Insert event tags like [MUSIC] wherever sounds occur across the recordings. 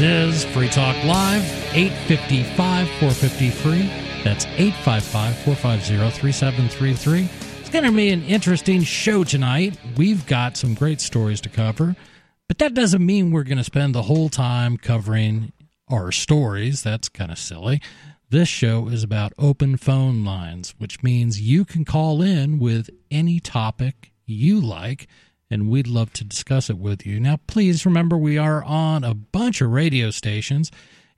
Is Free Talk Live, 855 453. That's 855 450 3733. It's going to be an interesting show tonight. We've got some great stories to cover, but that doesn't mean we're going to spend the whole time covering our stories. That's kind of silly. This show is about open phone lines, which means you can call in with any topic you like and we'd love to discuss it with you. Now, please remember we are on a bunch of radio stations,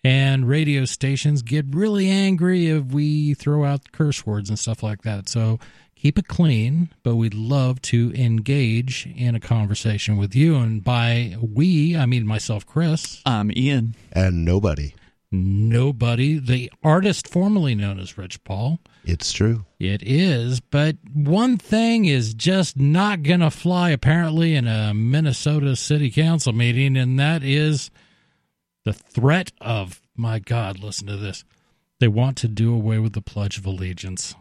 and radio stations get really angry if we throw out curse words and stuff like that. So keep it clean, but we'd love to engage in a conversation with you. And by we, I mean myself, Chris. I'm Ian. And nobody. Nobody. The artist formerly known as Rich Paul. It's true. It is, but one thing is just not going to fly apparently in a Minnesota City Council meeting, and that is the threat of, my God, listen to this. They want to do away with the Pledge of Allegiance.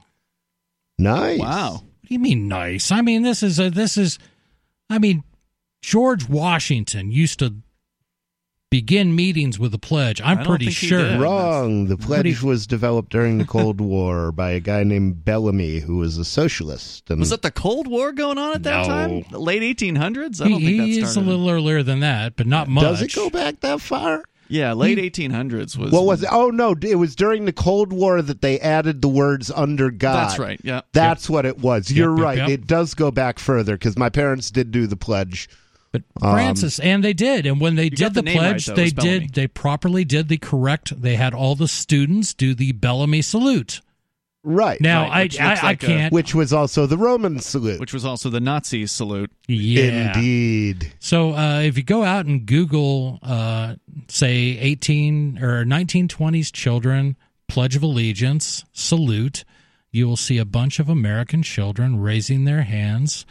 Nice. Wow. What do you mean nice? I mean, this is a, this is, I mean, George Washington used to begin meetings with a pledge. I'm pretty sure. Wrong. The pledge was developed during the Cold War by a guy named Bellamy, who was a socialist. And was that the Cold War going on at that No. time? The late 1800s? I don't he, think that he started. is a little earlier than that, but not much. Does it go back that far? yeah, late 1800s was. What was it? Oh no, it was during the Cold War that they added the words "under God." That's right. Yeah. That's what it was. You're yep, right. yep. It does go back further because my parents did do the pledge. But Francis, and they did, and when they did the the, name right, pledge, though. they It's Bellamy. did. They properly did the correct. They had all the students do the Bellamy salute. Right. Now Right, I which I, looks I can't. which was also the Roman salute. Which was also the Nazi salute. yeah. Indeed. So uh, if you go out and Google, uh, say eighteen or nineteen twenties children Pledge of Allegiance salute, you will see a bunch of American children raising their hands,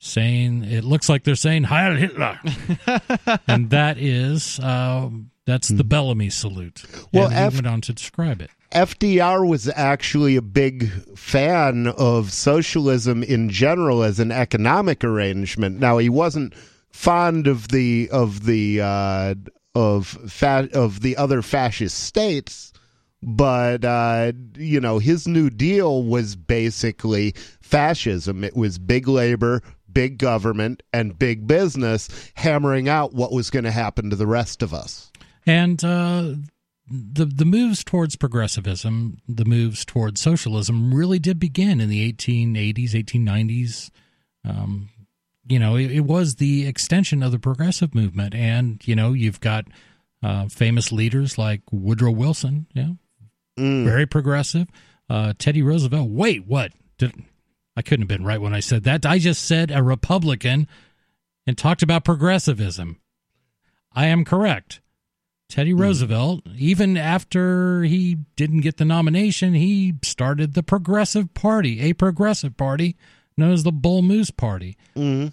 saying it looks like they're saying Heil Hitler, [LAUGHS] and that is uh, that's the Bellamy salute. Well, and F- went on to describe it. FDR was actually a big fan of socialism in general as an economic arrangement. Now he wasn't fond of the of the uh, of fa- of the other fascist states, but uh, you know his New Deal was basically fascism. It was big labor, big government, and big business hammering out what was going to happen to the rest of us. And uh, the the moves towards progressivism, the moves towards socialism, really did begin in the 1880s, 1890s. Um, you know, it, it was the extension of the progressive movement, and you know, you've got uh, famous leaders like Woodrow Wilson, yeah, very progressive. Uh, Teddy Roosevelt. Wait, what? Did I couldn't have been right when I said that? I just said a Republican and talked about progressivism. I am correct. Teddy hmm. Roosevelt, even after he didn't get the nomination, he started the Progressive Party, a progressive party known as the Bull Moose Party. Mm-hmm.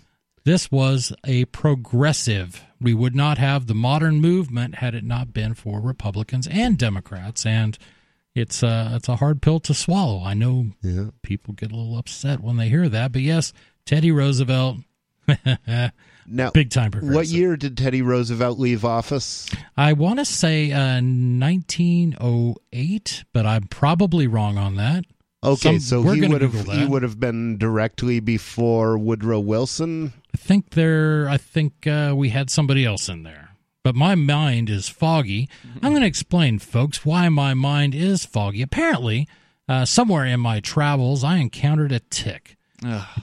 This was a progressive. We would not have the modern movement had it not been for Republicans and Democrats, and it's a it's a hard pill to swallow. I know Yeah. people get a little upset when they hear that, but yes, Teddy Roosevelt, [LAUGHS] Now, big time progressive. what year did Teddy Roosevelt leave office? I want to say uh, 1908, but I'm probably wrong on that. Okay, Some- so he would have he would have been directly before Woodrow Wilson. I think there. I think uh, we had somebody else in there, but my mind is foggy. I'm going to explain, folks, why my mind is foggy. Apparently, uh, somewhere in my travels, I encountered a tick.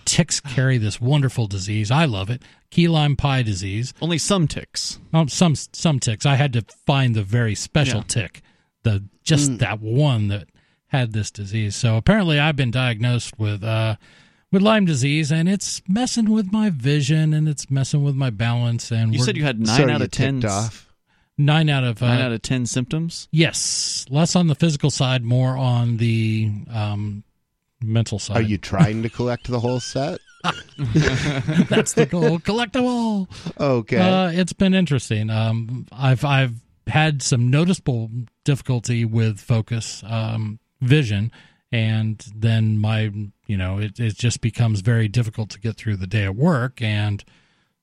Ticks carry this wonderful disease. I love it. Key lime pie disease. Only some ticks. Um, some some ticks. I had to find the very special Yeah. tick, the just that one that had this disease. So apparently, I've been diagnosed with uh, with Lyme disease, and it's messing with my vision, and it's messing with my balance. And You said you had nine so out of ten. off. nine out of uh, Nine out of ten symptoms. yes, less on the physical side, more on the um, mental side. Are you trying to collect the whole set? [LAUGHS] [LAUGHS] That's the goal. Collect them all. Okay. Uh, it's been interesting. Um, I've I've had some noticeable difficulty with focus, um, vision, and then my you know it it just becomes very difficult to get through the day at work. And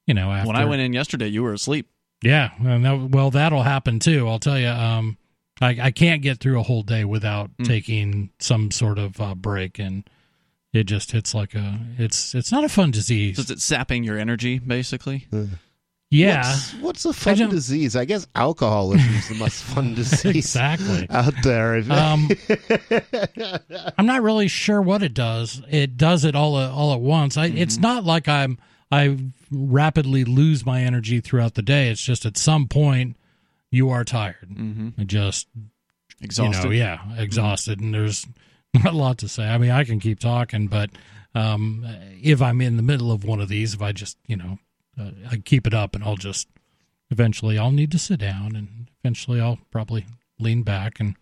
you know after When I went in yesterday, you were asleep. Yeah, and that, well, that'll happen too. I'll tell you. Um, I, I can't get through a whole day without Mm. taking some sort of uh, break, and it just hits like a it's it's not a fun disease. So is it sapping your energy, basically? Yeah, What's, what's a fun don't- disease? I guess alcoholism is the most fun [LAUGHS] disease exactly. out there. Um, I'm not really sure what it does. It does it all all at once. I, It's Mm-hmm. not like I'm I rapidly lose my energy throughout the day. It's just at some point you are tired. Mm-hmm. Just Exhausted. you know, yeah, exhausted, and there's [LAUGHS] not a lot to say. I mean, I can keep talking, but um, if I'm in the middle of one of these, if I just you know uh, I keep it up, and I'll just eventually I'll need to sit down, and eventually I'll probably lean back, and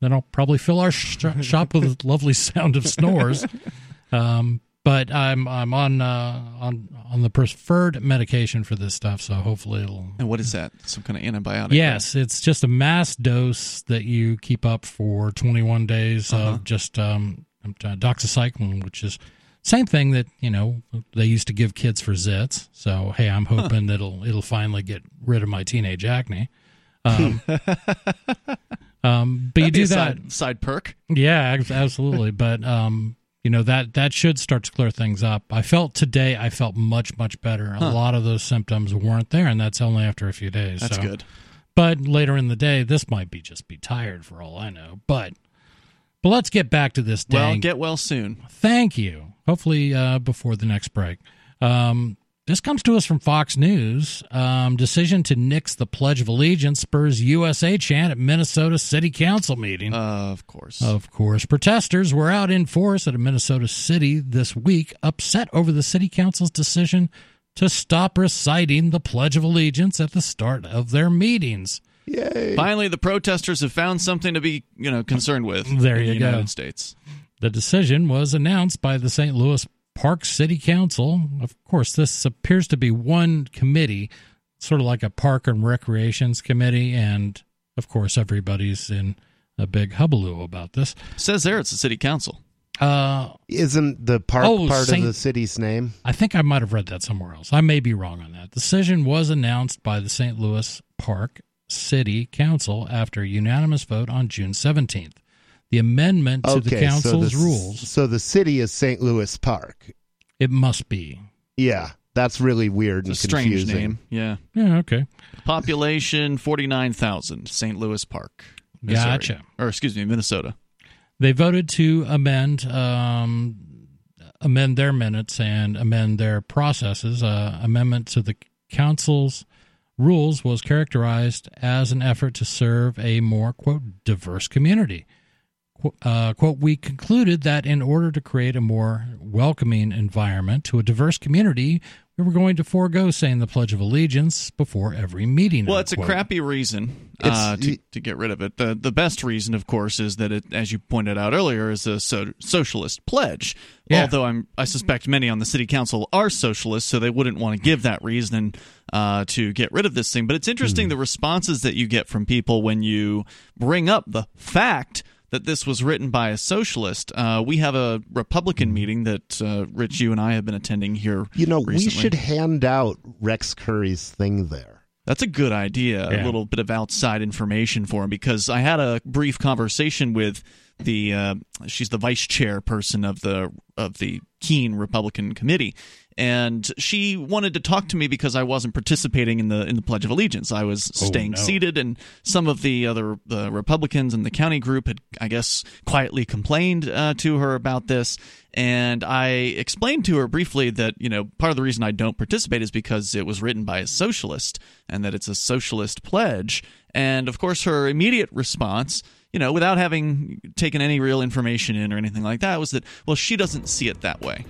then I'll probably fill our sh- [LAUGHS] shop with a lovely sound of snores. Um, but I'm I'm on uh, on on the preferred medication for this stuff, so hopefully it'll And what is that? Some kind of antibiotic? Yes, it's just a mass dose that you keep up for 21 days Uh-huh. of just um, doxycycline, which is same thing that you know they used to give kids for zits. So hey, I'm hoping that it'll it'll finally get rid of my teenage acne. Um, [LAUGHS] um, but you That'd be do that, side, side perk. yeah, absolutely. but um, you know that that should start to clear things up. I felt today, I felt much much better. A lot of those symptoms weren't there, and that's only after a few days. That's so. good. But later in the day, this might be just be tired for all I know. But but let's get back to this day. Well, get well soon. Thank you. Hopefully uh, before the next break. Um, this comes to us from Fox News. Um, decision to nix the Pledge of Allegiance spurs USA chant at Minnesota City Council meeting. Uh, of course. Of course, protesters were out in force at a Minnesota city this week, upset over the city council's decision to stop reciting the Pledge of Allegiance at the start of their meetings. Yay. Finally, the protesters have found something to be, you know, concerned with. There in you the go. United States. The decision was announced by the St. Louis Park City Council. Of course, this appears to be one committee, sort of like a park and recreations committee, and of course, everybody's in a big hubbub about this. says there it's the city council. Uh, Isn't the park Oh, part Saint- of the city's name? I think I might have read that somewhere else. I may be wrong on that. The decision was announced by the St. Louis Park City Council after a unanimous vote on June 17th. The amendment to the Okay, so council's the, rules, So the city is St. Louis Park. it must be. Yeah, that's really weird It's a and strange confusing. name. Yeah. Yeah, okay. Population 49,000. St. Louis Park. Missouri. Gotcha. Or, excuse me, Minnesota. They voted to amend um, amend their minutes and amend their processes. Uh, amendment to the council's rules was characterized as an effort to serve a more quote diverse community. Qu- Uh, quote, we concluded that in order to create a more welcoming environment to a diverse community, we were going to forego saying the Pledge of Allegiance before every meeting. Well, it's a crappy reason uh, to, to get rid of it. The the best reason, of course, is that it, as you pointed out earlier, is a so- socialist pledge. Yeah. Although I'm, I suspect many on the city council are socialists, so they wouldn't want to give that reason uh, to get rid of this thing. But it's interesting Hmm. the responses that you get from people when you bring up the fact that this was written by a socialist. Uh, we have a. Republican meeting that uh, Rich, you and I have been attending here. You know, we should hand out Rex Curry's thing there. That's a good idea. Yeah. A little bit of outside information for him because I had a brief conversation with the uh, she's the vice chairperson of the of the Keene Republican Committee, and she wanted to talk to me because I wasn't participating in the in the Pledge of Allegiance. I was staying no. seated, and some of the other the Republicans in the county group had, I guess, quietly complained uh, to her about this. And I explained to her briefly that you know part of the reason I don't participate is because it was written by a socialist and that it's a socialist pledge. And of course, her immediate response, you know, without having taken any real information in or anything like that, was that well, she doesn't see it that way.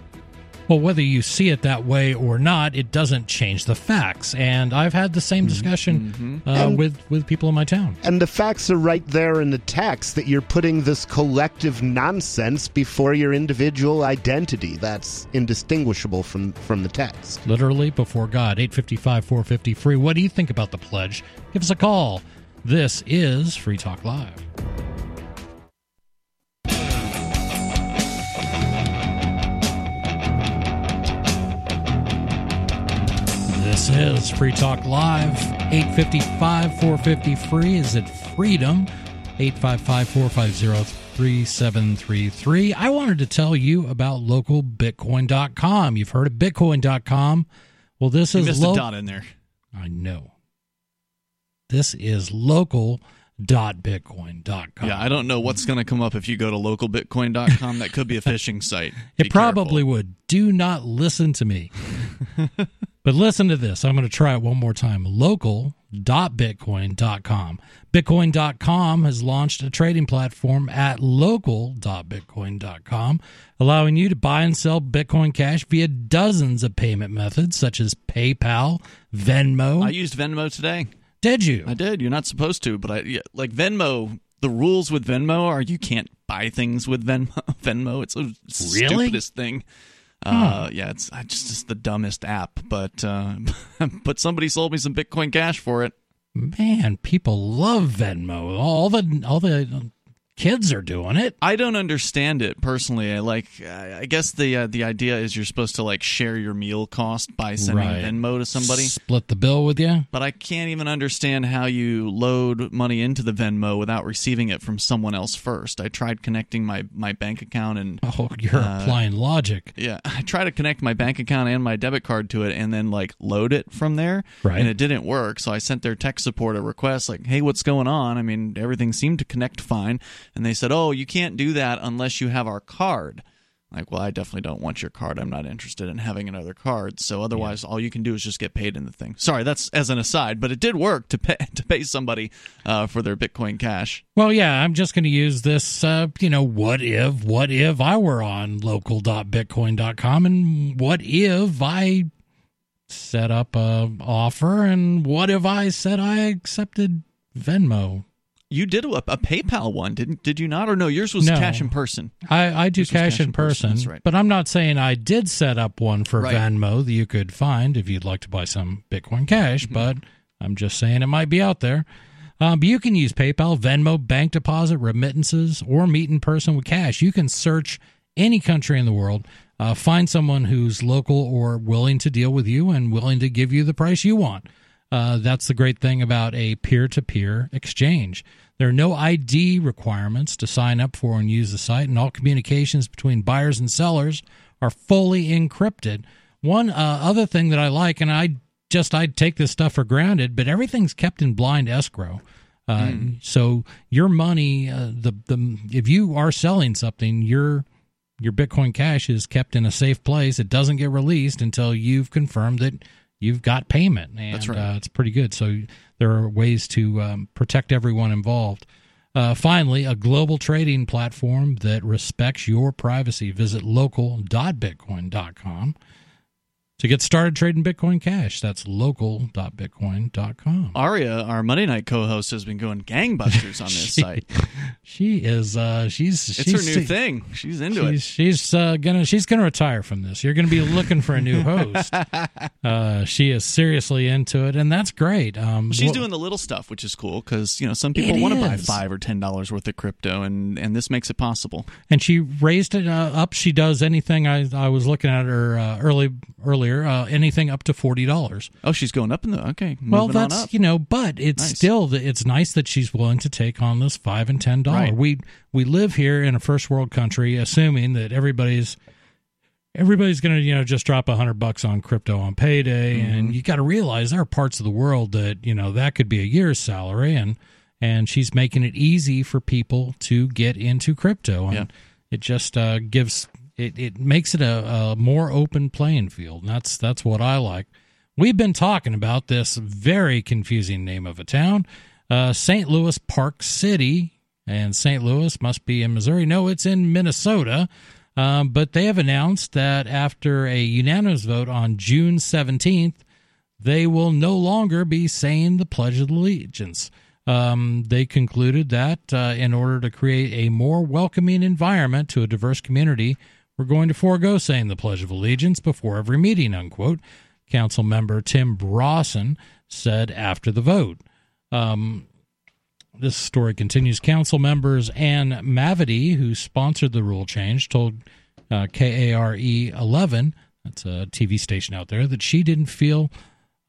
Well, whether you see it that way or not, it doesn't change the facts. And I've had the same discussion uh, And- with with people in my town. And the facts are right there in the text that you're putting this collective nonsense before your individual identity. That's indistinguishable from, from the text. Literally before God, eight fifty five, four fifty free. What do you think about the pledge? Give us a call. This is Free Talk Live. This is Free Talk Live. 855 450 free. Is it freedom? 855 450 3733. I wanted to tell you about localbitcoin.com. You've heard of bitcoin.com. Well, this You is missed lo- a dot in there. I know. This is local.bitcoin.com. Yeah, I don't know what's going to come up if you go to localbitcoin.com. That could be a phishing site. [LAUGHS] Be It probably careful. would. Do not listen to me. [LAUGHS] but listen to this. I'm going to try it one more time. Local.bitcoin.com. Bitcoin.com has launched a trading platform at local.bitcoin.com, allowing you to buy and sell Bitcoin Cash via dozens of payment methods such as PayPal, Venmo. I used Venmo today. Did you? I did. You're not supposed to, but I yeah, like Venmo. The rules with Venmo are you can't buy things with Venmo. [LAUGHS] Venmo, it's the Really? stupidest thing. Uh, yeah, it's I just the dumbest app. But uh, [LAUGHS] but somebody sold me some Bitcoin Cash for it. Man, people love Venmo. All the all the kids are doing it. I don't understand it personally. I like. I guess the uh, the idea is you're supposed to like share your meal cost by sending Right. Venmo to somebody. Split the bill with you. But I can't even understand how you load money into the Venmo without receiving it from someone else first. I tried connecting my, my bank account and [LAUGHS] Oh, you're Uh, applying logic. yeah, [LAUGHS] I tried to connect my bank account and my debit card to it and then like load it from there. Right. And it didn't work. So I sent their tech support a request like, hey, what's going on? I mean, everything seemed to connect fine. And they said, oh, you can't do that unless you have our card. Like, well, I definitely don't want your card. I'm not interested in having another card. So otherwise, all you can do is just get paid in the thing. Sorry, that's as an aside, but it did work to pay [LAUGHS] to pay somebody uh, for their Bitcoin Cash. Well, yeah, I'm just going to use this. Uh, you know, what if? What if I were on local.bitcoin.com, and what if I set up a offer, and what if I said I accepted Venmo? You did a, a PayPal one, didn't? Did you not? Or no, yours was No. cash in person. I, I do was cash, in person, that's right. but I'm not saying I did set up one for Right. Venmo that you could find if you'd like to buy some Bitcoin Cash. Mm-hmm. But I'm just saying it might be out there. Um, but you can use PayPal, Venmo, bank deposit, remittances, or meet in person with cash. You can search any country in the world, uh, find someone who's local or willing to deal with you and willing to give you the price you want. Uh, that's the great thing about a peer to peer exchange. There are no ID requirements to sign up for and use the site, and all communications between buyers and sellers are fully encrypted. One uh, other thing that I like, and I just I take this stuff for granted, but everything's kept in blind escrow. Uh, So your money, uh, the the if you are selling something, your your Bitcoin Cash is kept in a safe place. It doesn't get released until you've confirmed that you've got payment. And, That's right. Uh, it's pretty good. So there are ways to um, protect everyone involved. Uh, finally, a global trading platform that respects your privacy. Visit local.bitcoin.com to get started trading Bitcoin Cash. That's local.bitcoin.com. Aria, our Monday night co-host, has been going gangbusters on this [LAUGHS] site. She is. Uh, she's. It's she's her new thing. She's into she's, it. she's uh, gonna she's gonna retire from this. You're gonna be looking for a new host. [LAUGHS] uh, she is seriously into it, and that's great. Um, She's doing the little stuff, which is cool because you know some people want to buy five or ten dollars worth of crypto, and and this makes it possible. and she raised it uh, up. She does anything. I I was looking at her uh, early early earlier. Uh, anything up to forty dollars. Oh, she's going up in the okay. Well, that's you know, but it's Nice. still it's nice that she's willing to take on this five and ten dollar. Right. We we live here in a first world country, assuming that everybody's everybody's going to you know just drop a hundred bucks on crypto on payday, Mm-hmm. and you got to realize there are parts of the world that you know that could be a year's salary, and and she's making it easy for people to get into crypto, and Yeah. it just uh, gives it it makes it a, a more open playing field, and that's that's what I like. We've been talking about this very confusing name of a town, uh, St. Louis Park City, and St. Louis must be in Missouri. No, it's in Minnesota. Um, but they have announced that after a unanimous vote on June 17th, they will no longer be saying the Pledge of Allegiance. Um, they concluded that uh, in order to create a more welcoming environment to a diverse community, we're going to forego saying the Pledge of Allegiance before every meeting, unquote. Council member Tim Brausen said after the vote. Um, this story continues. Council members Ann Mavity, who sponsored the rule change, told uh, KARE 11, that's a TV station out there, that she didn't feel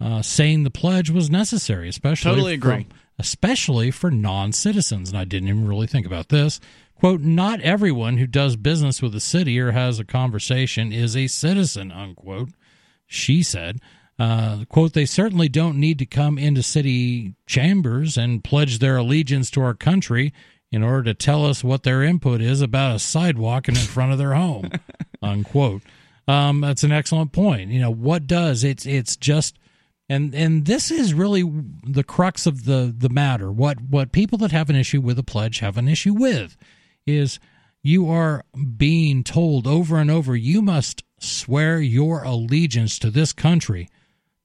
uh, saying the pledge was necessary, especially Totally agree. from- especially for non-citizens. And I didn't even really think about this. Quote: Not everyone who does business with the city or has a conversation is a citizen. Unquote. She said. Uh, quote, they certainly don't need to come into city chambers and pledge their allegiance to our country in order to tell us what their input is about a sidewalk and in front of their home, [LAUGHS] unquote. Um, that's an excellent point. You know, what does it's, it's just, and, and this is really the crux of the, the matter. What, what people that have an issue with a pledge have an issue with is you are being told over and over, you must swear your allegiance to this country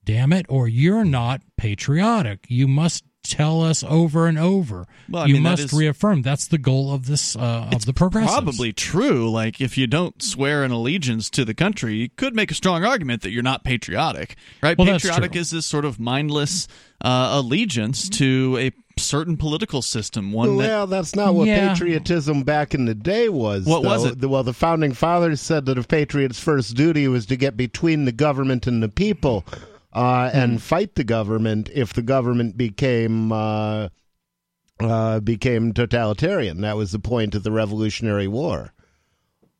damn it, or you're not patriotic. You must tell us over and over. Well, I you mean, must is- reaffirm. That's the goal of this uh, of the progressives. Probably true. Like, if you don't swear an allegiance to the country, you could make a strong argument that you're not patriotic, right? Well, patriotic is this sort of mindless uh, allegiance to a certain political system. One that Well, that's not what Yeah. patriotism back in the day was. What was it? The- Well, the founding fathers said that a patriot's first duty was to get between the government and the people uh, Hmm. and fight the government if the government became uh, uh, became totalitarian. That was the point of the Revolutionary War.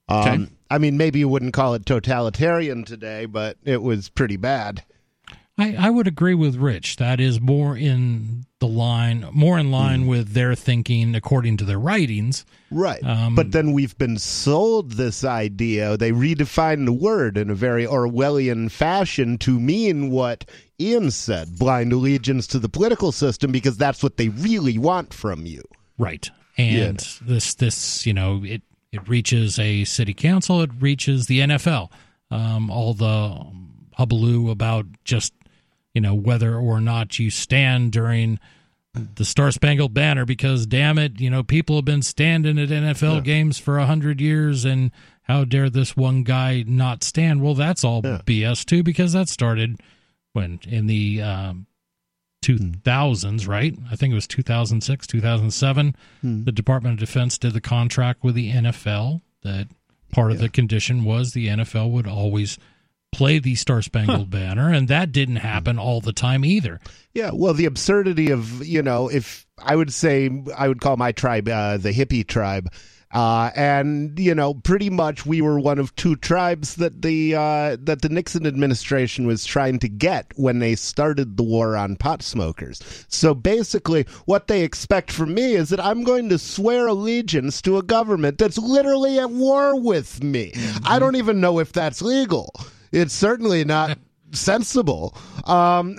Um, Okay. I mean, maybe you wouldn't call it totalitarian today, but it was pretty bad. I, I would agree with Rich. That is more in the line, more in line Hmm. with their thinking according to their writings. Right. Um, but then we've been sold this idea. They redefine the word in a very Orwellian fashion to mean what Ian said blind allegiance to the political system because that's what they really want from you. Right. And this this, you know, it it reaches a city council, it reaches the NFL. Um, all the hubbub about just, you know, whether or not you stand during the Star Spangled Banner because damn it, you know, people have been standing at NFL games for a hundred years and how dare this one guy not stand? Well, that's all BS too, because that started when in the um, 2000s, right? I think it was 2006, 2007. The Department of Defense did the contract with the NFL that part of the condition was the NFL would always play the Star Spangled Banner, and that didn't happen all the time either. Yeah, well, the absurdity of you know, if I would say I would call my tribe uh, the hippie tribe, uh, and you know, pretty much we were one of two tribes that the uh, that the Nixon administration was trying to get when they started the war on pot smokers. So basically, what they expect from me is that I'm going to swear allegiance to a government that's literally at war with me. I don't even know if that's legal. It's certainly not [LAUGHS] sensible. Um,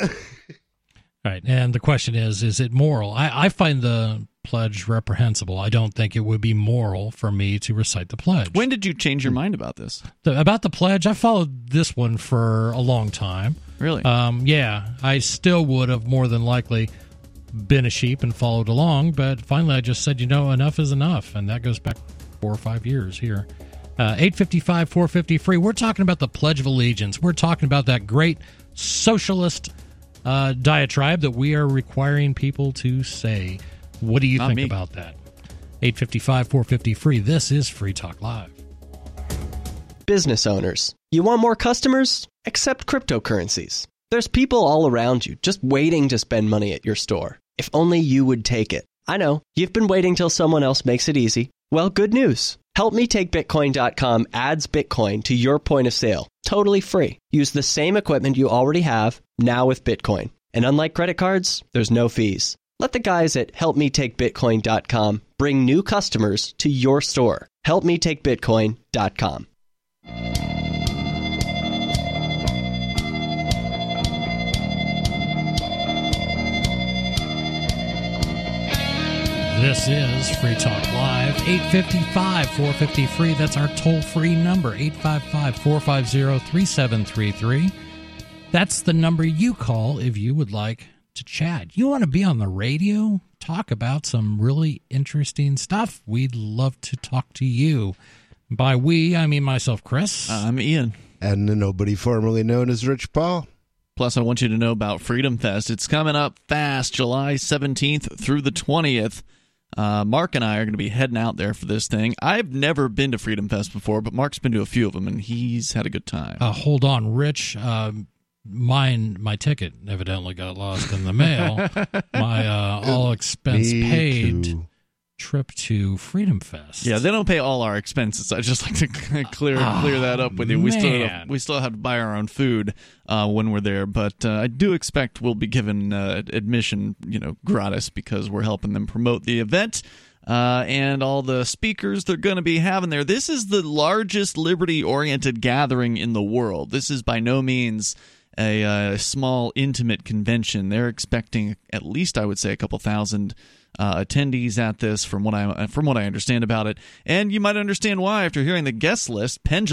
Right. And the question is, is it moral? I, I find the pledge reprehensible. I don't think it would be moral for me to recite the pledge. when did you change your mind about this? The- about the pledge, I followed this one for a long time. Really? Um, yeah, I still would have more than likely been a sheep and followed along, but finally I just said, you know, enough is enough, and that goes back four or five years here. Uh, 855 450 free. We're talking about the Pledge of Allegiance. We're talking about that great socialist uh, diatribe that we are requiring people to say. What do you Not think me. about that? 855 450 free. This is Free Talk Live. Business owners, you want more customers? Accept cryptocurrencies. There's people all around you just waiting to spend money at your store. If only you would take it. I know, you've been waiting till someone else makes it easy. Well, good news. HelpMeTakeBitcoin.com adds Bitcoin to your point of sale, totally free. Use the same equipment you already have, now with Bitcoin. And unlike credit cards, there's no fees. Let the guys at HelpMeTakeBitcoin.com bring new customers to your store. HelpMeTakeBitcoin.com. This is Free Talk Live, 855 450 free. That's our toll free number, 855 450 3733. That's the number you call if you would like to chat. You want to be on the radio? Talk about some really interesting stuff. We'd love to talk to you. By we, I mean myself, Chris. Uh, I'm Ian. and nobody formerly known as Rich Paul. Plus, I want you to know about Freedom Fest. It's coming up fast, July 17th through the 20th. Uh, Mark and I are going to be heading out there for this thing. I've never been to Freedom Fest before, but Mark's been to a few of them, and he's had a good time. Uh, hold on, Rich. Um, mine my ticket evidently got lost in the mail. [LAUGHS] my uh, all expense Me paid too. Trip to Freedom Fest. Yeah, they don't pay all our expenses. I just like to [LAUGHS] clear clear that up with you. We still have, we still have to buy our own food uh, when we're there, but uh, I do expect we'll be given uh, admission, you know, gratis because we're helping them promote the event. Uh, and all the speakers they're going to be having there. This is the largest liberty oriented gathering in the world. This is by no means a uh, small, intimate convention. They're expecting at least, I would say, a couple thousand uh, attendees at this, from what I from what I understand about it. And you might understand why after hearing the guest list. Penn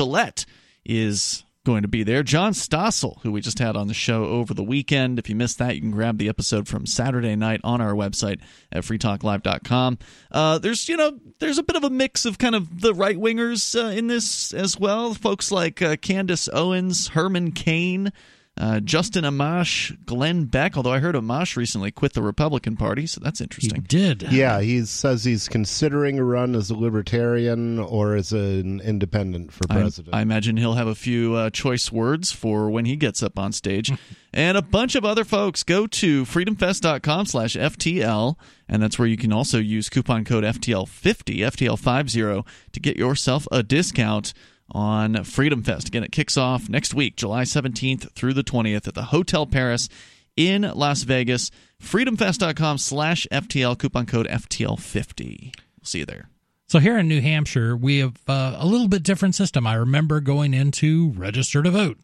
is going to be there. John Stossel, who we just had on the show over the weekend. If you missed that, you can grab the episode from Saturday night on our website at freetalklive.com. Uh, there's, you know, there's a bit of a mix of kind of the right wingers uh, in this as well. Folks like uh, Candace Owens, Herman Cain. Uh, Justin Amash, Glenn Beck, although I heard Amash recently quit the Republican Party, so that's interesting. he did. Yeah, he says he's considering a run as a libertarian or as an independent for I, president. I imagine he'll have a few uh, choice words for when he gets up on stage. [LAUGHS] and a bunch of other folks. Go to freedomfest.com slash FTL, and that's where you can also use coupon code FTL50, FTL50, to get yourself a discount on Freedom Fest. Again, it kicks off next week, July 17th through the 20th at the Hotel Paris in Las Vegas. Freedomfest.com slash FTL, coupon code FTL50. We'll see you there. So here in New Hampshire, we have uh, a little bit different system. I remember going in to register to vote,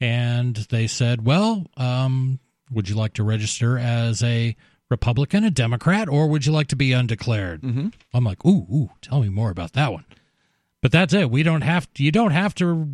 and they said, "Well, um, would you like to register as a Republican, a Democrat, or would you like to be undeclared?" Mm-hmm. I'm like, "Ooh, ooh, tell me more about that one." But that's it. We don't have. to, You don't have to.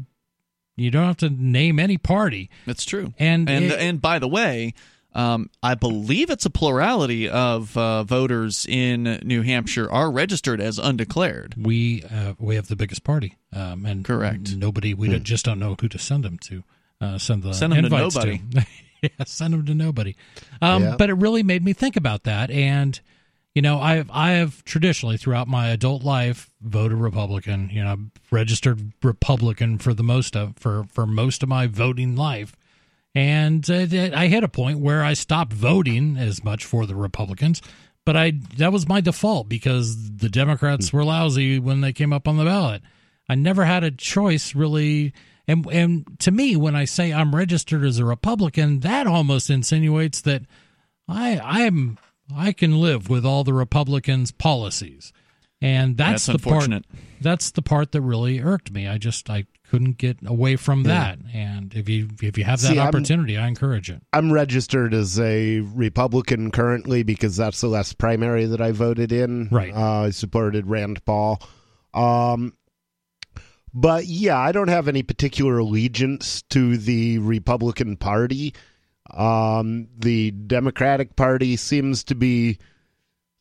You don't have to name any party. That's true. And and it- and by the way, um, I believe it's a plurality of uh, voters in New Hampshire are registered as undeclared. we uh, we have the biggest party, um, and Correct. Nobody, we don't- just don't know who to send them to. Uh, send the Send 'em to invites nobody. [LAUGHS] yeah, send them to nobody. Um, Yeah. But it really made me think about that, and you know, I've I have traditionally throughout my adult life voted Republican. You know, registered Republican for the most of for for most of my voting life. And uh, I hit a point where I stopped voting as much for the Republicans, but I that was my default because the Democrats were lousy when they came up on the ballot. I never had a choice really. And and to me, when I say I'm registered as a Republican, that almost insinuates that I I'm I can live with all the Republicans' policies, and that's, That's the part. That's the part that really irked me. I just I couldn't get away from that. And if you if you have that See, I'm- opportunity, I encourage it. I'm registered as a Republican currently because that's the last primary that I voted in. Right. Uh, I supported Rand Paul. Um, but yeah, I don't have any particular allegiance to the Republican Party. Um, the Democratic Party seems to be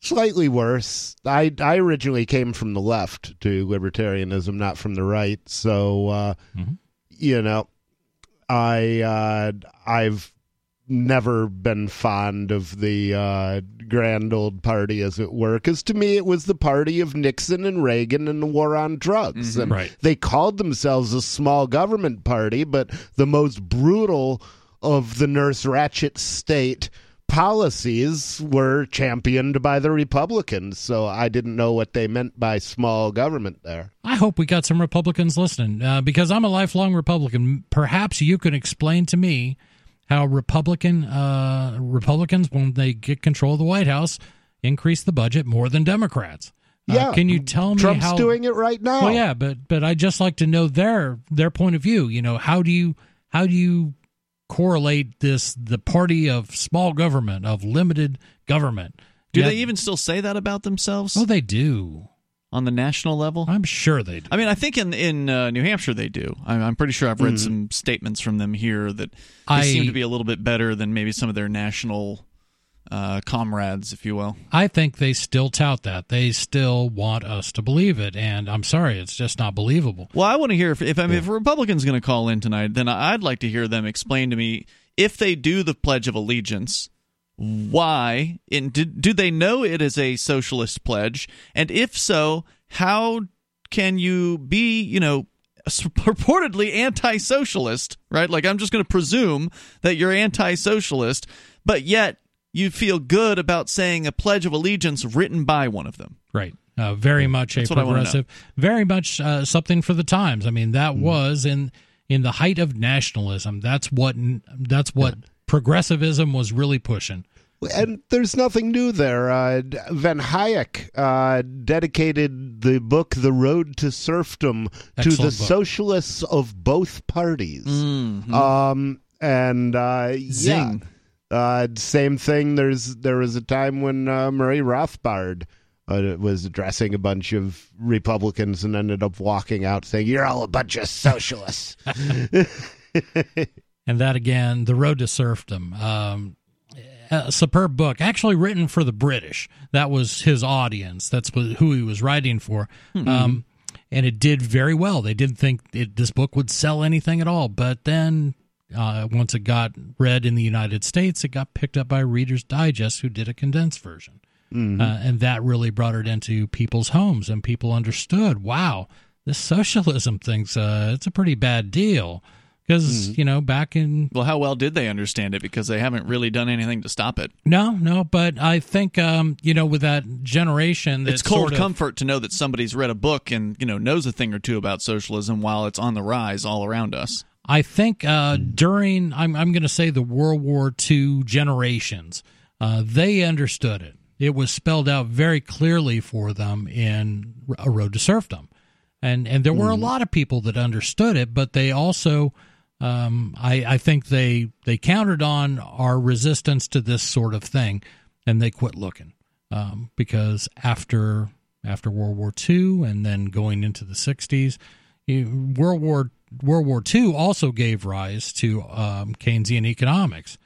slightly worse. I I originally came from the left to libertarianism, not from the right. So uh, Mhm. you know, I uh, I've never been fond of the uh, grand old party, as it were, because to me it was the party of Nixon and Reagan and the war on drugs. And Right. they called themselves a small government party, but the most brutal of the Nurse Ratched state policies were championed by the Republicans. So I didn't know what they meant by small government there. I hope we got some Republicans listening uh, because I'm a lifelong Republican. Perhaps you can explain to me how Republican uh, Republicans, when they get control of the White House, increase the budget more than Democrats. Uh, Yeah, can you tell me Trump's how? doing it right now. Well, yeah, but but I just like to know their their point of view. You know, how do you how do you correlate this the party of small government of limited government? Do Yeah, they even still say that about themselves Oh, they do. on the national level? I'm sure they do. I mean, I think in in uh, New Hampshire they do. I'm, I'm pretty sure I've read some statements from them here that they I- seem to be a little bit better than maybe some of their national uh, comrades, if you will. I think they still tout that. They still want us to believe it, and I'm sorry, it's just not believable. Well, I want to hear if if, I mean, if a Republican's going to call in tonight, then I'd like to hear them explain to me if they do the Pledge of Allegiance. Why? And do, do they know it is a socialist pledge? And if so, how can you be, you know, purportedly anti-socialist, right? Like I'm just going to presume that you're anti-socialist, but yet you feel good about saying a pledge of allegiance written by one of them. Right. Uh, very much That's a what I wanna progressive, very much uh, something for the times. I mean, that was in in the height of nationalism. That's what that's what progressivism was really pushing. And there's nothing new there. Uh, Von Hayek uh, dedicated the book "The Road to Serfdom" to the book. socialists of both parties. Mm-hmm. Um, and uh, yeah, Zing. Uh, same thing. There's there was a time when uh, Murray Rothbard uh, was addressing a bunch of Republicans and ended up walking out saying, "You're all a bunch of socialists." [LAUGHS] And that again, The Road to Serfdom. Um, a superb book, actually written for the British. That was his audience. That's who he was writing for. Um, and it did very well. They didn't think it, this book would sell anything at all. But then uh, once it got read in the United States, it got picked up by Reader's Digest, who did a condensed version. Uh, and that really brought it into people's homes, and people understood wow, this socialism thing's uh, it's a pretty bad deal. Because, you know, back in Well, how well did they understand it? Because they haven't really done anything to stop it. No, no, but I think um, you know with that generation, that it's cold sort of, comfort to know that somebody's read a book and you know knows a thing or two about socialism while it's on the rise all around us. I think uh, during I'm I'm going to say the World War II generations, uh, they understood it. It was spelled out very clearly for them in A Road to Serfdom, and and there were a lot of people that understood it, but they also. Um, I, I think they they counted on our resistance to this sort of thing, and they quit looking um, because after after World War II and then going into the '60s, you- World War World War II also gave rise to um, Keynesian economics,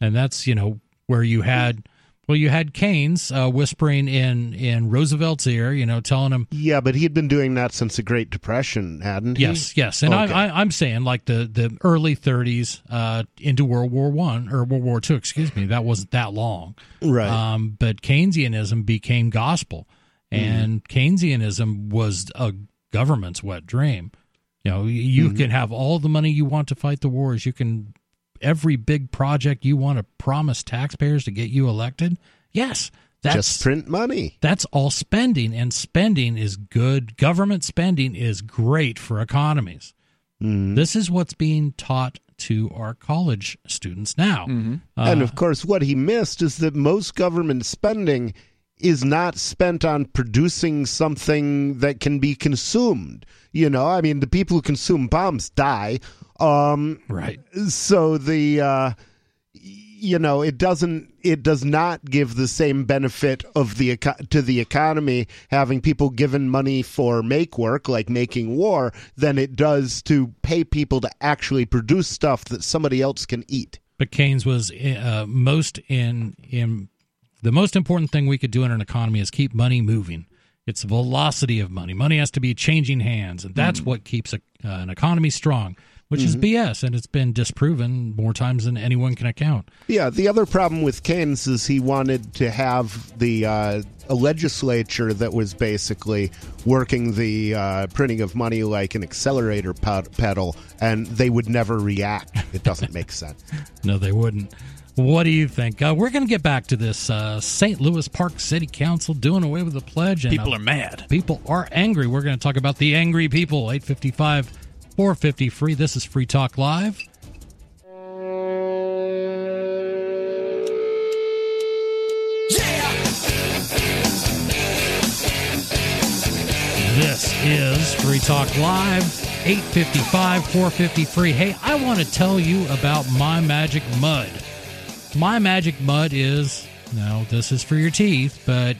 and that's you know where you had well you had Keynes uh, whispering in in Roosevelt's ear, you know, telling him yeah, but he'd been doing that since the Great Depression, hadn't he? Yes, yes, and Okay. I, I, I'm saying like the, the early 30s uh, into World War One or World War Two. Excuse me, that wasn't that long, Right. Um, but Keynesianism became gospel, and Keynesianism was a government's wet dream. You know, you mm-hmm. can have all the money you want to fight the wars. You can every big project you want to promise taxpayers to get you elected. Yes, that's Just print money. that's all spending, and spending is good. Government spending is great for economies. Mm-hmm. This is what's being taught to our college students now. Mm-hmm. Uh, and of course, what he missed is that most government spending is not spent on producing something that can be consumed. You know, I mean, the people who consume bombs die. Um, right. so the uh, you know it doesn't it does not give the same benefit of the to the economy having people given money for make work like making war than it does to pay people to actually produce stuff that somebody else can eat But Keynes was uh, most in in the most important thing we could do in an economy is keep money moving. It's the velocity of money. Money has to be changing hands, and that's what keeps a, uh, an economy strong. Which is BS, and it's been disproven more times than anyone can account. Yeah, the other problem with Keynes is he wanted to have the uh, a legislature that was basically working the uh, printing of money like an accelerator ped- pedal, and they would never react. It doesn't make [LAUGHS] sense. No, they wouldn't. What do you think? Uh, we're going to get back to this uh, St. Louis Park City Council doing away with the pledge. And, People uh, are mad. People are angry. We're going to talk about the angry people. 855 450 free. This is Free Talk Live. This is Free Talk Live, 855 450 free. Hey, I want to tell you about My Magic Mud. My Magic Mud is, now this is for your teeth, but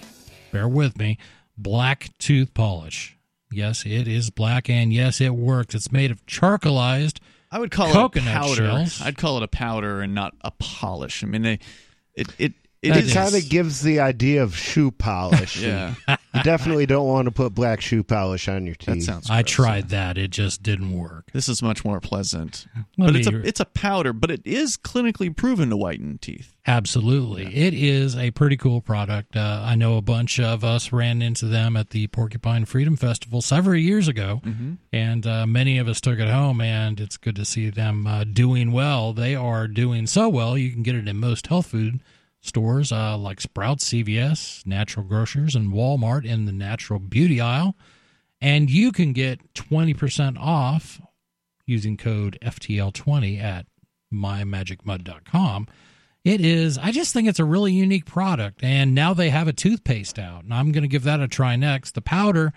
bear with me, black tooth polish. Yes, it is black, and yes, it works. It's made of charcoalized. I would call Coconut it powder. shells. I'd call it a powder and not a polish. I mean, they, it, it It That is is- kind of gives the idea of shoe polish. [LAUGHS] Yeah, You definitely don't want to put black shoe polish on your teeth. that sounds. I gross. tried that. It just didn't work. This is much more pleasant, Let but me- it's a it's a powder, but it is clinically proven to whiten teeth. Absolutely. It is a pretty cool product. Uh, I know a bunch of us ran into them at the Porcupine Freedom Festival several years ago, and uh, many of us took it home, and it's good to see them uh, doing well. They are doing so well, you can get it in most health food stores uh, like Sprouts, CVS, Natural Grocers, and Walmart in the natural beauty aisle. And you can get 20% off using code FTL20 at mymagicmud.com. It is, I just think it's a really unique product. And now they have a toothpaste out, and I'm going to give that a try next. The powder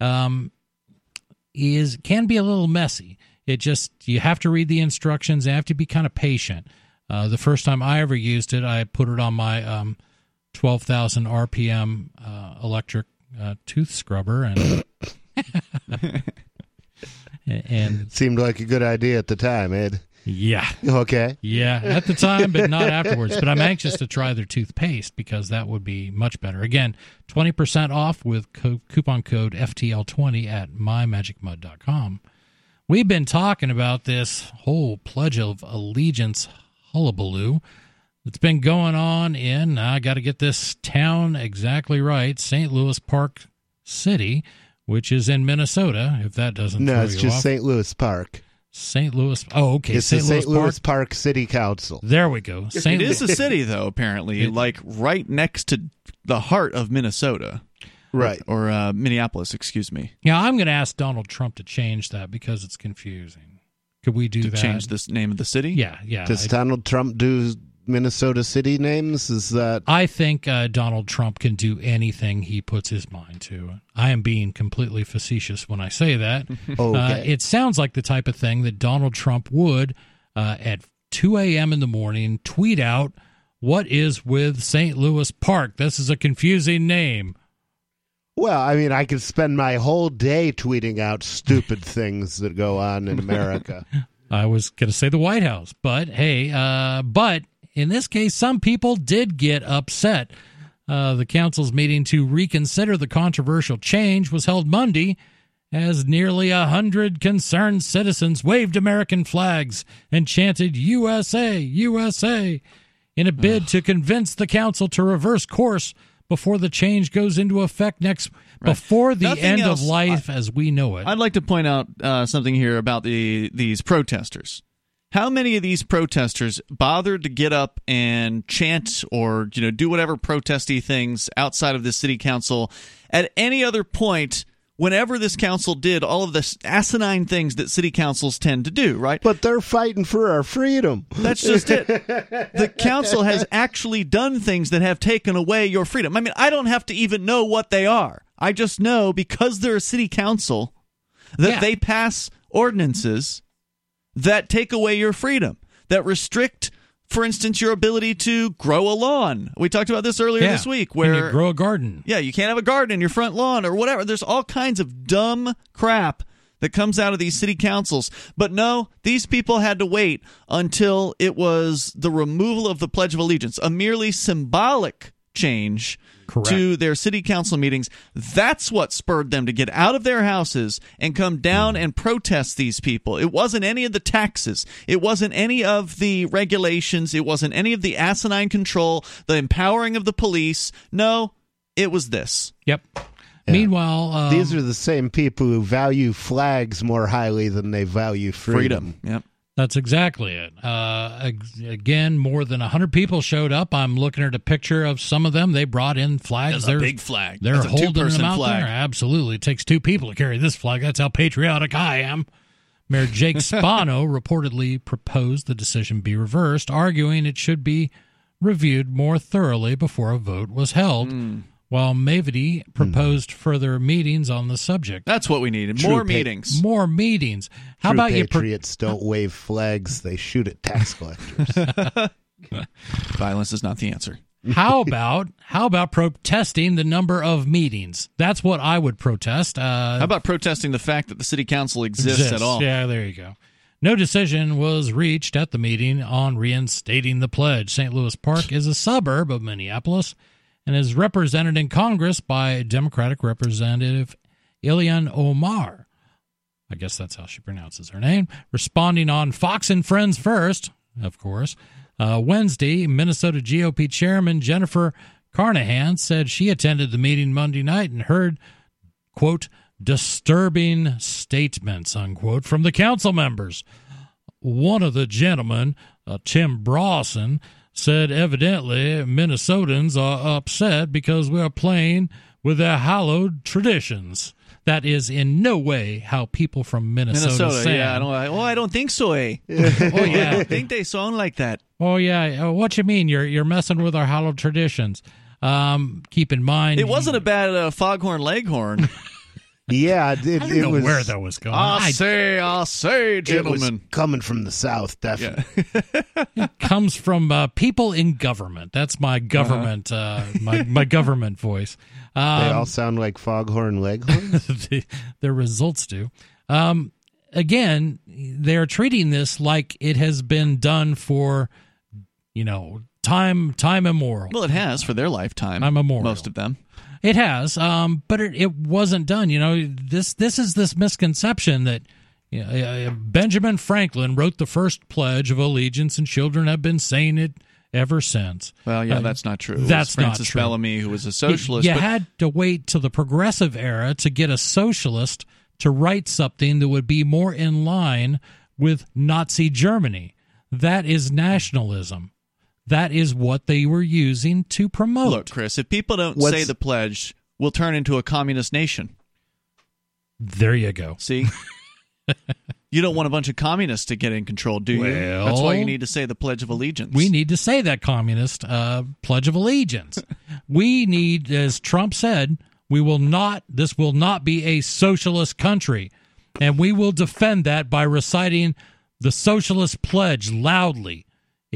um, is can be a little messy. It just, you have to read the instructions, you have to be kind of patient. Uh, the first time I ever used it, I put it on my um, 12,000 RPM uh, electric uh, tooth scrubber, and [LAUGHS] and Seemed like a good idea at the time, Ed. yeah, Okay. yeah, at the time, but not [LAUGHS] afterwards. But I'm anxious to try their toothpaste because that would be much better. Again, 20% off with co- coupon code FTL20 at mymagicmud.com. We've been talking about this whole Pledge of Allegiance hullabaloo that's been going on in, I got to get this town exactly right, St. Louis Park City, which is in Minnesota, if that doesn't No, throw it's you just off. St. Louis Park. St. Louis. Oh, okay. It's St. the Louis, St. Louis Park. Park City Council. There we go. St. It is a city, though. Apparently, It- like right next to the heart of Minnesota, Right. or uh, Minneapolis. Excuse me. Yeah, I'm going to ask Donald Trump to change that because it's confusing. Could we do To that? change this name of the city. Yeah, yeah. Does I, Donald Trump do Minnesota city names? Is that I think uh, Donald Trump can do anything he puts his mind to. I am being completely facetious when I say that. [LAUGHS] okay? Uh, it sounds like the type of thing that Donald Trump would, uh, at 2 a.m. in the morning, tweet out, What is with St. Louis Park? This is a confusing name. Well, I mean, I could spend my whole day tweeting out stupid [LAUGHS] things that go on in America. I was going to say the White House, but hey, uh, but in this case, some people did get upset. Uh, the council's meeting to reconsider the controversial change was held Monday as nearly a hundred concerned citizens waved American flags and chanted USA, USA in a bid to convince the council to reverse course before the change goes into effect next before the Nothing end else- of life as we know it. I'd like to point out uh, something here about the these protesters. How many of these protesters bothered to get up and chant or you know do whatever protesty things outside of the city council at any other point whenever this council did all of the asinine things that city councils tend to do, right? But they're fighting for our freedom. That's just it. The council has actually done things that have taken away your freedom. I mean, I don't have to even know what they are. I just know because they're a city council that Yeah. they pass ordinances that take away your freedom, that restrict, for instance, your ability to grow a lawn. We talked about this earlier Yeah. this week Can you where grow a garden. yeah, you can't have a garden in your front lawn or whatever. There's all kinds of dumb crap that comes out of these city councils. But no, these people had to wait until it was the removal of the Pledge of Allegiance, a merely symbolic change Correct. to their city council meetings. That's what spurred them to get out of their houses and come down and protest these people. It wasn't any of the taxes. It wasn't any of the regulations. It wasn't any of the asinine control, the empowering of the police. No, it was this. Yep. Meanwhile, um, These are the same people who value flags more highly than they value freedom. Freedom. Yep. That's exactly it. Uh, again, more than hundred people showed up. I'm looking at a picture of some of them. They brought in flags. That's a They're- big flag. They're That's holding them out flag. there. Absolutely, it takes two people to carry this flag. That's how patriotic I am. Mayor Jake [LAUGHS] Spano reportedly proposed the decision be reversed, arguing it should be reviewed more thoroughly before a vote was held. Hmm. While Mavity proposed further meetings on the subject. That's what we needed. True More pa- meetings. More meetings. How True about you? Pro- patriots don't [LAUGHS] wave flags; they shoot at tax collectors. [LAUGHS] Violence is not the answer. how [LAUGHS] about how about protesting the number of meetings? That's what I would protest. Uh, How about protesting the fact that the city council exists, at all? Yeah, there you go. No decision was reached at the meeting on reinstating the pledge. St. Louis Park is a suburb of Minneapolis and is represented in Congress by Democratic Representative Ilhan Omar. I guess that's how she pronounces her name. Responding on Fox and Friends First, of course. Uh, Wednesday, Minnesota GOP Chairman Jennifer Carnahan said she attended the meeting Monday night and heard, quote, disturbing statements, unquote, from the council members. One of the gentlemen, uh, Tim Brausen, said evidently Minnesotans are upset because we are playing with their hallowed traditions. That is in no way how people from Minnesota, Minnesota, sound. yeah. I don't. Oh, I don't think so. Eh? [LAUGHS] oh yeah. I think they sound like that. Oh yeah. Uh, what you mean? You're you're messing with our hallowed traditions. Um, keep in mind, It wasn't a bad uh, foghorn leghorn. [LAUGHS] Yeah, it, I don't it know was where that was going. I I- say, I say, it was gentlemen. coming from the south, definitely. [LAUGHS] comes from uh, people in government. That's my government, uh my my government voice. They Um, all sound like foghorn leghorns. [LAUGHS] the, the results do. Um, again, they're treating this like it has been done for, you know, time time immemorial. Well, it has for their lifetime. I'm memorial. Most of them. It has, um, but it, it wasn't done. You know, this this is this misconception that you know, uh, Benjamin Franklin wrote the first Pledge of Allegiance, and children have been saying it ever since. Well, yeah, Uh, that's not true. That's not Francis true. Bellamy, who was a You- socialist. You, but had to wait till the progressive era to get a socialist to write something that would be more in line with Nazi Germany. That is nationalism. That is what they were using to promote. look, Chris, if people don't What's- say the pledge, we'll turn into a communist nation. there you go. See? [LAUGHS] you don't want a bunch of communists to get in control, do you? That's why you need to say the Pledge of Allegiance. We need to say that communist uh, pledge of allegiance. [LAUGHS] we need, as Trump said, we will not. This will not be a socialist country, and we will defend that by reciting the socialist pledge loudly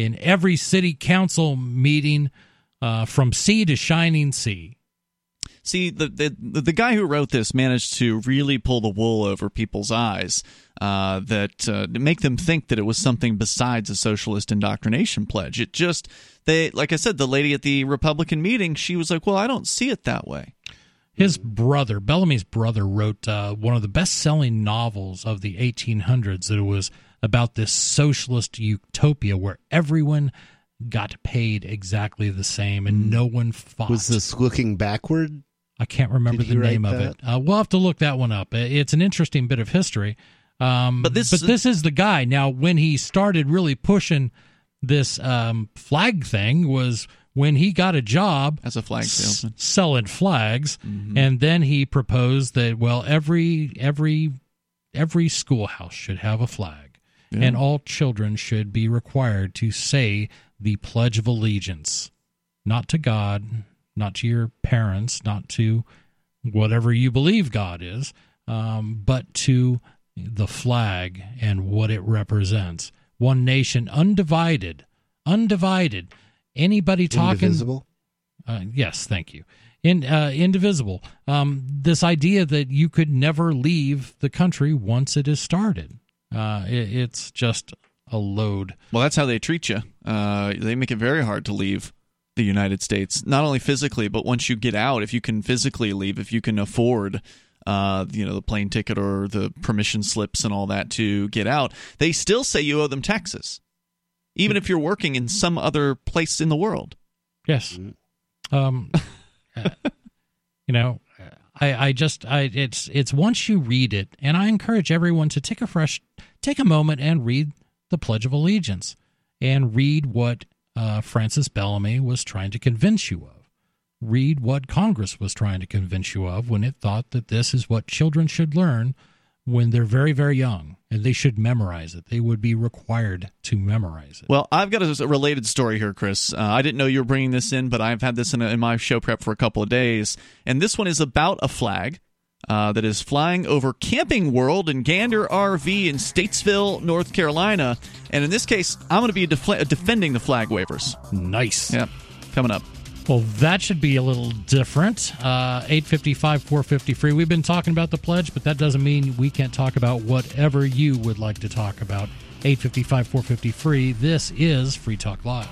in every city council meeting, uh, from sea to shining sea. See, the, the the guy who wrote this managed to really pull the wool over people's eyes, uh, that uh, make them think that it was something besides a socialist indoctrination pledge. It just they, like I said, the lady at the Republican meeting, she was like, "Well, I don't see it that way." His brother, Bellamy's brother, wrote uh, one of the best selling novels of the 1800s that was about this socialist utopia where everyone got paid exactly the same and no one fought. Was this looking backward? I can't remember Did the name of that? it. Uh, we'll have to look that one up. It's an interesting bit of history. Um, But this- but this is the guy. Now, when he started really pushing this um, flag thing was when he got a job As a flag s- salesman. selling flags, Mm-hmm. and then he proposed that well, every every every schoolhouse should have a flag, and all children should be required to say the Pledge of Allegiance, not to God, not to your parents, not to whatever you believe God is, um, but to the flag and what it represents. One nation, undivided, undivided. Anybody talking? Indivisible? Uh, yes, thank you. In uh, indivisible. Um, this idea that you could never leave the country once it is started. Uh, it, it's just a load. Well, that's how they treat you. Uh, they make it very hard to leave the United States, not only physically, but once you get out, if you can physically leave, if you can afford, uh, you know, the plane ticket or the permission slips and all that to get out, they still say you owe them taxes, even if you're working in some other place in the world. Yes. Um, [LAUGHS] uh, you know, I, I just, I, it's, it's once you read it, and I encourage everyone to take a fresh, take a moment and read the Pledge of Allegiance and read what uh, Francis Bellamy was trying to convince you of. Read what Congress was trying to convince you of when it thought that this is what children should learn when they're very, very young and they should memorize it. They would be required to memorize it. Well, I've got a, a related story here, Chris. Uh, I didn't know you were bringing this in, but I've had this in, a, in my show prep for a couple of days. And this one is about a flag uh, that is flying over Camping World and Gander RV in Statesville, North Carolina. And in this case, I'm going to be defla defending the flag wavers. nice. Yeah, coming up. Well, that should be a little different. Uh, 855 450 free. We've been talking about the pledge, but that doesn't mean we can't talk about whatever you would like to talk about. 855 450 free. This is Free Talk Live.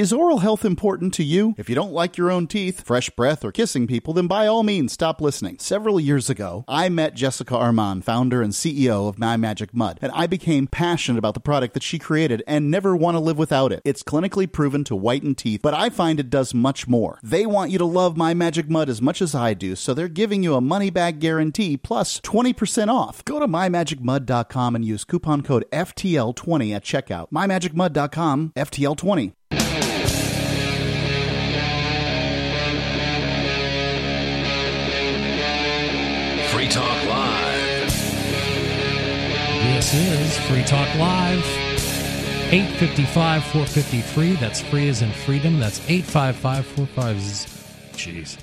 Is oral health important to you? If you don't like your own teeth, fresh breath, or kissing people, then by all means stop listening. Several years ago, I met Jessica Armand, founder and CEO of My Magic Mud, and I became passionate about the product that she created and never want to live without it. It's clinically proven to whiten teeth, but I find it does much more. They want you to love My Magic Mud as much as I do, so they're giving you a money back guarantee plus 20% off. Go to mymagicmud.com and use coupon code FTL20 at checkout. mymagicmud.com FTL20. This is Free Talk Live. 855 453. That's free as in freedom. That's 855 45. Jeez.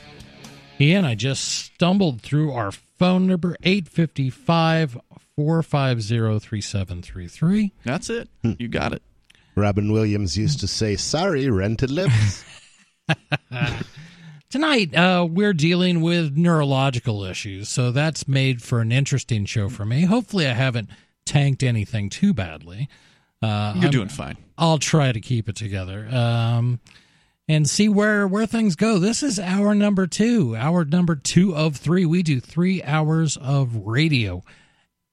Ian, I just stumbled through our phone number 855 450 3733. That's it. You got it. Robin Williams used to say, "Sorry, rented lips." [LAUGHS] Tonight, uh, we're dealing with neurological issues, so that's made for an interesting show for me. Hopefully, I haven't tanked anything too badly. Uh, You're I'm- doing fine. I'll try to keep it together um, and see where where things go. This is hour number two, hour number two of three. We do three hours of radio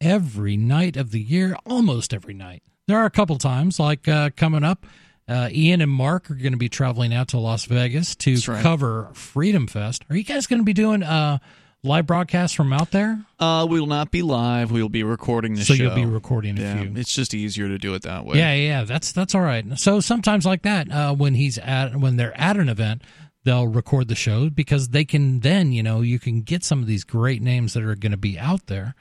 every night of the year, almost every night. There are a couple times, like uh, coming up. Uh, Ian and Mark are going to be traveling out to Las Vegas to right. cover Freedom Fest. Are you guys going to be doing uh, live broadcast from out there? Uh, we will not be live. We will be recording the so show. So you'll be recording a yeah, few. it's just easier to do it that way. Yeah, yeah, that's that's all right. So sometimes like that, uh, when he's at when they're at an event, they'll record the show because they can then you know you can get some of these great names that are going to be out there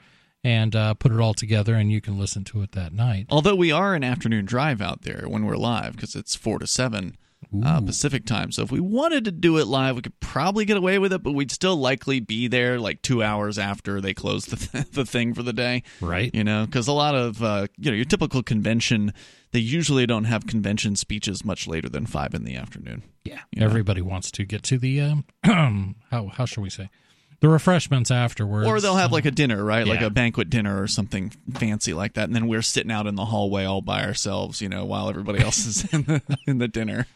and uh, put it all together, and you can listen to it that night. Although we are an afternoon drive out there when we're live because it's four to seven uh, Pacific time. So if we wanted to do it live, we could probably get away with it, but we'd still likely be there like two hours after they close the [LAUGHS] the thing for the day. Right. You know, because a lot of uh, you know your typical convention, they usually don't have convention speeches much later than five in the afternoon. Yeah, Yeah. everybody wants to get to the um, [CLEARS THROAT] how how shall we say the refreshments afterwards, Or they'll have like a dinner, right? Like a banquet dinner or something fancy like that, and then we're sitting out in the hallway all by ourselves, you know, while everybody else is [LAUGHS] in the in the dinner.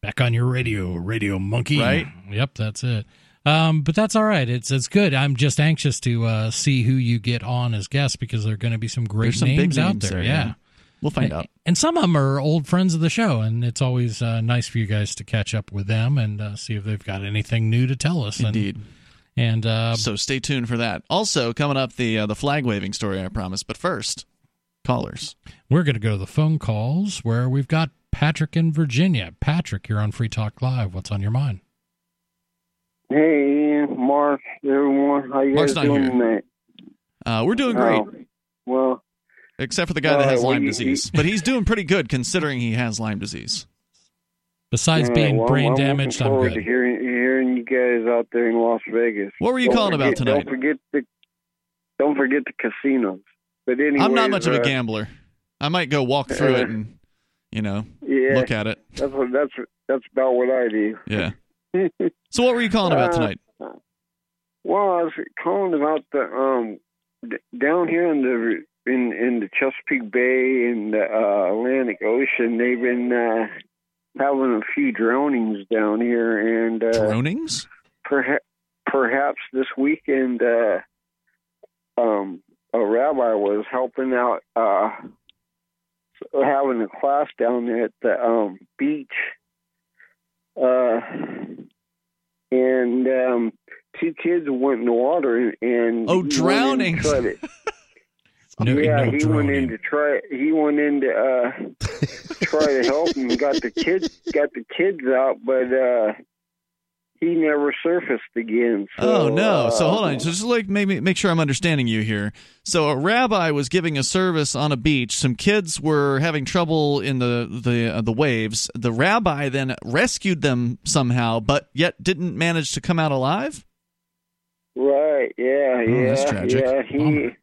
Back on your radio, Radio Monkey. Right. Yep, that's it. Um, but that's all right. It's it's good. I'm just anxious to uh, see who you get on as guests because there are going to be some great some names big out there. there, yeah. yeah. We'll find out. And some of them are old friends of the show, and it's always uh, nice for you guys to catch up with them and uh, see if they've got anything new to tell us. And, Indeed. And uh, So stay tuned for that. Also, coming up, the uh, the flag waving story I promise, But first, callers. we're going to go to the phone calls where we've got Patrick in Virginia. Patrick, you're on Free Talk Live. What's on your mind? Hey, Mark, everyone, how you Mark's guys doing here. tonight? Uh, we're doing great, Oh, well, except for the guy that Uh, has well, Lyme you- disease. But he's doing pretty good considering he has Lyme disease. Besides all being right, well, brain I'm damaged, looking I'm forward good. to hearing, hearing you guys out there in Las Vegas. What were you Don't calling about tonight? Don't forget the, don't forget the casinos. But anyway, I'm not much of a uh, gambler. I might go walk through it and, you know, Yeah, look at it. that's what that's that's about what I do. Yeah. [LAUGHS] So what were you calling about Uh, tonight? Well, I was calling about the um d- down here in the in in the Chesapeake Bay and the uh, Atlantic Ocean. They've been uh, having a few drownings down here, and uh, Dronings? perhaps perhaps this weekend, uh, um, a rabbi was helping out, uh, having a class down there at the um, beach, uh, and um, two kids went in the water and Oh, drowning. went in to drownings. try to- [LAUGHS] No, yeah, no he droning. went in to try. He went in to uh, [LAUGHS] try to help him. Got the kids, got the kids out, but uh, he never surfaced again. So, Oh no! So uh, hold on. So just like maybe make sure I'm understanding you here. So a rabbi was giving a service on a beach. Some kids were having trouble in the the uh, the waves. The rabbi then rescued them somehow, but yet didn't manage to come out alive. Right. Yeah. Oh, yeah. that's tragic. Yeah. He. Bummer.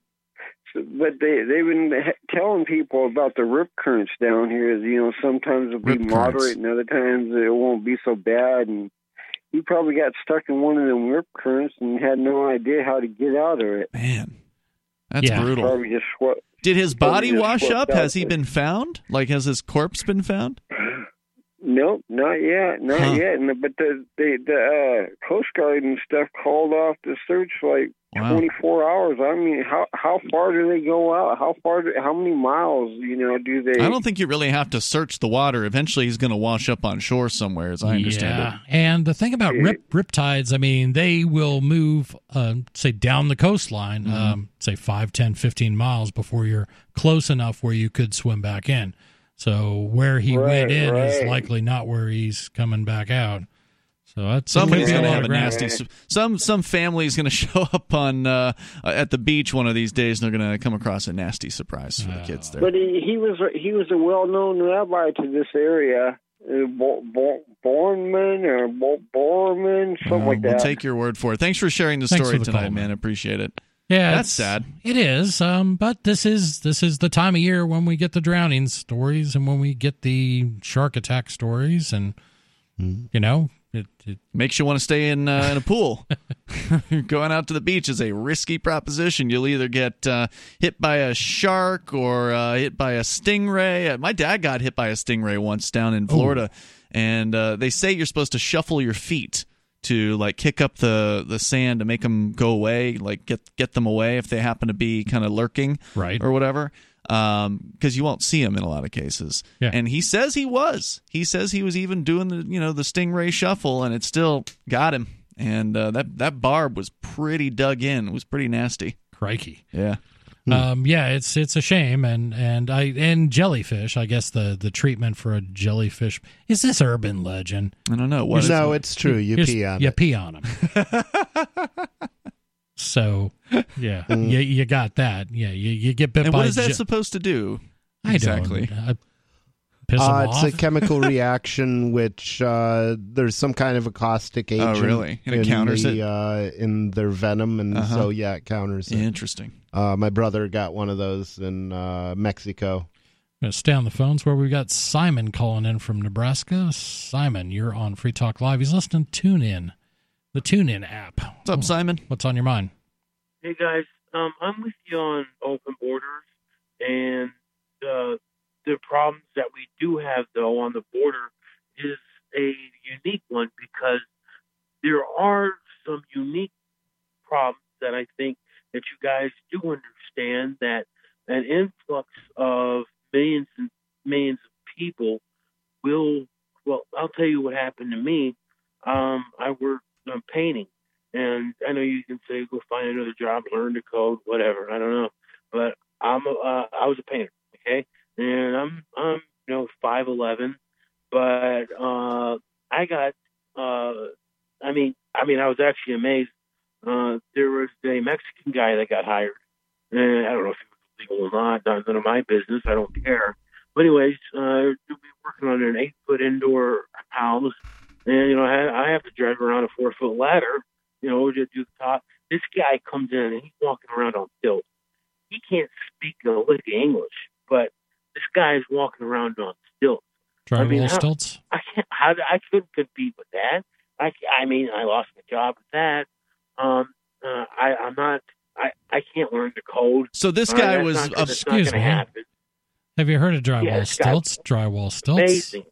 but they they've been telling people about the rip currents down here. You know, sometimes it'll be Rip currents. moderate, and other times it won't be so bad. And he probably got stuck in one of them rip currents and had no idea how to get out of it. Man, that's Yeah. brutal. Probably just swept. Did his body just wash up? Has he there. been found? Like, has his corpse been found? Nope, not yet, not Huh. yet. But the the the uh, Coast Guard and stuff called off the search like Wow. 24 hours. I mean, how how far do they go out? How far? Do, how many miles? You know, do they? I don't think you really have to search the water. Eventually, he's going to wash up on shore somewhere, as I understand yeah. it. And the thing about rip riptides, I mean, they will move, uh, say, down the coastline, Mm-hmm. um, say 5, 10, 15 miles before you're close enough where you could swim back in. So where he Right, went in is likely not where he's coming back out. So that's Somebody's going to have a nasty. su- Some some family's going [LAUGHS] to show up on uh, at the beach one of these days, and they're going to come across a nasty surprise for the kids there. But he, he was he was a well known rabbi to this area, uh, Bo, Bo, or Bo, Borman, something Uh, like we'll take your word for it. Thanks for sharing the Thanks story the tonight, call, man. Appreciate it. Yeah, That's sad. It is, um, but this is this is the time of year when we get the drowning stories and when we get the shark attack stories, and you know, it, it, Makes you want to stay in uh, in a pool. [LAUGHS] Going out to the beach is a risky proposition. You'll either get uh, hit by a shark or uh, hit by a stingray. Uh, My dad got hit by a stingray once down in Florida, and uh, they say you're supposed to shuffle your feet to like kick up the the sand to make them go away, like get get them away if they happen to be kind of lurking, Right. or whatever. Because you won't see him in a lot of cases. Yeah. And he says he was. He says he was even doing the you know the stingray shuffle, and it still got him. And uh, that that barb was pretty dug in. It was pretty nasty. crikey. Yeah. Um, yeah, it's it's a shame, and and I and jellyfish. I guess the the treatment for a jellyfish is this urban legend. I don't know what. no, it's true. You Just- pee on you it. pee on them. [LAUGHS] so yeah, [LAUGHS] you you got that. Yeah, you you get bit and by. what is that je- supposed to do? I exactly? Don't, piss 'em Uh, it's off. a chemical [LAUGHS] reaction which uh, there's some kind of a caustic Oh, agent. really? And it in counters the, it? Uh, in their venom, and Uh-huh. so yeah, it counters it. Interesting. Uh, my brother got one of those in uh, Mexico. Gonna stay on the phones where we've got Simon calling in from Nebraska. Simon, you're on Free Talk Live. He's listening Tune In, the Tune In app. What's up, Simon? What's on your mind? Hey guys, um, I'm with you on open borders and the the problems that we do have though on the border is a unique one because there are some unique problems that I think that you guys do understand that an influx of millions and millions of people will well I'll tell you what happened to me. Um, I work on painting and I know you can say go find another job, learn to code, whatever. I don't know, but I'm a, uh, I was a painter, okay, and I'm I'm you know five eleven, but uh, I got uh, I mean I mean I was actually amazed. Uh, there was a Mexican guy that got hired, and I don't know if he was legal or not. Not none of my business. I don't care. But anyways, uh, we'll be working on an eight foot indoor house, and you know I, I have to drive around a four foot ladder you know, to do the top. This guy comes in and he's walking around on stilts. He can't speak a lick of English, but this guy is walking around on stilts. Drywall I mean, how- stilts. I can't. How I couldn't compete with that. I, I mean, I lost my job with that. Um, uh, I, I'm not. I, I can't learn to code. So this Uh, guy that's was not, Excuse me. Have you heard of drywall Yeah, stilts? Drywall stilts. Amazing.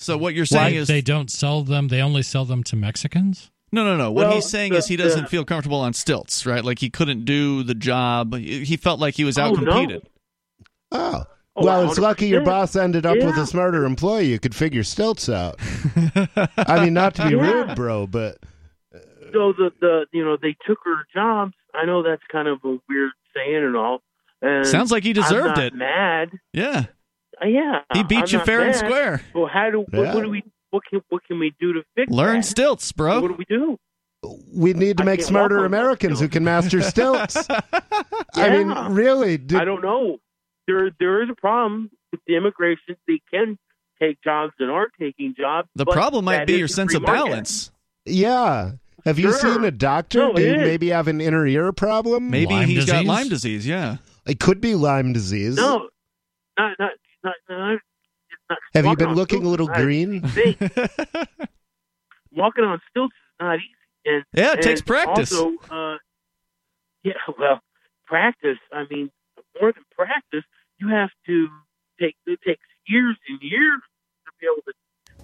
So what you're Why saying is they don't sell them? They only sell them to Mexicans. no, no, no. What Well, he's saying the- is he doesn't the- feel comfortable on stilts, right? Like he couldn't do the job. He he felt like he was Oh, no. competed. Oh. Oh, well, it's lucky your boss ended up with a smarter employee who could figure stilts out. I mean, not to be [LAUGHS] Yeah. rude, bro, but so the the you know they took her jobs. I know that's kind of a weird saying and all. And Sounds like he I'm deserved not it. Mad. Yeah, Uh, Uh, yeah, he beat I'm you not fair and square. Well, how do Yeah. what, what do we what can what can we do to fix Learn that? stilts, bro. What do we do? we need to make smarter walk on Americans who can master [LAUGHS] stilts. I mean, really? Did, I don't know. There there is a problem with the immigration. They can take jobs and are taking jobs. The problem might be your sense free of market. balance. yeah. Have you seen a doctor? No, Do you maybe have an inner ear problem? Maybe Lyme he's got? Lyme disease. Yeah. It could be Lyme disease. No, not not not. not, not Have you been on looking a little green? walking on stilts is not easy. And Yeah, it takes practice. Also, uh, yeah, well, practice. I mean, more than practice, you have to take. It takes years and years to be able to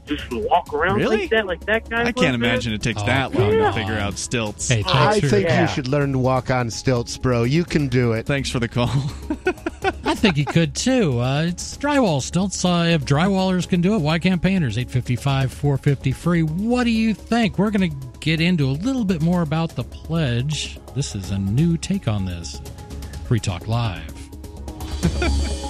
just walk around Really? like that, like that guy. I can't man. imagine it takes Oh, that long yeah. to figure out stilts. Hey, I for, think Yeah. you should learn to walk on stilts, bro. You can do it. Thanks for the call. [LAUGHS] I think you could too. Uh, it's drywall stilts. Uh, if drywallers can do it, why can't painters? 855 450 free. What do you think? We're going to get into a little bit more about the pledge. This is a new take on this. Free Talk Live. [LAUGHS]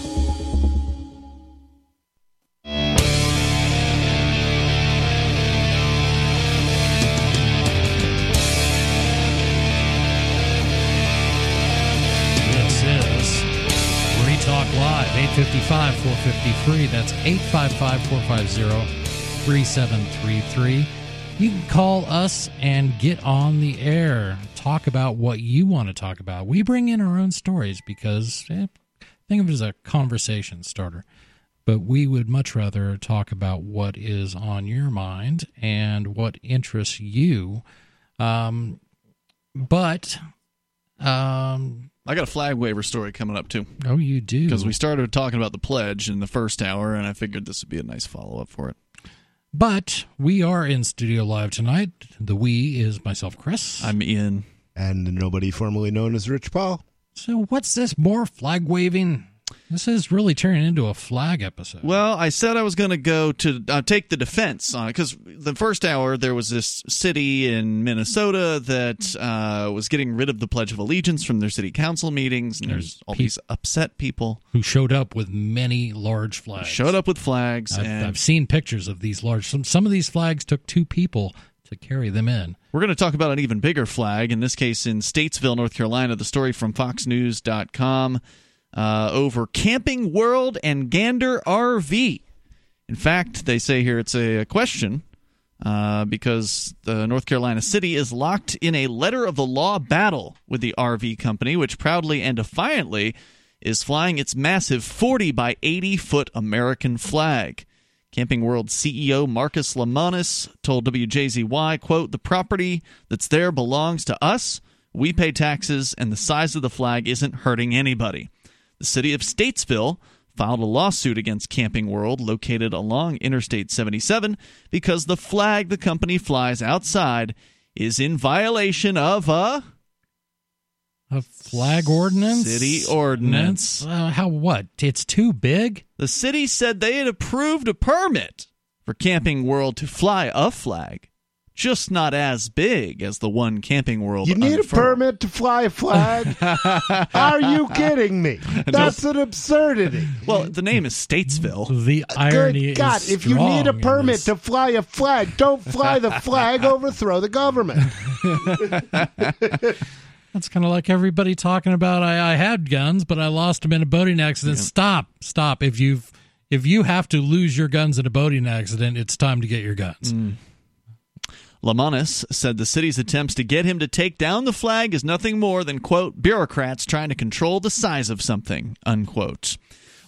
Talk Live, 855 453. That's 855 450 3733. You can call us and get on the air. Talk about what you want to talk about. We bring in our own stories because eh, think of it as a conversation starter. But we would much rather talk about what is on your mind and what interests you. Um, but um, I got a flag waiver story coming up too Oh, you do. because we started talking about the pledge in the first hour, and I figured this would be a nice follow up for it. But we are in studio live tonight. The we is myself, Chris. I'm Ian. And nobody formerly known as Rich Paul. so what's this more flag waving? This is really turning into a flag episode. Well, I said I was going to go to uh, take the defense on it because the first hour there was this city in Minnesota that uh, was getting rid of the Pledge of Allegiance from their city council meetings, and there's all these upset people who showed up with many large flags? showed up with flags, I've, and I've seen pictures of these large. Some some of these flags took two people to carry them in. We're going to talk about an even bigger flag, in this case in Statesville, North Carolina. The story from FoxNews.com uh, over Camping World and Gander RV. In fact, they say here it's a, a question uh, because the North Carolina city is locked in a letter of the law battle with the RV company, which proudly and defiantly is flying its massive 40 by 80 foot American flag. Camping World CEO Marcus Lemonis told WJZY, quote, the property that's there belongs to us. We pay taxes, and the size of the flag isn't hurting anybody. The city of Statesville filed a lawsuit against Camping World, located along Interstate 77, because the flag the company flies outside is in violation of a A flag ordinance, City ordinance. Uh, how what? It's too big. The city said they had approved a permit for Camping World to fly a flag, just not as big as the one Camping World. You need a permit to fly a flag? [LAUGHS] Are you kidding me? [LAUGHS] That's an absurdity. Well, the name is Statesville. The irony Good God, is if you need a permit to fly a flag, don't fly the flag, [LAUGHS] overthrow the government. That's kind of like everybody talking about I, I had guns, but I lost them in a boating accident. Stop, stop. If you've if you have to lose your guns in a boating accident, it's time to get your guns. Mm. Lemonis said the city's attempts to get him to take down the flag is nothing more than, quote, bureaucrats trying to control the size of something, unquote.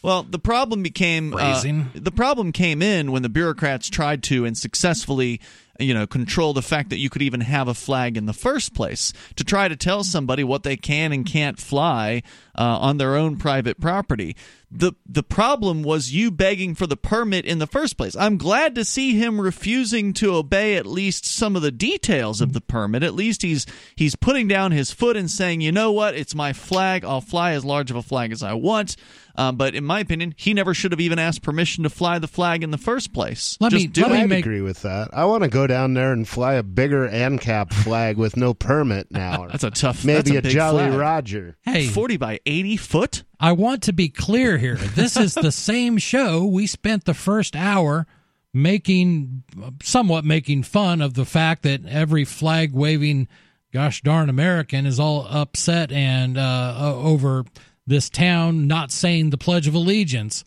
Well, the problem became uh, the problem came in when the bureaucrats tried to and successfully, you know, control the fact that you could even have a flag in the first place to try to tell somebody what they can and can't fly uh, on their own private property. The The problem was you begging for the permit in the first place. I'm glad to see him refusing to obey at least some of the details of the permit. At least he's he's putting down his foot and saying, you know what, it's my flag. I'll fly as large of a flag as I want. Um, but in my opinion, he never should have even asked permission to fly the flag in the first place. Let Just me- do let it. me I'd make- agree with that. I want to go down there and fly a bigger ANCAP flag with no permit now. [LAUGHS] That's a tough. Maybe that's a, big Jolly flag. Roger. Hey, Forty by eighty foot. I want to be clear here. This is the [LAUGHS] same show. We spent the first hour making, somewhat making fun of the fact that every flag waving, gosh darn American is all upset and uh, over this town not saying the Pledge of Allegiance.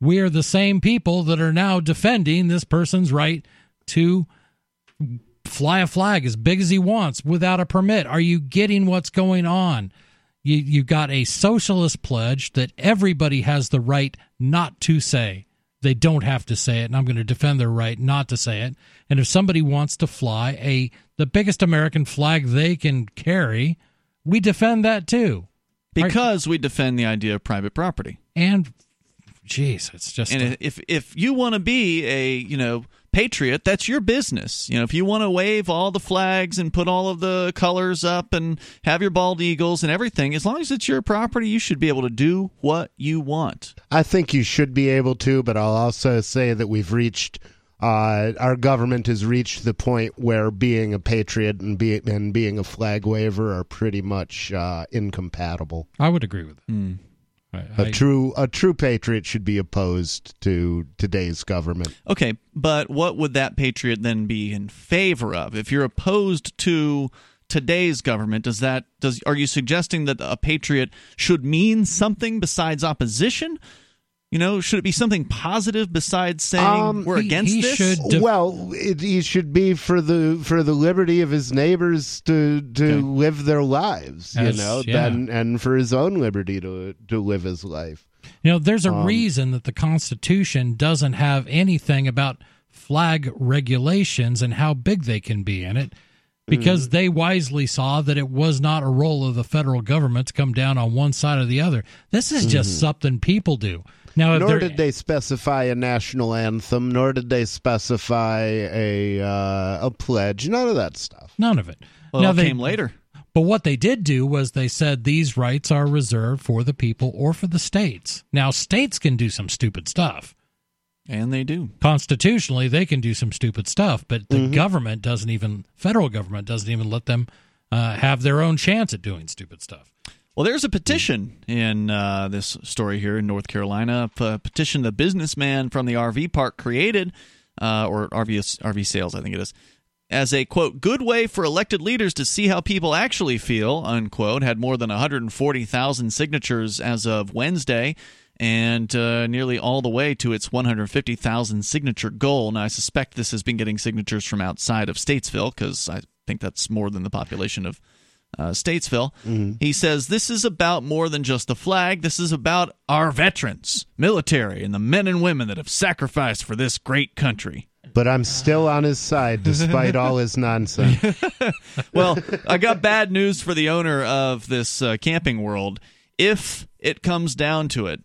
We are the same people that are now defending this person's right to fly a flag as big as he wants without a permit. Are you getting what's going on? You you got a socialist pledge that everybody has the right not to say. They don't have to say it, and I'm going to defend their right not to say it. And if somebody wants to fly a the biggest American flag they can carry, we defend that too. Because we defend the idea of private property. And jeez, it's just and a- if if you want to be a you know patriot, that's your business. You know, if you want to wave all the flags and put all of the colors up and have your bald eagles and everything, as long as it's your property, you should be able to do what you want. I think you should be able to, but I'll also say that we've reached. Uh, our government has reached the point where being a patriot and, be, and being a flag waver are pretty much uh, incompatible. I would agree with that. Hmm. I- A I- true a true patriot should be opposed to today's government. Okay, but what would that patriot then be in favor of? If you're opposed to today's government, does that does are you suggesting that a patriot should mean something besides opposition? You know, should it be something positive besides saying Um, we're he- against he this? should def- well, it, he should be for the for the liberty of his neighbors to to Okay. live their lives, you know, yeah. and and for his own liberty to to live his life. You know, there's a Um, reason that the Constitution doesn't have anything about flag regulations and how big they can be in it because Mm. they wisely saw that it was not a role of the federal government to come down on one side or the other. This is just something people do. Now. Nor did they specify a national anthem, nor did they specify a uh, a pledge. None of that stuff. none of it. well, now it they came later. But what they did do was they said these rights are reserved for the people or for the states. Now, states can do some stupid stuff. And they do. Constitutionally, they can do some stupid stuff, but the Mm-hmm. government doesn't even, federal government doesn't even let them uh, have their own chance at doing stupid stuff. Well, there's a petition in uh, this story here in North Carolina. a petition the businessman from the RV park created, uh, or RV RV sales, I think it is, as a quote good way for elected leaders to see how people actually feel. Unquote had more than 140,000 signatures as of Wednesday. And uh, nearly all the way to its 150,000 signature goal. Now, I suspect this has been getting signatures from outside of Statesville because I think that's more than the population of uh, Statesville. He says this is about more than just the flag. This is about our veterans, military, and the men and women that have sacrificed for this great country. But I'm still on his side despite all his nonsense. [LAUGHS] Well, I got bad news for the owner of this uh, camping world. If it comes down to it,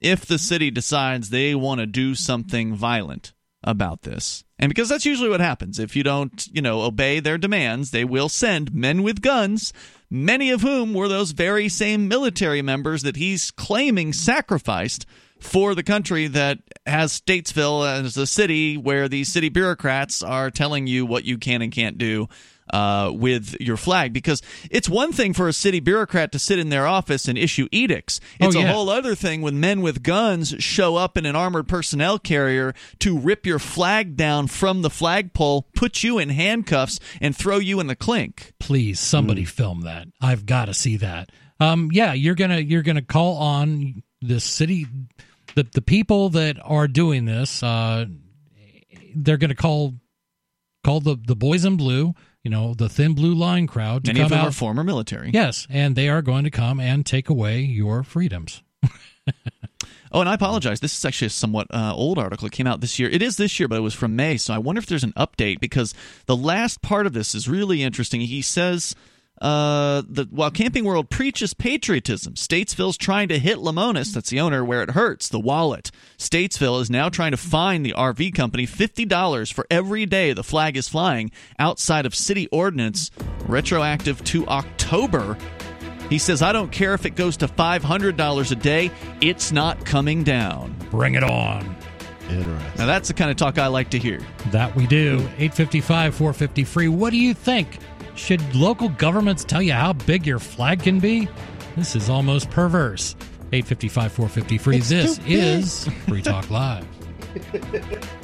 if the city decides they want to do something violent about this, and because that's usually what happens, if you don't, you know, obey their demands, they will send men with guns, many of whom were those very same military members that he's claiming sacrificed for the country that has Statesville as a city where these city bureaucrats are telling you what you can and can't do uh, with your flag. Because it's one thing for a city bureaucrat to sit in their office and issue edicts. Oh, It's a whole other thing when men with guns show up in an armored personnel carrier to rip your flag down from the flagpole, put you in handcuffs, and throw you in the clink. Please, somebody film that. I've got to see that. Um, yeah, you're gonna you're gonna call on the city, the the people that are doing this. Uh, they're gonna call call the the boys in blue. You know, the thin blue line crowd to Many of them out. are former military. Yes, and they are going to come and take away your freedoms. Oh, and I apologize. This is actually a somewhat uh, old article. It came out this year. It is this year, but it was from May. So I wonder if there's an update because the last part of this is really interesting. He says uh, that while Camping World preaches patriotism, Statesville's trying to hit Lemonis, that's the owner, where it hurts, the wallet. Statesville is now trying to fine the RV company $50 for every day the flag is flying outside of city ordinance, retroactive to October. He says, I don't care if it goes to $500 a day, it's not coming down. Bring it on. Interesting. Now, that's the kind of talk I like to hear. That we do. 855 450 free. What do you think? Should local governments tell you how big your flag can be? This is almost perverse. 855 450 free. This is Free Talk Live. [LAUGHS]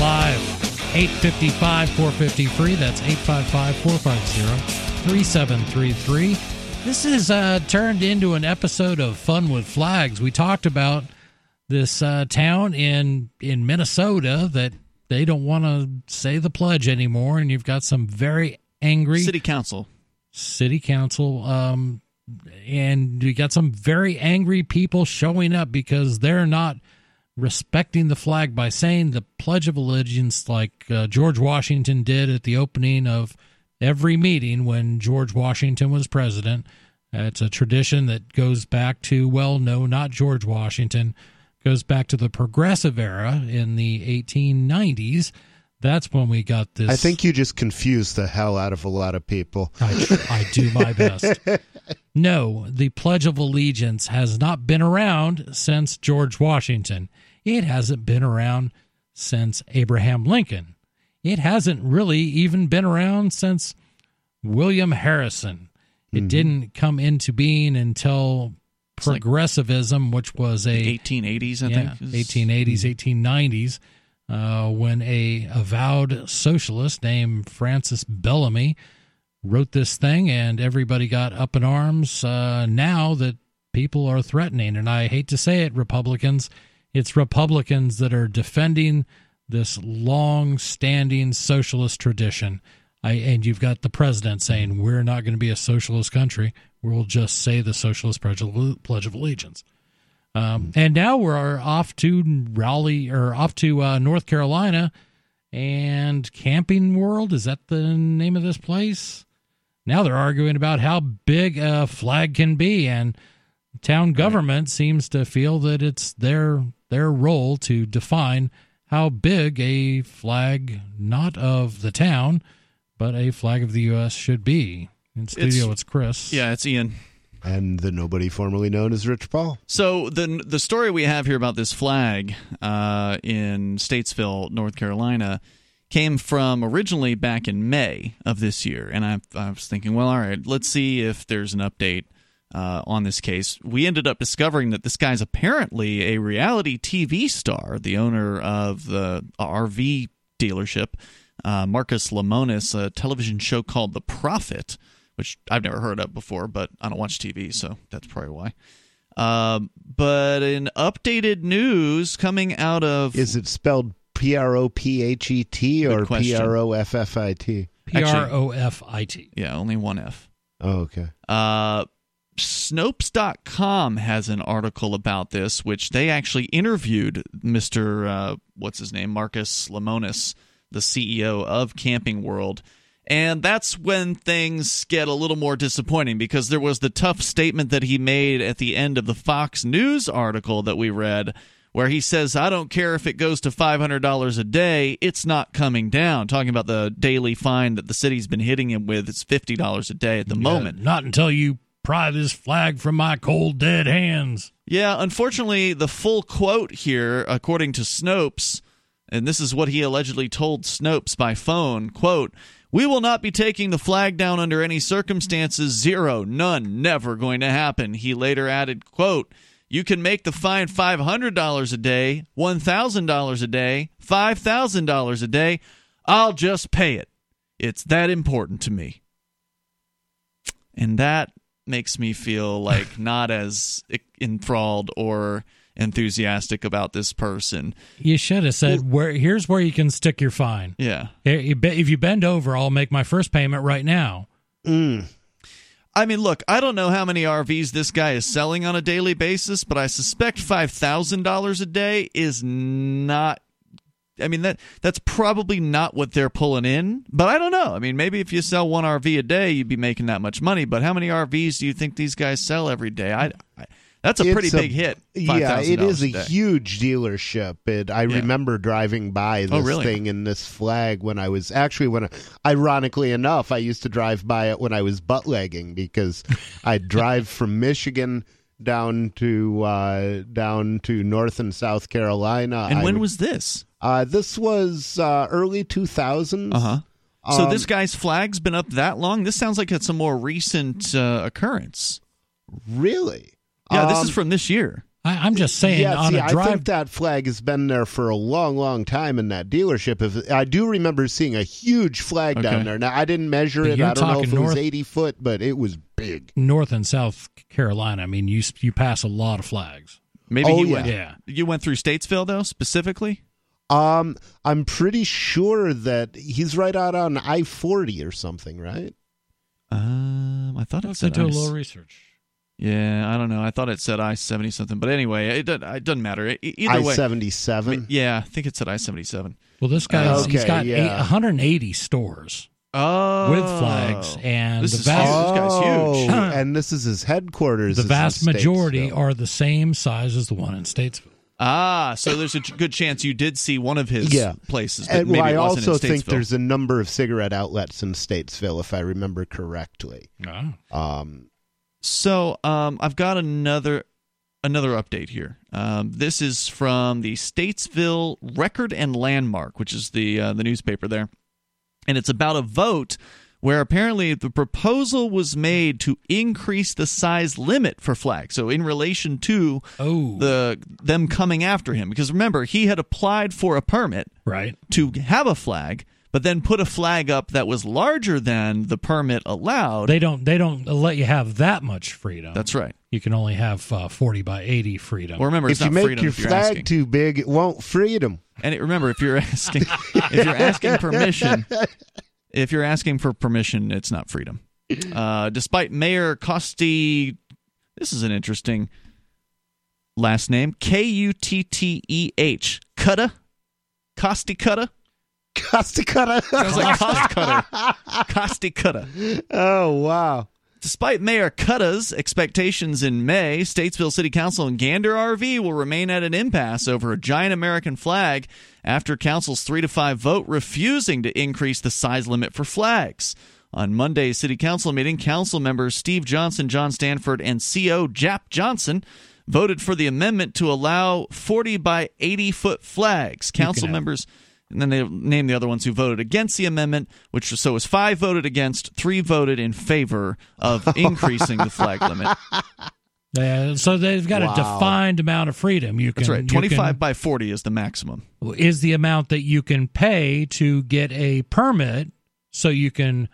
Live. 855 450 free. That's 855 450 3733. This is uh, turned into an episode of Fun with Flags. We talked about this uh, town in in Minnesota that they don't want to say the pledge anymore, and you've got some very angry City Council. city council um and you got some very angry people showing up because they're not respecting the flag by saying the pledge of allegiance like uh, George Washington did at the opening of every meeting when George Washington was president uh, it's a tradition that goes back to well no not George Washington goes back to the progressive era in the 1890s that's when we got this I think you just confused the hell out of a lot of people. I, I do my best. [LAUGHS] No, the Pledge of Allegiance has not been around since George Washington. It hasn't been around since Abraham Lincoln. It hasn't really even been around since William Harrison. It didn't come into being until like progressivism, which was a 1880s, I yeah, think. 1880s, 1890s, uh, when a avowed socialist named Francis Bellamy wrote this thing, and everybody got up in arms. Uh, now that people are threatening, and I hate to say it, Republicans, it's Republicans that are defending this long-standing socialist tradition. I, and you've got the president saying we're not going to be a socialist country. We'll just say the Socialist Pledge of, Allegiance. Um, and now we're off to Raleigh or off to uh, North Carolina and Camping World. Is that the name of this place? Now they're arguing about how big a flag can be, and town government seems to feel that it's their their role to define how big a flag, not of the town, but a flag of the U.S. should be. In studio, it's, Chris. Yeah, it's Ian. And the nobody formerly known as Rich Paul. So the the story we have here about this flag uh, in Statesville, North Carolina, came from originally back in May of this year, and I, I was thinking, well, all right, let's see if there's an update uh, on this case. We ended up discovering that this guy's apparently a reality TV star, the owner of the RV dealership, uh, Marcus Lemonis, a television show called The Profit which I've never heard of before, but I don't watch TV, so that's probably why. Um, but in updated news coming out of Is it spelled P R O P H E T or Good. P R O F F I T? P R O F I T. yeah, only one F. Oh, okay. Uh, Snopes.com has an article about this, which they actually interviewed Mr. Uh, what's his name, Marcus Lemonis, the CEO of Camping World. And that's when things get a little more disappointing because there was the tough statement that he made at the end of the Fox News article that we read, where he says, I don't care if it goes to $500 a day, it's not coming down. Talking about the daily fine that the city's been hitting him with, it's $50 a day at the moment. Not until you pry this flag from my cold, dead hands. Yeah, unfortunately, the full quote here, according to Snopes, and this is what he allegedly told Snopes by phone, quote, "We will not be taking the flag down under any circumstances. Zero, none, never going to happen." He later added, quote, "You can make the fine $500 a day, $1,000 a day, $5,000 a day. I'll just pay it. It's that important to me." And that makes me feel like [LAUGHS] not as enthralled or enthusiastic about this person. You should have said, "Where here's where you can stick your fine. Yeah. Here, you be- If you bend over, I'll make my first payment right now." Mm. I mean, look, I don't know how many RVs this guy is selling on a daily basis, but I suspect $5,000 a day is not I mean that that's probably not what they're pulling in, but I don't know. I mean, maybe if you sell one RV a day, you'd be making that much money. But how many RVs do you think these guys sell every day? I, I that's a It's pretty big hit. Yeah, it is a $5,000 day. huge dealership. It, I Yeah. remember driving by this Oh, really? thing in this flag when I was actually when, I, ironically enough, I used to drive by it when I was butt legging because [LAUGHS] I'd drive from Michigan down to uh, down to North and South Carolina. And I when would- was this? Uh, this was uh, early two thousands. Uh huh. So Um, this guy's flag's been up that long. This sounds like it's a more recent uh, occurrence. Really? Yeah, this Um, is from this year. I, I'm just saying yeah, on see, a I drive think that flag has been there for a long, long time in that dealership. If I do remember seeing a huge flag Okay. down there. Now I didn't measure But it. I don't know if talking it was eighty foot, but it was big. North and South Carolina. I mean, you you pass a lot of flags. Maybe Oh, he yeah. went. Yeah. You went through Statesville though, specifically. Um, I'm pretty sure that he's right out on I forty or something, right? Um, I thought it Let's said do a I- little research. Yeah, I don't know. I thought it said I seventy something, but anyway, it, doesn't- it doesn't matter. E- Either I way, seventy seven. yeah, I think it said I seventy seven. Well, this guy's he's Okay, got yeah. eight, 180 stores Oh, with flags, and This the is vast huge. This guy's huge. Oh, and this is his headquarters. the vast majority are the same size as the one in Statesville. Ah, so there's a good chance you did see one of his Yeah. places, but And maybe well, I it wasn't also in think there's a number of cigarette outlets in Statesville, if I remember correctly. Oh. Um, So um, I've got another another update here. Um, this is from the Statesville Record and Landmark, which is the uh, the newspaper there, and it's about a vote where apparently the proposal was made to increase the size limit for flags. So in relation to Oh, the them coming after him, because remember he had applied for a permit right. to have a flag, but then put a flag up that was larger than the permit allowed. They don't they don't let you have that much freedom. That's right. you can only have uh, 40 by 80 freedom. Well, remember, it's if you not make freedom your if you're flag asking. too big, it won't freedom. And it, remember, if you're asking, if you're asking [LAUGHS] permission, if you're asking for permission, it's not freedom. [CLEARS THROAT] Uh, despite Mayor Costi, this is an interesting last name: K U T T E H, Kutteh, Costi Kutteh. Costa Cutter. Sounds like [LAUGHS] cost cutter. Costi Kutteh. oh wow. Despite Mayor Kutteh's expectations in May, Statesville City Council and Gander RV will remain at an impasse over a giant American flag after Council's 3 to 5 vote refusing to increase the size limit for flags. On Monday's City Council meeting, Council members Steve Johnson, John Stanford, and CO Jap Johnson voted for the amendment to allow 40 by 80 foot flags. Council have- members and then they named the other ones who voted against the amendment, which so was five voted against, three voted in favor of [LAUGHS] increasing the flag limit. Uh, so they've got Wow. a defined amount of freedom. You can That's right. you Twenty five can- by forty is the maximum. is the amount that you can pay to get a permit so you can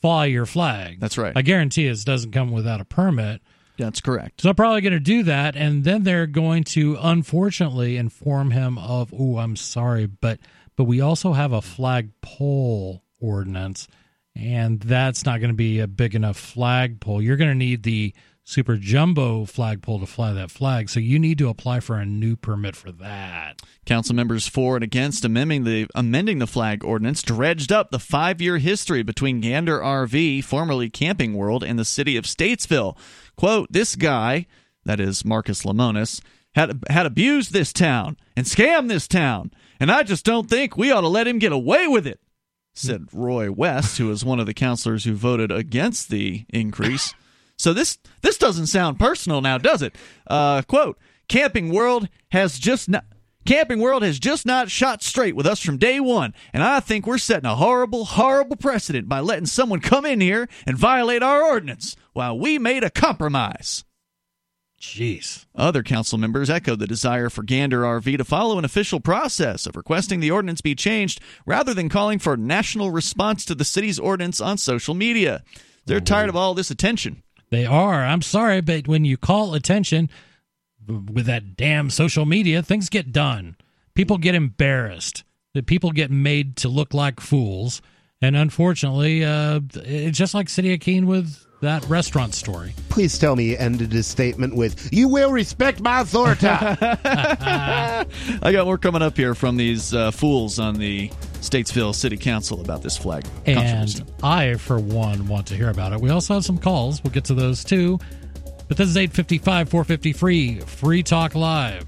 fly your flag. That's right. I guarantee it doesn't come without a permit. That's correct. So they're probably going to do that, and then they're going to unfortunately inform him of, "Oh, I'm sorry, but but we also have a flagpole ordinance, and that's not going to be a big enough flagpole. You're going to need the super jumbo flagpole to fly that flag, so you need to apply for a new permit for that." Council members for and against amending the amending the flag ordinance dredged up the five year history between Gander RV, formerly Camping World, and the city of Statesville. Quote: This guy, that is Marcus Lemonis, had had abused this town and scammed this town, and I just don't think we ought to let him get away with it. Said Roy West, who is one of the councilors who voted against the increase. [COUGHS] So this this doesn't sound personal now, does it? Uh, quote: Camping World has just not. Camping World has just not shot straight with us from day one, and I think we're setting a horrible, horrible precedent by letting someone come in here and violate our ordinance while we made a compromise. Jeez. Other council members echoed the desire for Gander RV to follow an official process of requesting the ordinance be changed rather than calling for a national response to the city's ordinance on social media. They're tired of all this attention. They are. I'm sorry, but when you call attention with that damn social media, things get done. People get embarrassed. That people get made to look like fools, And unfortunately, uh, it's just like City of Keene with that restaurant story. Please tell me he ended his statement with, You will respect my authority. [LAUGHS] [LAUGHS] I got more coming up here from these uh, fools on the Statesville City Council about this flag. And I, for one, want to hear about it. We also have some calls. We'll get to those too. But this is 855 450 free, Free Talk Live.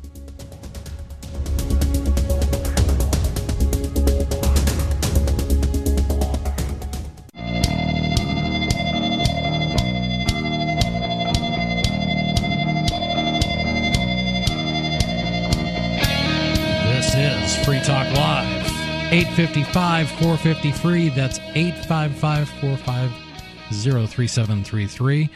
This is Free Talk Live. 855 450 free. That's 855 450 3733.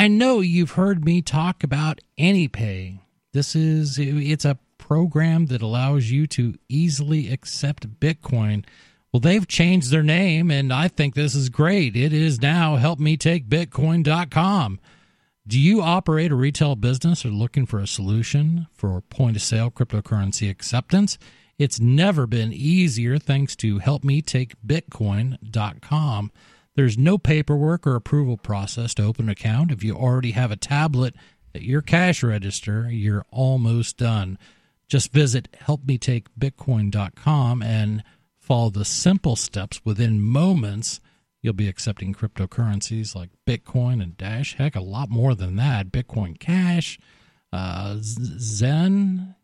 I know you've heard me talk about AnyPay. This is it's a program that allows you to easily accept Bitcoin. Well, they've changed their name and I think this is great. It is now helpmetakebitcoin.com. Do you operate a retail business or looking for a solution for point of sale cryptocurrency acceptance? It's never been easier thanks to helpmetakebitcoin.com. There's no paperwork or approval process to open an account. If you already have a tablet at your cash register, you're almost done. Just visit helpmetakebitcoin.com and follow the simple steps within moments You'll be accepting cryptocurrencies like Bitcoin and Dash. Heck, a lot more than that. Bitcoin Cash, uh, Zen,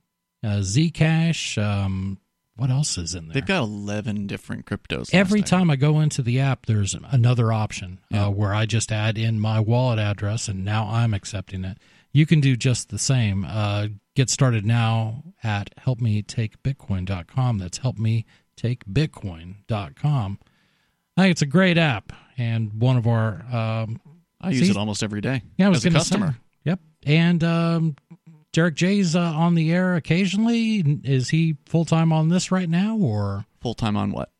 uh, Zcash. Um, what else is in there? They've got 11 different cryptos. Every I time I go into the app, there's another option Yeah. uh, where I just add in my wallet address, and now I'm accepting it. You can do just the same. Uh, get started now at helpmetakebitcoin.com. That's helpmetakebitcoin.com. I think it's a great app, and one of our um, I use See? it almost every day. yeah, I was as a customer. Say, yep, and um, Derek J's uh, on the air occasionally. Is he full time on this right now, or Full time on what?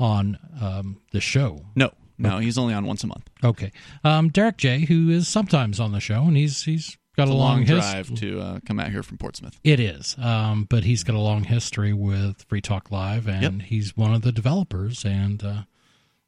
on um, the show? No, no, he's only on once a month. Okay, um, Derek J, who is sometimes on the show, and he's he's got It's a long his- drive to uh, come out here from Portsmouth. It is, um, but he's got a long history with Free Talk Live, and he's one of the developers, and uh,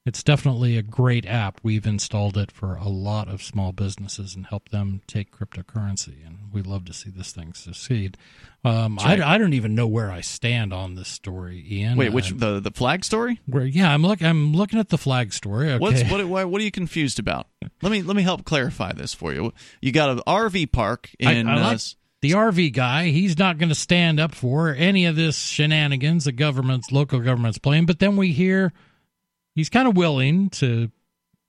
it's definitely a great app. We've installed it for a lot of small businesses and helped them take cryptocurrency, and we love to see this thing succeed. Um, I. I don't even know where I stand on this story, Ian. Wait, which I'm- the the flag story? where? Yeah, I'm look. I'm looking at the flag story. Okay. What's what, what? What are you confused about? Let me let me help clarify this for you. You got an RV park in I uh, like s- the RV guy. He's not going to stand up for any of this shenanigans the government's local government's playing. But then we hear he's kind of willing to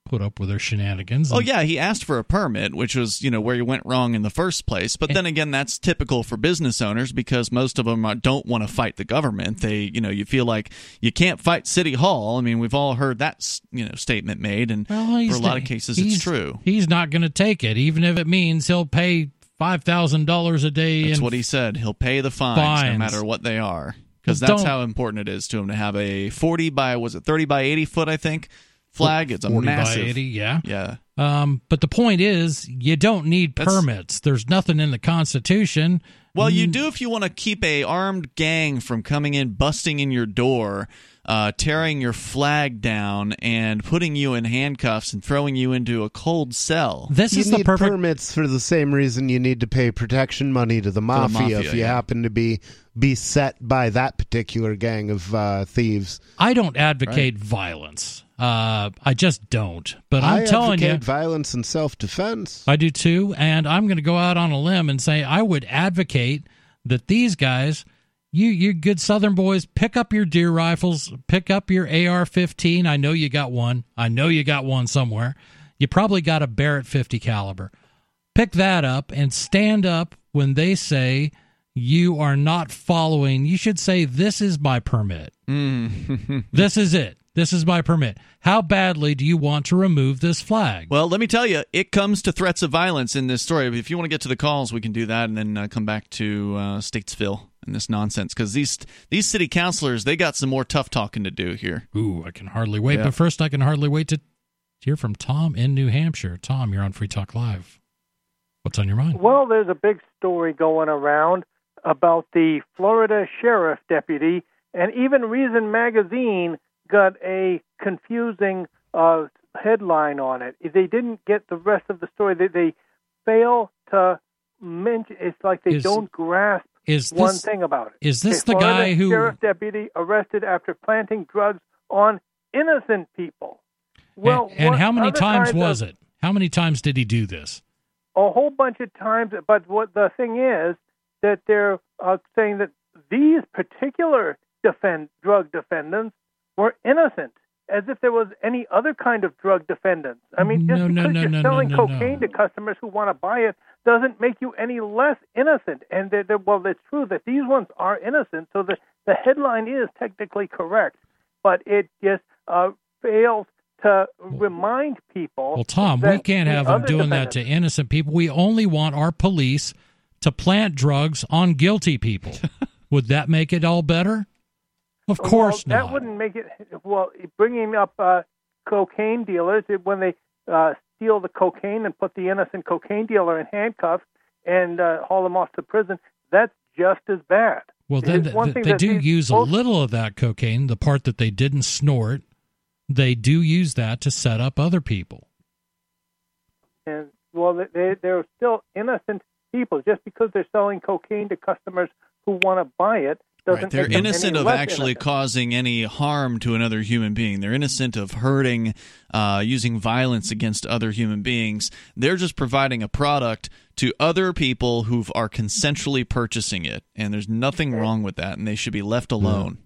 put up with their shenanigans. Oh yeah, he asked for a permit, which was you know where you went wrong in the first place. But then again, that's typical for business owners because most of them are, don't want to fight the government. They you know you feel like you can't fight city hall. I mean, we've all heard that you know statement made, and Well, for a lot of cases, it's true. He's not going to take it, even if it means he'll pay five thousand dollars a day. That's what he said. He'll pay the fines, no matter what they are, because that's how important it is to him to have a forty by was it thirty by eighty foot I think flag. It's a 40 massive. by eighty. Yeah. Yeah. Um, but the point is, you don't need That's- permits. There's nothing in the Constitution. Well, you do if you want to keep a armed gang from coming in, busting in your door, uh, tearing your flag down, and putting you in handcuffs and throwing you into a cold cell. This you is the perfect. permits for the same reason you need to pay protection money to the mafia, mafia, if you yeah. happen to be beset by that particular gang of uh, thieves. I don't advocate violence. Uh, I just don't. But I'm I telling you, violence and self-defense. I do too. And I'm going to go out on a limb and say I would advocate that these guys, you you good Southern boys, pick up your deer rifles, pick up your AR-15. I know you got one. I know you got one somewhere. You probably got a Barrett 50 caliber. Pick that up and stand up when they say you are not following. You should say, "This is my permit. [LAUGHS] this is it. This is my permit." How badly do you want to remove this flag? Well, let me tell you, it comes to threats of violence in this story. If you want to get to the calls, we can do that, and then uh, come back to uh, Statesville and this nonsense because these these city councilors they got some more tough talking to do here. Ooh, I can hardly wait. Yeah. But first, I can hardly wait to hear from Tom in New Hampshire. Tom, you're on Free Talk Live. What's on your mind? Well, there's a big story going around about the Florida sheriff deputy, and even Reason magazine got a confusing uh, headline on it. They didn't get the rest of the story. They, they fail to mention. It's like they Is- don't grasp Is one this thing about it. is this the guy who sheriff deputy arrested after planting drugs on innocent people? Well, and, and how many other times was of- it? How many times did he do this? a whole bunch of times. But what the thing is that they're uh, saying that these particular defend drug defendants were innocent, as if there was any other kind of drug defendants. I mean, just No, no, because no, you're selling cocaine to customers who want to buy it doesn't make you any less innocent. And they're, they're, well, it's true that these ones are innocent, so the the headline is technically correct, but it just uh, fails to remind people. Well, Tom, we can't have them doing that to innocent people. We only want our police to plant drugs on guilty people. [LAUGHS] Would that make it all better? Of course well, not. That wouldn't make it. Well, bringing up uh, cocaine dealers it- when they uh, steal the cocaine and put the innocent cocaine dealer in handcuffs and uh, haul him off to prison, that's just as bad. Well, then It's th- one th- thing they do use a little of that cocaine, the part that they didn't snort. They do use that to set up other people. and well, they- they they're still innocent people. Just because they're selling cocaine to customers who want to buy it Right. They're innocent of actually innocent. causing any harm to another human being. They're innocent of hurting, uh, using violence against other human beings. They're just providing a product to other people who are consensually purchasing it, and there's nothing wrong with that, and they should be left alone.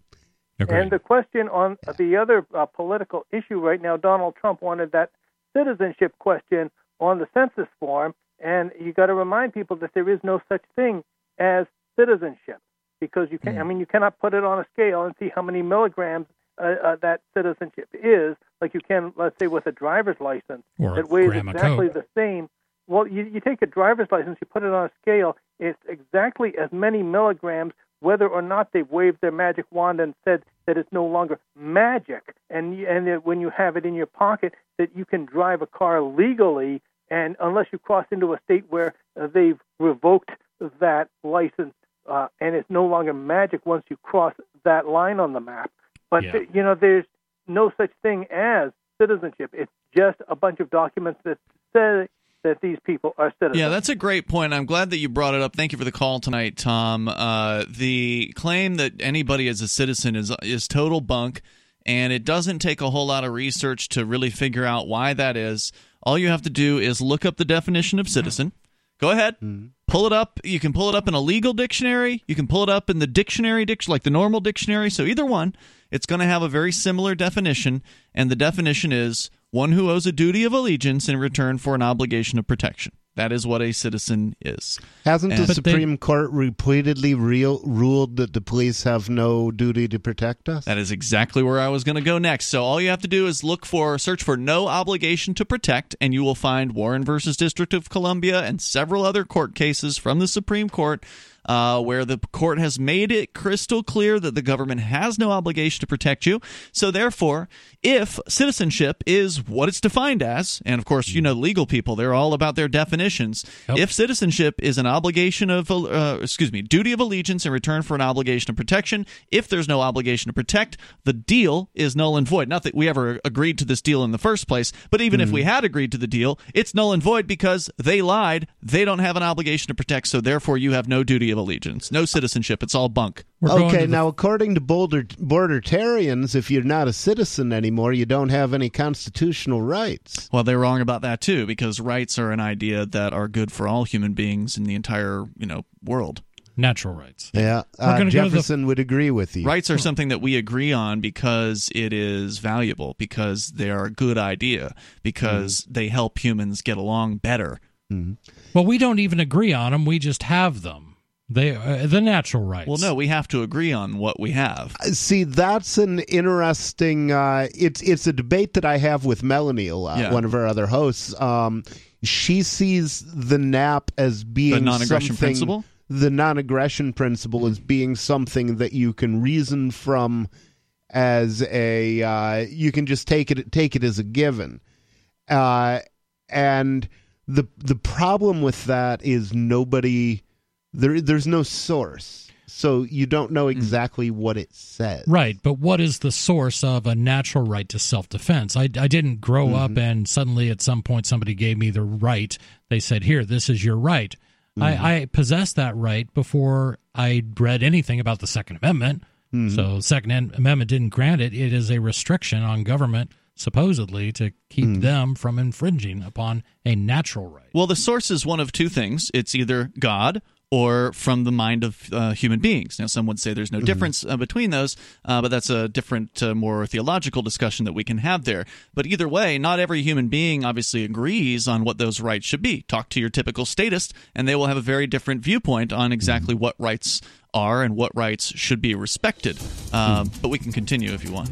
And the question on the other uh, political issue right now, Donald Trump wanted that citizenship question on the census form, and you got to remind people that there is no such thing as citizenship because you can. I mean, you cannot put it on a scale and see how many milligrams uh, uh, that citizenship is, like you can, let's say, with a driver's license Or that weighs exactly the same. Well, you, you take a driver's license, you put it on a scale, it's exactly as many milligrams, whether or not they've waved their magic wand and said that it's no longer magic, and and that when you have it in your pocket, that you can drive a car legally, and unless you cross into a state where uh, they've revoked that license, uh, and it's no longer magic once you cross that line on the map. But Yeah. th- you know, there's no such thing as citizenship. It's just a bunch of documents that say that these people are citizens. Yeah, that's a great point. I'm glad that you brought it up. Thank you for the call tonight, Tom. Uh, the claim that anybody is a citizen is is total bunk, and it doesn't take a whole lot of research to really figure out why that is. All you have to do is look up the definition of citizen. Go ahead, mm-hmm. pull it up. You can pull it up in a legal dictionary. You can pull it up in the dictionary, dic- like the normal dictionary. So either one, it's going to have a very similar definition, and the definition is one who owes a duty of allegiance in return for an obligation of protection. That is what a citizen is. Hasn't And- the But they- Supreme Court repeatedly real, ruled that the police have no duty to protect us? That is exactly where I was going to go next. So all you have to do is look for search for no obligation to protect and you will find Warren versus District of Columbia and several other court cases from the Supreme Court uh, where the court has made it crystal clear that the government has no obligation to protect you. So therefore, if citizenship is what it's defined as, and of course, you know, legal people, they're all about their definitions. Yep. If citizenship is an obligation of, uh, excuse me, duty of allegiance in return for an obligation of protection, if there's no obligation to protect, the deal is null and void. Not that we ever agreed to this deal in the first place, but even if we had agreed to the deal, it's null and void because they lied. They don't have an obligation to protect, so therefore you have no duty of allegiance, no citizenship. It's all bunk. We're okay, to the- now according to Boulder, Bordertarians, if you're not a citizen anymore, you don't have any constitutional rights. Well, they're wrong about that too, because rights are an idea that are good for all human beings in the entire, you know, world. natural rights. Yeah, uh, gonna go to the- Jefferson would agree with you. Rights are something that we agree on because it is valuable, because they are a good idea, because they help humans get along better. Well, we don't even agree on them. We just have them. They uh, the natural rights. Well, no, we have to agree on what we have. See, that's an interesting. Uh, it's it's a debate that I have with Melanie a lot, Yeah. one of our other hosts. Um, she sees the NAP as being The non-aggression principle? The non-aggression principle as being something that you can reason from as a. Uh, you can just take it take it as a given, uh, and the the problem with that is nobody there. There's no source. so you don't know exactly what it says. Right, but what is the source of a natural right to self defense? I, I didn't grow Mm-hmm. up and suddenly at some point somebody gave me the right. They said, Here, this is your right. Mm-hmm. I, I possessed that right before I read anything about the Second Amendment. Mm-hmm. So, Second Amendment didn't grant it. It is a restriction on government, supposedly, to keep Mm. them from infringing upon a natural right. Well, the source is one of two things. It's either God or from the mind of uh, human beings. Now, some would say there's no difference uh, between those, uh, but that's a different, uh, more theological discussion that we can have there. But either way, not every human being obviously agrees on what those rights should be. Talk to your typical statist, and they will have a very different viewpoint on exactly what rights are and what rights should be respected. Um, But we can continue if you want.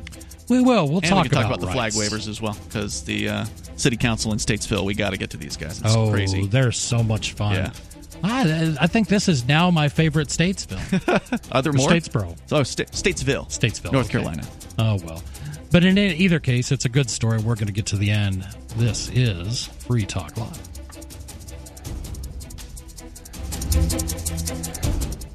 We will. We'll and talk we can talk about, about, the flag waivers as well, because the uh, city council in Statesville, we got to get to these guys. It's oh, crazy. they're so much fun. Yeah. Ah, I, I think this is now my favorite Statesville. [LAUGHS] Or more? Statesboro. Oh, Sta- Statesville. Statesville. North okay. Carolina. Oh, well. But in either case, it's a good story. We're going to get to the end. This is Free Talk Live.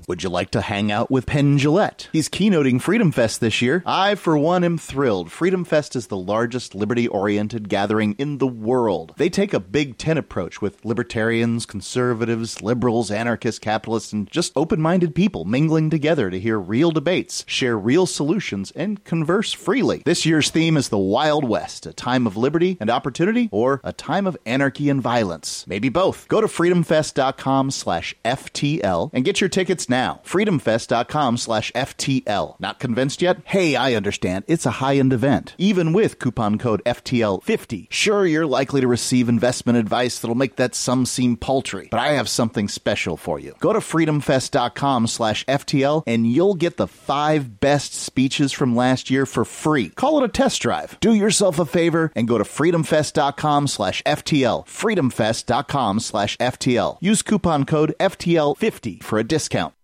Would you like to hang out with Penn Jillette? He's keynoting Freedom Fest this year. I, for one, am thrilled. Freedom Fest is the largest liberty oriented gathering in the world. They take a Big Ten approach with libertarians, conservatives, liberals, anarchists, capitalists, and just open minded people mingling together to hear real debates, share real solutions, and converse freely. This year's theme is the Wild West, a time of liberty and opportunity, or a time of anarchy and violence. Maybe both. Go to freedomfest.com slash FTL and get your tickets now. Freedomfest.com slash FTL. Not convinced yet? Hey, I understand. It's a high-end event. Even with coupon code FTL50. Sure, you're likely to receive investment advice that'll make that sum seem paltry, but I have something special for you. Go to freedomfest.com slash FTL and you'll get the five best speeches from last year for free. Call it a test drive. Do yourself a favor and go to freedomfest.com slash FTL. Freedomfest.com slash FTL. Use coupon code FTL50 for a discount.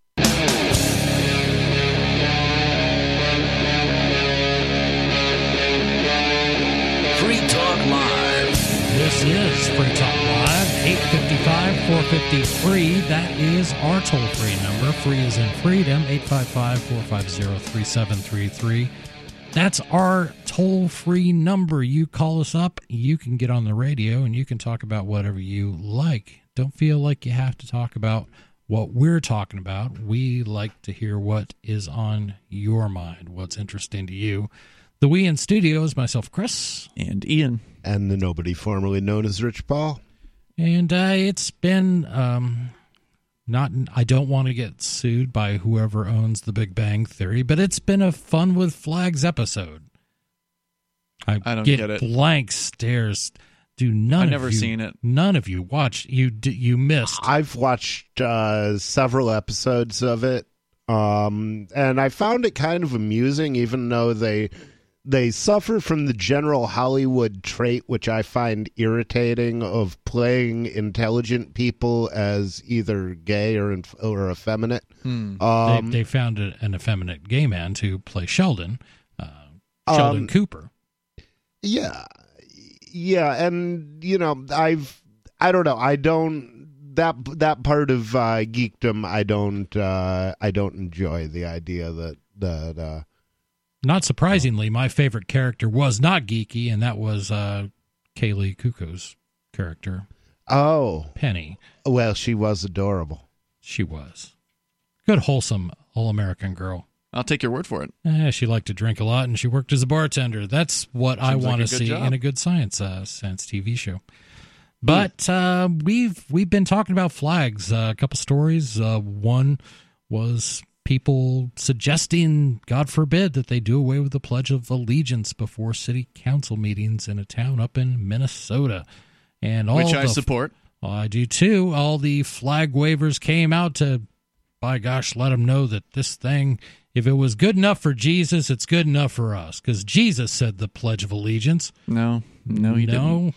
This is Free Talk Live, 855 450 free. That is our toll free number. Free is in freedom, 855 450 3733. That's our toll free number. You call us up, you can get on the radio, and you can talk about whatever you like. Don't feel like you have to talk about what we're talking about. We like to hear what is on your mind, what's interesting to you. The We in Studio is myself, Chris. And Ian. And the nobody formerly known as Rich Paul. And uh, it's been um, not. I don't want to get sued by whoever owns the Big Bang Theory, but it's been a fun with flags episode. I, I don't get, get it. blank stares. Do none I've of never you, seen it. None of you watch. You you missed. I've watched uh, several episodes of it, um, and I found it kind of amusing, even though they they suffer from the general Hollywood trait, which I find irritating, of playing intelligent people as either gay or inf- or effeminate. Hmm. Um, they, they found a, an effeminate gay man to play Sheldon, uh, Sheldon Um, Cooper. Yeah. Yeah, and you know, I've I don't know. I don't that that part of uh geekdom I don't uh I don't enjoy the idea that that uh Not surprisingly, my favorite character was not geeky, and that was uh, Kaley Cuoco's character, oh, Penny. well, she was adorable. She was good, wholesome, all-American girl. I'll take your word for it. Eh, she liked to drink a lot, and she worked as a bartender. That's what I Seems like want a to see job. in a good science uh, science TV show. But uh, we've we've been talking about flags. Uh, a couple stories. Uh, one was people suggesting, God forbid, that they do away with the Pledge of Allegiance before city council meetings in a town up in Minnesota, and all Which I the- support. well, I do too. All the flag wavers came out to, by gosh, let them know that this thing, if it was good enough for Jesus, it's good enough for us. Because Jesus said the Pledge of Allegiance. No, no, he no, didn't.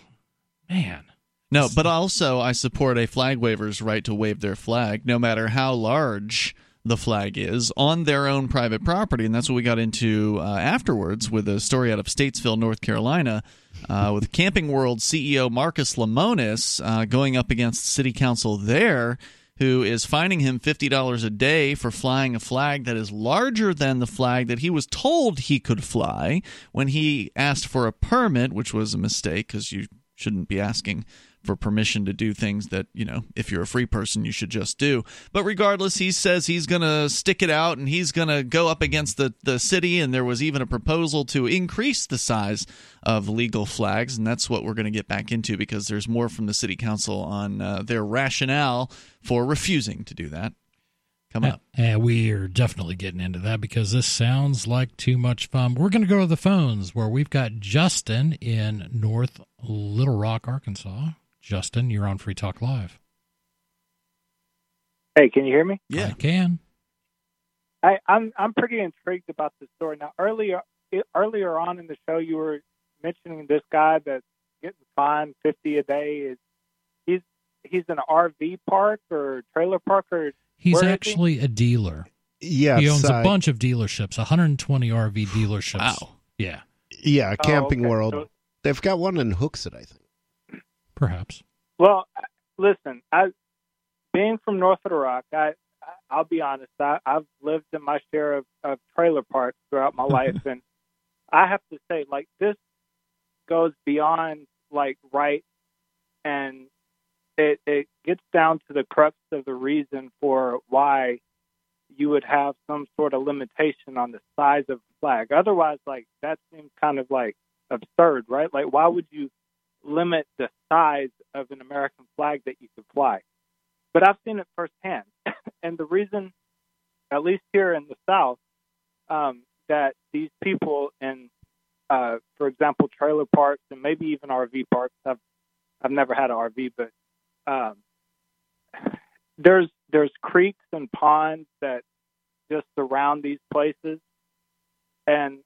man. No, but also I support a flag waver's right to wave their flag, no matter how large the flag is, on their own private property, and that's what we got into uh, afterwards with a story out of Statesville, North Carolina, uh, with Camping World CEO Marcus Lemonis uh, going up against City Council there who is fining him $50 a day for flying a flag that is larger than the flag that he was told he could fly when he asked for a permit, which was a mistake because you shouldn't be asking for permission to do things that, you know, if you're a free person, you should just do. But regardless, he says he's going to stick it out and he's going to go up against the, the city. And there was even a proposal to increase the size of legal flags. And that's what we're going to get back into because there's more from the city council on uh, their rationale for refusing to do that. Come up. And we are definitely getting into that because this sounds like too much fun. We're going to go to the phones where we've got Justin in North Little Rock, Arkansas. Justin, you're on Free Talk Live. Hey, can you hear me? Yeah. I can. I, I'm I'm pretty intrigued about this story. Now, earlier earlier on in the show, you were mentioning this guy that's getting fined fifty a day. Is he's he's an RV park or trailer park or He's where is he? actually a dealer. Yes, he owns uh, a bunch of dealerships, 120 RV dealerships. Wow. Yeah, Yeah, Oh, Camping okay. World. So- They've got one in Hooksett, I think. Perhaps. Well, listen, I being from North Little Rock, I I'll be honest, I, I've lived in my share of, of trailer parks throughout my [LAUGHS] life, and I have to say, like this goes beyond like right, and it it gets down to the crux of the reason for why you would have some sort of limitation on the size of the flag. Otherwise, like that seems kind of like absurd, right? Like, why would you limit the size of an American flag that you could fly? But I've seen it firsthand, [LAUGHS] and the reason, at least here in the South, um, that these people in, uh, for example, trailer parks and maybe even RV parks. I've I've never had an RV, but um, there's there's creeks and ponds that just surround these places, and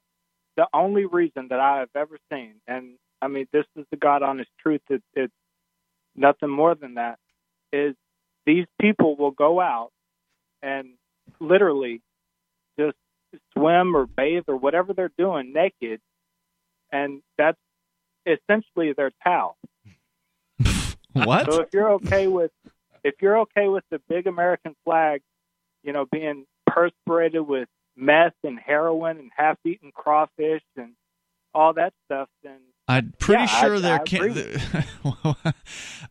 the only reason that I have ever seen, and I mean this is the God honest truth, it, it's nothing more than that, is these people will go out and literally just swim or bathe or whatever they're doing naked, and that's essentially their towel. [LAUGHS] What? So if you're okay with if you're okay with the big American flag, you know, being perspirated with meth and heroin and half-eaten crawfish and all that stuff, then I'm pretty Yeah, sure I- there I can. agree [LAUGHS]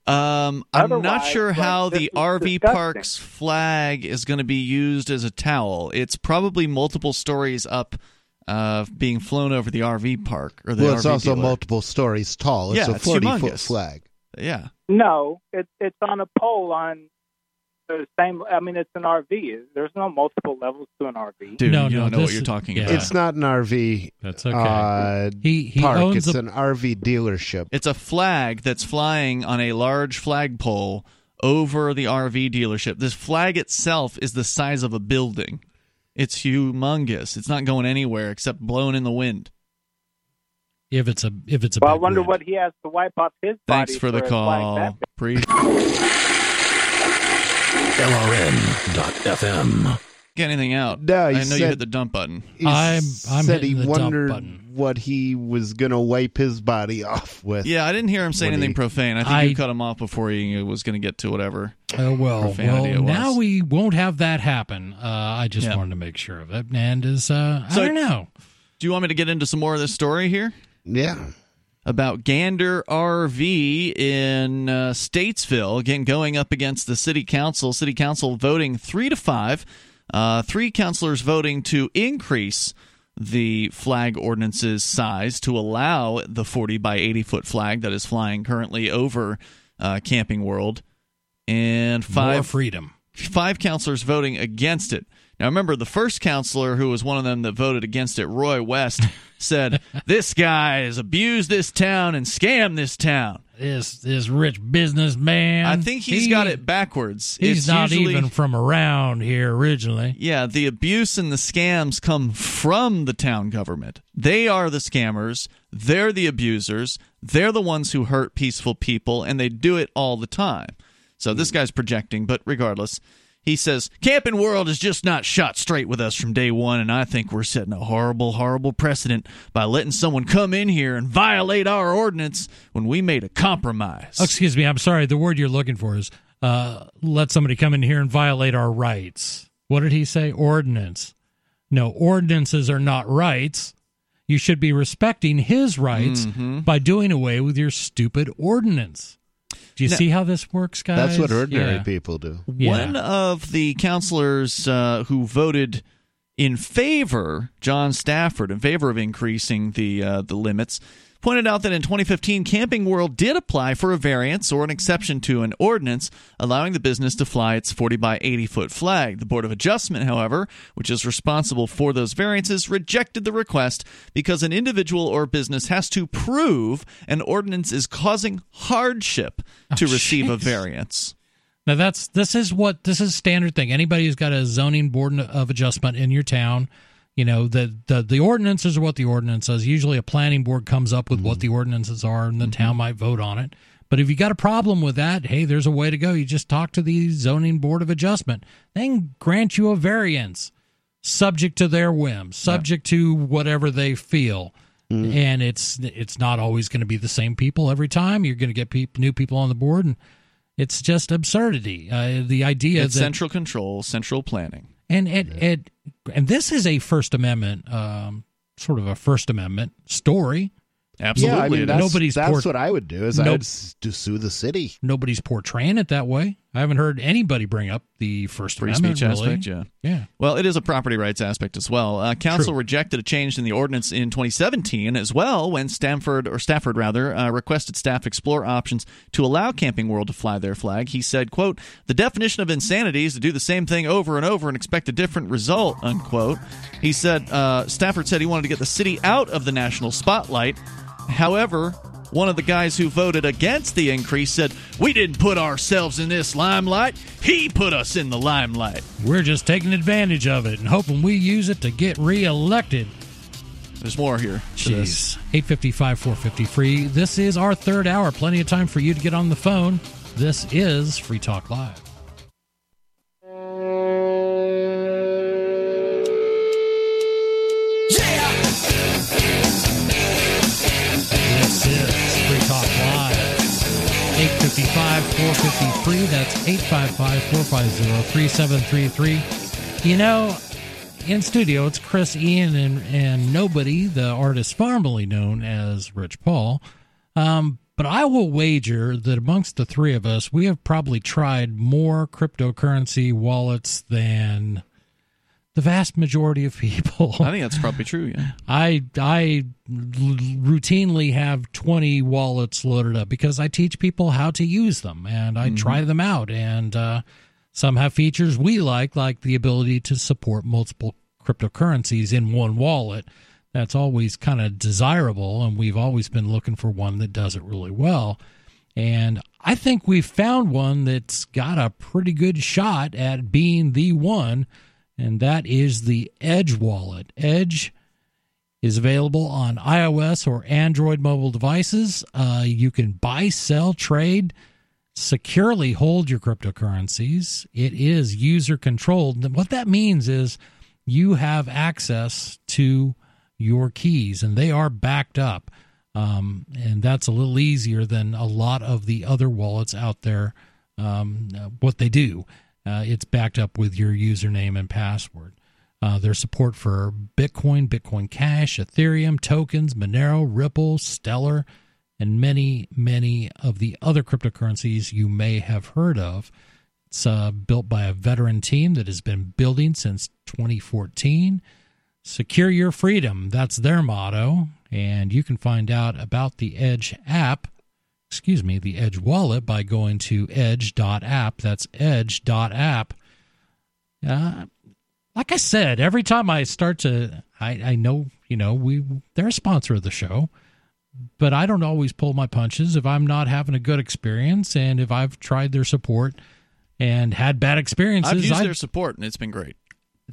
um, I'm not sure how this the RV disgusting. park's flag is going to be used as a towel. It's probably multiple stories up, uh, being flown over the RV park or the well, it's RV also dealer. multiple stories tall. It's Yeah, a 40 foot flag. Yeah, no, it's it's on a pole on the same. I mean, it's an RV. There's no multiple levels to an RV. dude, No, you no, don't know what you're talking yeah. about. It's not an RV That's okay. uh, he he park. owns It's a an RV dealership. It's a flag that's flying on a large flagpole over the RV dealership. This flag itself is the size of a building. It's humongous. It's not going anywhere except blown in the wind. if it's a if it's a Well, I wonder wind. what he has to wipe off his body. Thanks for the call. that. Pre- LRN.FM. Get anything out? No, he I know you said- hit the dump button. He I'm- I'm said hitting he the dump wondered button. what he was going to wipe his body off with. Yeah, I didn't hear him say When anything he- profane. I think I- you cut him off before he was going to get to whatever. Oh well, profanity well it was. now we won't have that happen. Uh, I just Yeah. wanted to make sure of it, and is uh, I So- don't know. Do you want me to get into some more of this story here? Yeah. About Gander RV in uh, Statesville, again going up against the city council. City council voting three to five. Uh, three councilors voting to increase the flag ordinance's size to allow the 40 by 80 foot flag that is flying currently over uh, Camping World, and More five freedom. five councilors voting against it. Now, remember, the first counselor who was one of them that voted against it, Roy West, [LAUGHS] said, This guy has abused this town and scammed this town. This this rich businessman. I think he's he- got it backwards. He's It's not usually- even from around here originally. Yeah, the abuse and the scams come from the town government. They are the scammers. They're the abusers. They're the ones who hurt peaceful people, and they do it all the time. So this hmm. guy's projecting, but regardless, he says Camping World is just not shot straight with us from day one, and I think we're setting a horrible, horrible precedent by letting someone come in here and violate our ordinance when we made a compromise. Oh, excuse me. I'm sorry. The word you're looking for is uh, let somebody come in here and violate our rights. What did he say? Ordinance. No, ordinances are not rights. You should be respecting his rights Mhm. by doing away with your stupid ordinance. Do you Now- see how this works, guys? That's what ordinary Yeah. people do. One of the counselors uh, who voted in favor, John Stafford, in favor of increasing the uh, the limits, pointed out that in 2015, Camping World did apply for a variance or an exception to an ordinance allowing the business to fly its 40 by 80 foot flag. The Board of Adjustment, however, which is responsible for those variances, rejected the request because an individual or business has to prove an ordinance is causing hardship oh, to Oh, receive a variance. Now that's this is what this is standard thing. Anybody who's got a zoning board of adjustment in your town, you know the the the ordinances are what the ordinance says. Usually, a planning board comes up with what mm-hmm. the ordinances are, and the mm-hmm. town might vote on it. But if you got a problem with that, hey, there's a way to go. You just talk to the zoning board of adjustment. They can grant you a variance, subject to their whim, subject to whatever they feel. Mm-hmm. And it's it's not always going to be the same people every time. You're going to get peop new people on the board, and it's just absurdity. Uh, the idea It's that central control, central planning. and and, and and this is a First Amendment, um, sort of a First Amendment story. Absolutely, yeah, I mean, that's, Nobody's that's por- what I would do. Is Nope. I'd s- to sue the city. Nobody's portraying it that way. I haven't heard anybody bring up the First free Amendment. speech really. aspect. Yeah. Yeah. Well, it is a property rights aspect as well. Uh, council True. rejected a change in the ordinance in 2017 as well when Stanford or Stafford rather uh, requested staff explore options to allow Camping World to fly their flag. He said, "quote The definition of insanity is to do the same thing over and over and expect a different result." Unquote. He said uh, Stafford said he wanted to get the city out of the national spotlight. However. One of the guys who voted against the increase said, We didn't put ourselves in this limelight. He put us in the limelight. We're just taking advantage of it and hoping we use it to get reelected. There's more here. Jeez. 855 450 free. This is our third hour. Plenty of time for you to get on the phone. This is Free Talk Live. 855 453. That's 855 450 3733. You know, in studio, it's Chris Ian and, and nobody, the artist formerly known as Rich Paul. Um, but I will wager that amongst the three of us, we have probably tried more cryptocurrency wallets than the vast majority of people. I think that's probably true. Yeah. [LAUGHS] I I routinely have 20 wallets loaded up because I teach people how to use them and I try them out and uh, some have features we like like the ability to support multiple cryptocurrencies in one wallet. That's always kind of desirable and we've always been looking for one that does it really well. And I think we've found one that's got a pretty good shot at being the one and that is the Edge wallet. Edge is available on iOS or Android mobile devices. Uh, you can buy, sell, trade, securely hold your cryptocurrencies. It is user controlled. What that means is you have access to your keys and they are backed up. Um, and that's a little easier than a lot of the other wallets out there. Um, what they do, uh, it's backed up with your username and password. Uh, there's support for Bitcoin, Bitcoin Cash, Ethereum, tokens, Monero, Ripple, Stellar, and many, many of the other cryptocurrencies you may have heard of. It's uh, built by a veteran team that has been building since 2014. Secure your freedom. That's their motto. And you can find out about the Edge app, excuse me, the Edge wallet by going to edge.app. That's edge.app. Uh, like I said, every time I start to, I, I know, you know, we they're a sponsor of the show, but I don't always pull my punches if I'm not having a good experience and if I've tried their support and had bad experiences. I've used I- their support and it's been great.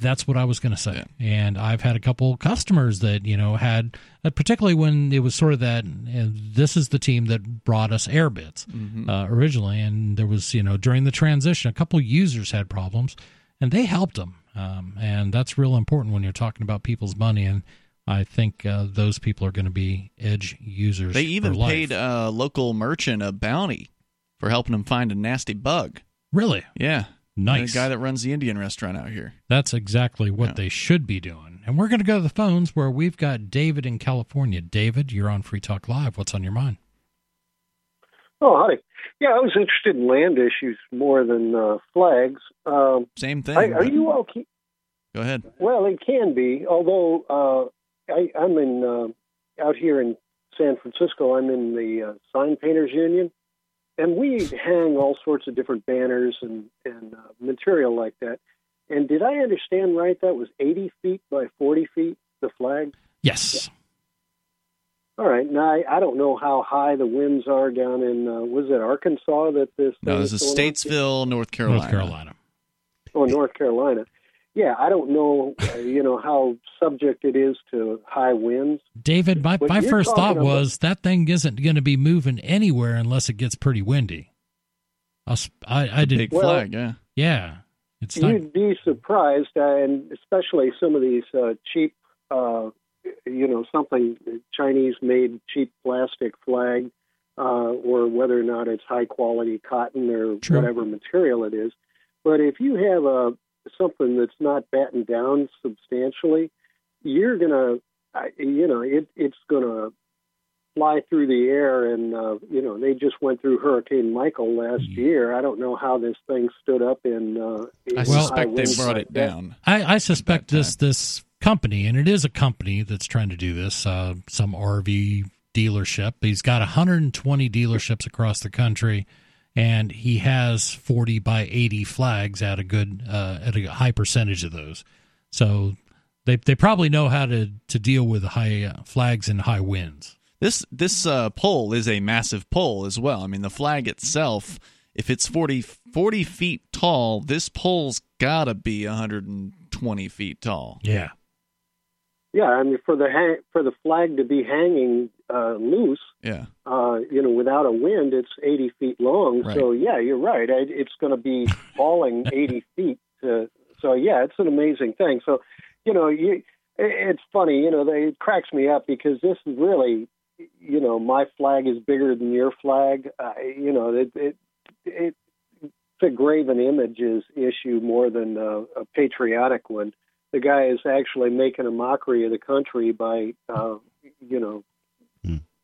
That's what I was going to say. And I've had a couple customers that you know had, uh, particularly when it was sort of that. And this is the team that brought us Airbitz Mhm. uh, originally, and there was you know during the transition, a couple users had problems, and they helped them. Um, and that's real important when you're talking about people's money. And I think uh, those people are going to be Edge users. They even paid a local merchant a bounty for helping them find a nasty bug. Really? Yeah. Nice. The guy that runs the Indian restaurant out here. That's exactly what Yeah. they should be doing. And we're going to go to the phones where we've got David in California. David, you're on Free Talk Live. What's on your mind? Oh, hi. Yeah, I was interested in land issues more than uh, flags. Um, Same thing. I, are but- you okay? Go ahead. Well, it can be. Although uh, I, I'm in uh, out here in San Francisco, I'm in the uh, Sign Painters Union, and we hang all sorts of different banners and and uh, material like that. And did I understand right? That was 80 feet by 40 feet. The flag. Yes. All right. Now I, I don't know how high the winds are down in uh, was it Arkansas that this No, thing this is? Statesville, North Carolina. North Carolina. Oh, North Carolina. Yeah, I don't know, uh, you know, how subject it is to high winds. David, my, But my first thought about- was that thing isn't going to be moving anywhere unless it gets pretty windy. I did. Big Well- flag, yeah. Yeah. It's not. You'd be surprised, uh, and especially some of these uh, cheap, uh, you know, something Chinese-made cheap plastic flag, uh, or whether or not it's high-quality cotton or True. whatever material it is. But if you have a something that's not battened down substantially, you're gonna, you know, it, it's gonna fly through the air. And uh, you know, they just went through Hurricane Michael last year. I don't know how this thing stood up in. Uh, in I suspect they brought like it down. I, I suspect That this this company, and it is a company that's trying to do this. Uh, some RV dealership. He's got 120 dealerships across the country, and he has 40 by 80 flags at a good uh, at a high percentage of those. So they they probably know how to to deal with high uh, flags and high winds. This this uh, pole is a massive pole as well. I mean, the flag itself, if it's 40, 40 feet tall, this pole's got to be 120 feet tall. Yeah. Yeah, I mean, for the hang- for the flag to be hanging uh, loose, Yeah. uh, you know, without a wind, it's 80 feet long. Right. So yeah, you're right. I- It's going to be falling [LAUGHS] 80 feet. To, so yeah, it's an amazing thing. So, you know, you, it- it's funny. You know, they, it cracks me up because this is really, you know, my flag is bigger than your flag. Uh, you know, it, it, it it's a graven images issue more than a, a patriotic one. The guy is actually making a mockery of the country by, uh, you know,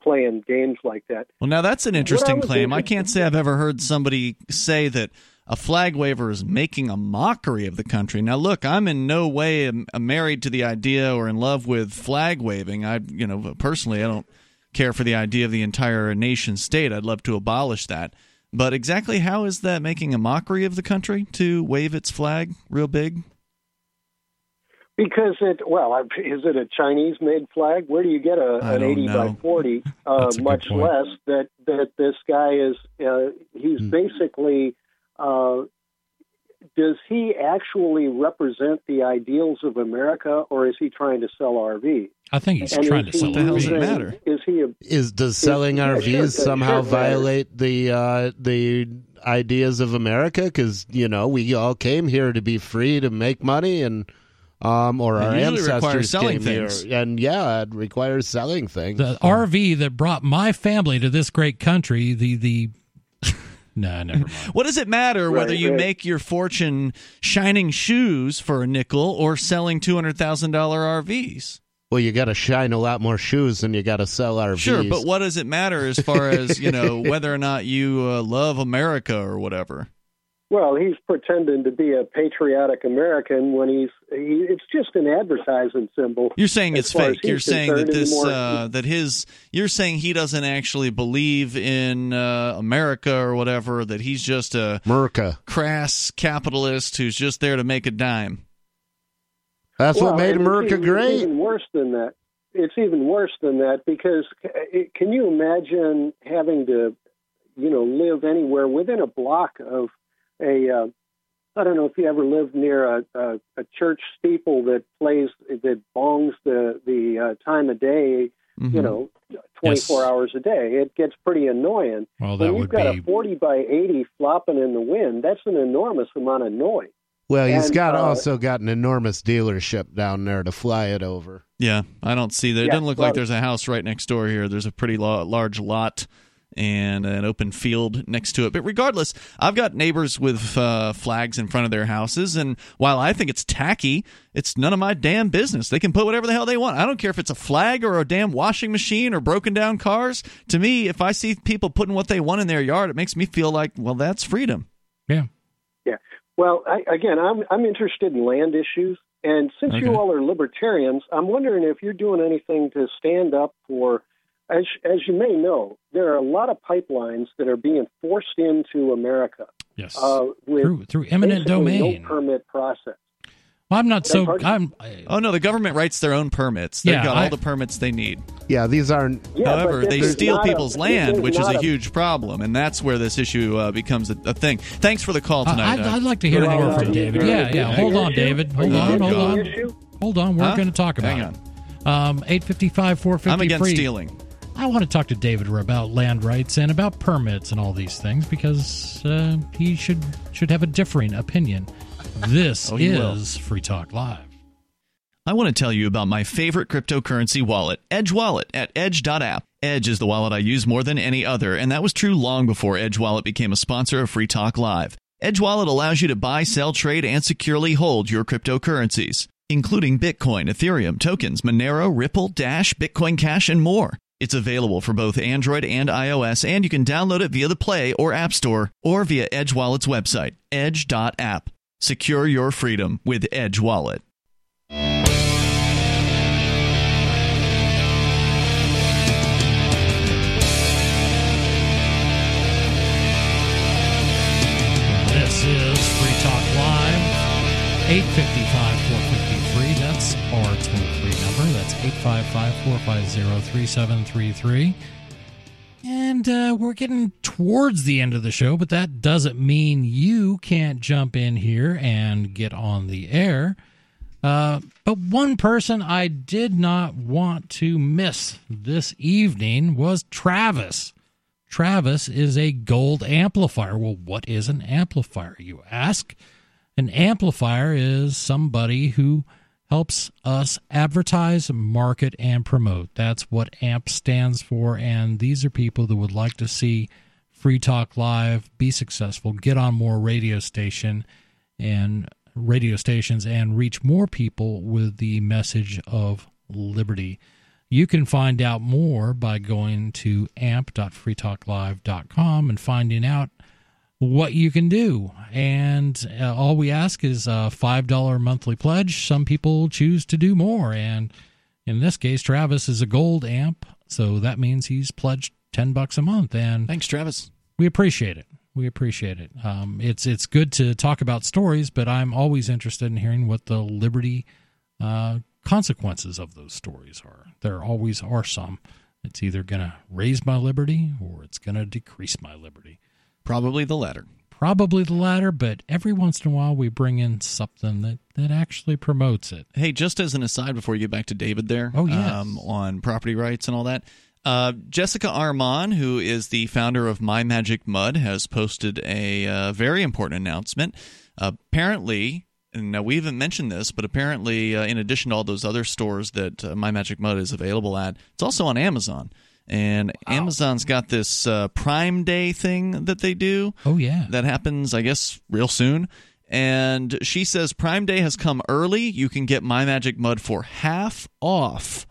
playing games like that. Well, now that's an interesting was claim. I can't say I've ever heard somebody say that a flag waver is making a mockery of the country. Now, look, I'm in no way am- am married to the idea or in love with flag waving. I, you know, personally, I don't care for the idea of the entire nation state. I'd love to abolish that. But exactly how is that making a mockery of the country to wave its flag real big? Because it, well, I- is it a Chinese-made flag? Where do you get a, I an don't 80 by 40? [LAUGHS] Uh, That's a good much less that that this guy is. Uh, he's basically. Uh, does he actually represent the ideals of America, or is he trying to sell RV? I think he's And trying is to sell he What the hell does it matter? Is he a Is does selling yeah, RVs sure, sure, somehow sure. violate the uh, the ideas of America? Because you know we all came here to be free to make money, and um, or It our ancestors selling came here, things. and yeah, it requires selling things. The RV that brought my family to this great country. The the. [LAUGHS] no, never mind. [LAUGHS] What does it matter whether you right. make your fortune shining shoes for a nickel or selling $200,000 RVs? well, you got to shine a lot more shoes than you got to sell RVs. Sure, but what does it matter as far as, you know, [LAUGHS] whether or not you uh, love America or whatever? Well, he's pretending to be a patriotic American when he's he, it's just an advertising symbol. You're saying it's fake. You're saying that this uh, that his you're saying he doesn't actually believe in uh, America or whatever that he's just a Merca. crass capitalist who's just there to make a dime. That's Well, what made and America even- great. Even worse than that. It's even worse than that because c- can you imagine having to, you know, live anywhere within a block of a. Uh, I don't know if you ever lived near a, a, a church steeple that plays that bongs the the uh, time of day. Mhm. You know, twenty four Yes. hours a day. It gets pretty annoying. Well, when you've would got be a forty by eighty flopping in the wind, that's an enormous amount of noise. Well, he's And, got uh, also got an enormous dealership down there to fly it over. Yeah, I don't see that. It Yeah, doesn't look well- like there's a house right next door here. There's a pretty lo- large lot, and an open field next to it. But regardless, I've got neighbors with uh, flags in front of their houses, and while I think it's tacky, it's none of my damn business. They can put whatever the hell they want. I don't care if it's a flag or a damn washing machine or broken down cars. To me, if I see people putting what they want in their yard, it makes me feel like, well, that's freedom. Yeah. Yeah. Well, I, again, I'm I'm interested in land issues, and since Okay. you all are libertarians, I'm wondering if you're doing anything to stand up for. As as you may know, there are a lot of pipelines that are being forced into America. Yes. Uh, with Through- through eminent domain. no permit process. Well, I'm not so. I'm. Oh no, the government writes their own permits. They've Yeah, got I- all the permits they need. Yeah, these aren't. However, they steal people's land, which is a a- huge problem, and that's where this issue uh, becomes a, a thing. Thanks for the call tonight. I'd, uh, I'd like to hear more uh, from David. Yeah, yeah. Hold on, David. Hold on, hold on. Hold on. We're Huh? going to talk about Hang it. Um, 855 450 I'm against free. stealing. I want to talk to David about land rights and about permits and all these things because uh, he should should have a differing opinion. This [LAUGHS] Oh, is Free Talk Live. I want to tell you about my favorite cryptocurrency wallet, Edge Wallet at edge.app. Edge is the wallet I use more than any other, and that was true long before Edge Wallet became a sponsor of Free Talk Live. Edge Wallet allows you to buy, sell, trade, and securely hold your cryptocurrencies, including Bitcoin, Ethereum, tokens, Monero, Ripple, Dash, Bitcoin Cash, and more. It's available for both Android and iOS, and you can download it via the Play or App Store or via Edge Wallet's website, edge.app. Secure your freedom with Edge Wallet. This is Free Talk Live. 855 855 450 3733. And uh, we're getting towards the end of the show, but that doesn't mean you can't jump in here and get on the air. Uh, but one person I did not want to miss this evening was Travis. Travis is a gold amplifier. Well, what is an amplifier, you ask? An amplifier is somebody who helps us advertise, market, and promote. That's what AMP stands for. And these are people that would like to see Free Talk Live be successful, get on more radio station and radio stations, and reach more people with the message of liberty. You can find out more by going to amp.freetalklive.com and finding out what you can do. And uh, all we ask is a $5 monthly pledge. Some people choose to do more. And in this case, Travis is a gold amp. So that means he's pledged 10 bucks a month. And thanks, Travis. We appreciate it. We appreciate it. Um, it's it's good to talk about stories, but I'm always interested in hearing what the liberty uh, consequences of those stories are. There always are some. It's either going to raise my liberty or it's going to decrease my liberty. Probably the latter. Probably the latter, but every once in a while we bring in something that, that actually promotes it. Hey, just as an aside before you get back to David there, Oh, yes. um, on property rights and all that, uh, Jessica Armand, who is the founder of My Magic Mud, has posted a uh, very important announcement. apparently, and now we haven't mentioned this, but apparently, uh, in addition to all those other stores that uh, My Magic Mud is available at, it's also on Amazon. And Amazon's got this uh, Prime Day thing that they do. Oh, yeah. That happens, I guess, real soon. And she says Prime Day has come early. You can get My Magic Mud for half off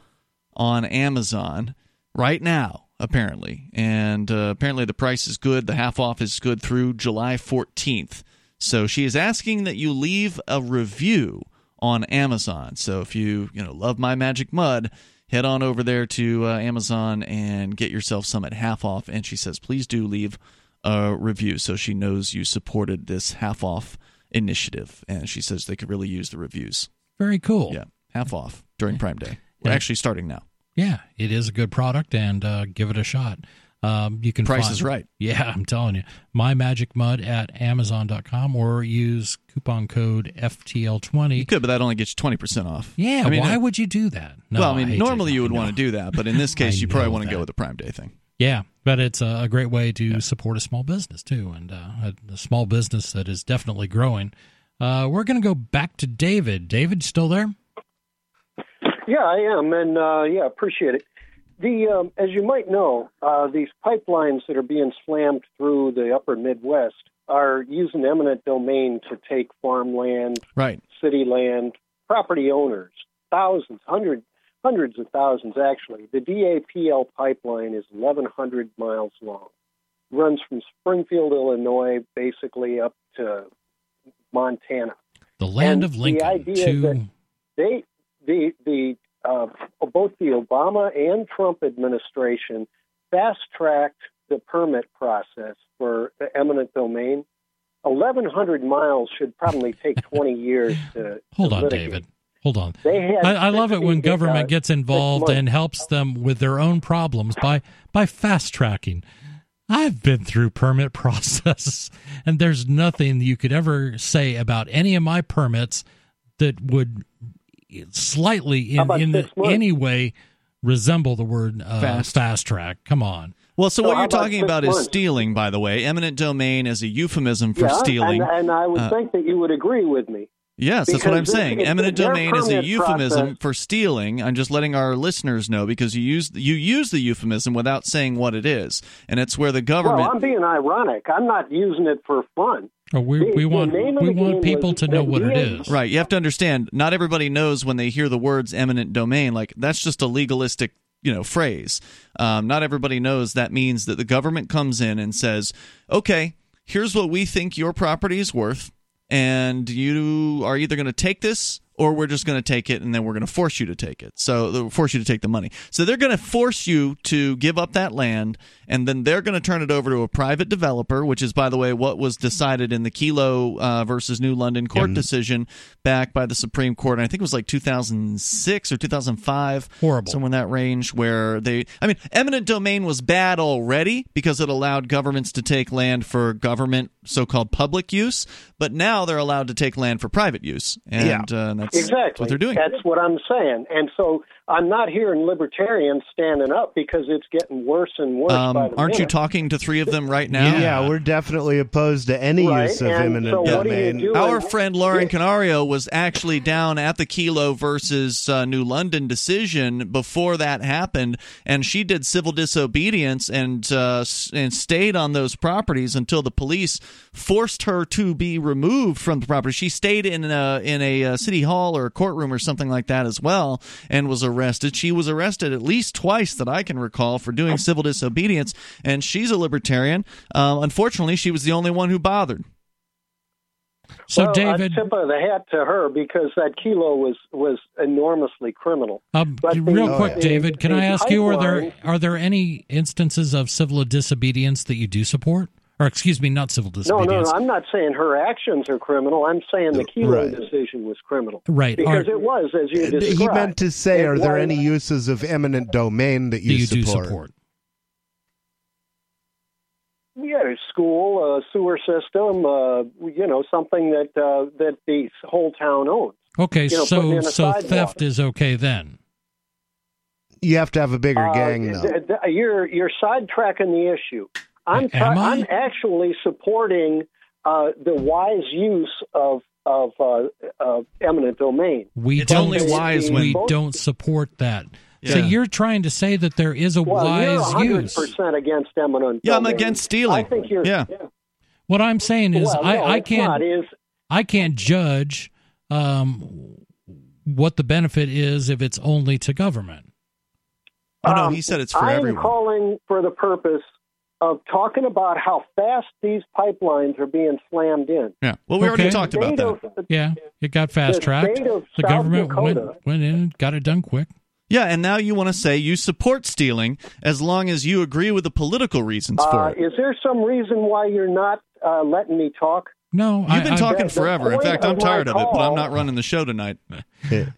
on Amazon right now, apparently. And uh, apparently the price is good. The half off is good through July 14th. So she is asking that you leave a review on Amazon. So if you, you know, love My Magic Mud, head on over there to uh, Amazon and get yourself some at half off. And she says, please do leave a review so she knows you supported this half off initiative. And she says they could really use the reviews. Very cool. Yeah, half off during Prime Day. We're Yeah. actually starting now. Yeah, it is a good product, and uh, give it a shot. Um, you can Price find- is right. Yeah, I'm telling you. My Magic Mud at Amazon.com or use coupon code FTL20. You could, but that only gets you 20% off. Yeah, I mean, why uh, would you do that? No, well, I mean, to- normally you would want to do that, but in this [LAUGHS] case, you probably want to go with the Prime Day thing. Yeah, but it's a, a great way to support a small business too, and uh, a, a small business that is definitely growing. Uh, we're going to go back to David. David, still there? Yeah, I am, and uh, yeah, appreciate it. The um, as you might know, uh, these pipelines that are being slammed through the upper Midwest are using eminent domain to take farmland, Right. city land, property owners, thousands, hundreds, hundreds of thousands actually. The DAPL pipeline is 1,100 miles long. Runs from Springfield, Illinois, basically up to Montana. The land And of the idea to that they the the uh, both the Obama and Trump administration fast tracked the permit process for the eminent domain. Eleven hundred miles should probably take twenty [LAUGHS] years to Hold to on, litigate. David. Hold on. They had I, I love it when government gets involved and helps them with their own problems by by fast tracking. I've been through permit [LAUGHS] process, and there's nothing you could ever say about any of my permits that would slightly in, in any way resemble the word uh, Fast. fast track. Come on. Well, so, So what you're talking six about is stealing, by the way. Eminent domain is a euphemism for yeah, stealing. and, and I would Uh, think that you would agree with me. Yes, that's what I'm saying. if- if Eminent their domain is a euphemism process- for stealing. I'm just letting our listeners know because you use you use the euphemism without saying what it is, and it's where the government. Well, I'm being ironic. I'm not using it for fun. Or we The- we want we want people to know what it is. Right, you have to understand. Not everybody knows when they hear the words eminent domain. Like that's just a legalistic, you know, phrase. Um, not everybody knows that means that the government comes in and says, "Okay, here's what we think your property is worth, and you are either going to take this." Or we're just going to take it, and then we're going to force you to take it. So they'll force you to take the money. So they're going to force you to give up that land, and then they're going to turn it over to a private developer, which is, by the way, what was decided in the Kelo uh, versus New London court Yeah. decision back by the Supreme Court. And I think it was like 2006 or 2005. Horrible. Somewhere in that range where they, I mean, eminent domain was bad already because it allowed governments to take land for government so called public use. But now they're allowed to take land for private use. And, Yeah. uh, and that's exactly what they're doing. That's what I'm saying. And so I'm not hearing libertarians standing up because it's getting worse and worse. Um, by the aren't you talking to three of them right now? Yeah, we're definitely opposed to any Right, use of and eminent so what do you domain. Our friend Lauren Canario was actually down at the Kelo versus uh, New London decision before that happened, and she did civil disobedience and uh, and stayed on those properties until the police forced her to be removed from the property. She stayed in a in a uh, city hall or a courtroom or something like that as well, and was arrested. She was arrested at least twice that I can recall for doing civil disobedience, and she's a libertarian. Uh, unfortunately, she was the only one who bothered. So well, David, I tip of the hat to her because that Kelo was was enormously criminal. Um, But the- real quick, yeah. David, can the I ask you are there are there any instances of civil disobedience that you do support? Or excuse me, not civil disobedience. no, no, no I'm not saying her actions are criminal. I'm saying the Kelo Right. decision was criminal. Right. Because Are- it was, as you described. He meant to say, are there was- any uses of eminent domain that that you, you do support? support. Yeah, school, uh, sewer system, uh, you know, something that uh, that the whole town owns. Okay, You know, so so theft is okay then. You have to have a bigger Uh, gang, though. th- th- you're you're sidetracking the issue. I'm Am try- I? I'm actually supporting uh, the wise use of of uh, of eminent domain. We It's don't only wise when- we don't support that. So you're trying to say that there is a Well, you're wise 100 use. percent against eminent. Yeah, I'm against stealing. I think you're. Yeah. What I'm saying is Well, I, no, I it's can't is I can't judge um, what the benefit is if it's only to government. Oh no, Um, he said it's for I am everyone. calling for the purpose of talking about how fast these pipelines are being slammed in. yeah. Well, we already talked about that. of- Yeah, it got fast tracked. state of The government Dakota- went went in and got it done quick. Yeah, and now you want to say you support stealing as long as you agree with the political reasons for Uh, it. is there some reason why you're not uh, letting me talk? No, You've I, been I- talking the forever. In fact, I'm my tired of it, but I'm not running the show tonight.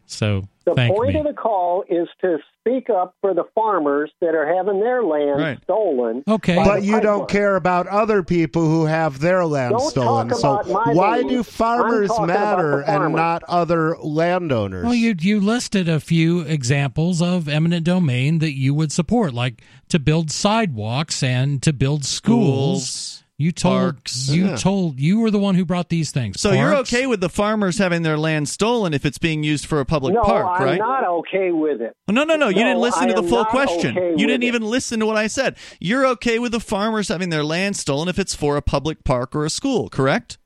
So The thank point me. of the call is to speak up for the farmers that are having their land Right. stolen. Okay. But you don't pipeline. care about other people who have their land Don't stolen. talk So about my why land. do farmers matter the and not other landowners? Well, you you listed a few examples of eminent domain that you would support, like to build sidewalks and to build schools. Schools. You told Parks. you Yeah. told you were the one who brought these things. So you're okay with the farmers having their land stolen if it's being used for a public no, park, I'm right? not okay with it. No, no, no. You No, didn't listen I to the full question. okay you didn't it. even listen to what I said. You're okay with the farmers having their land stolen if it's for a public park or a school, correct?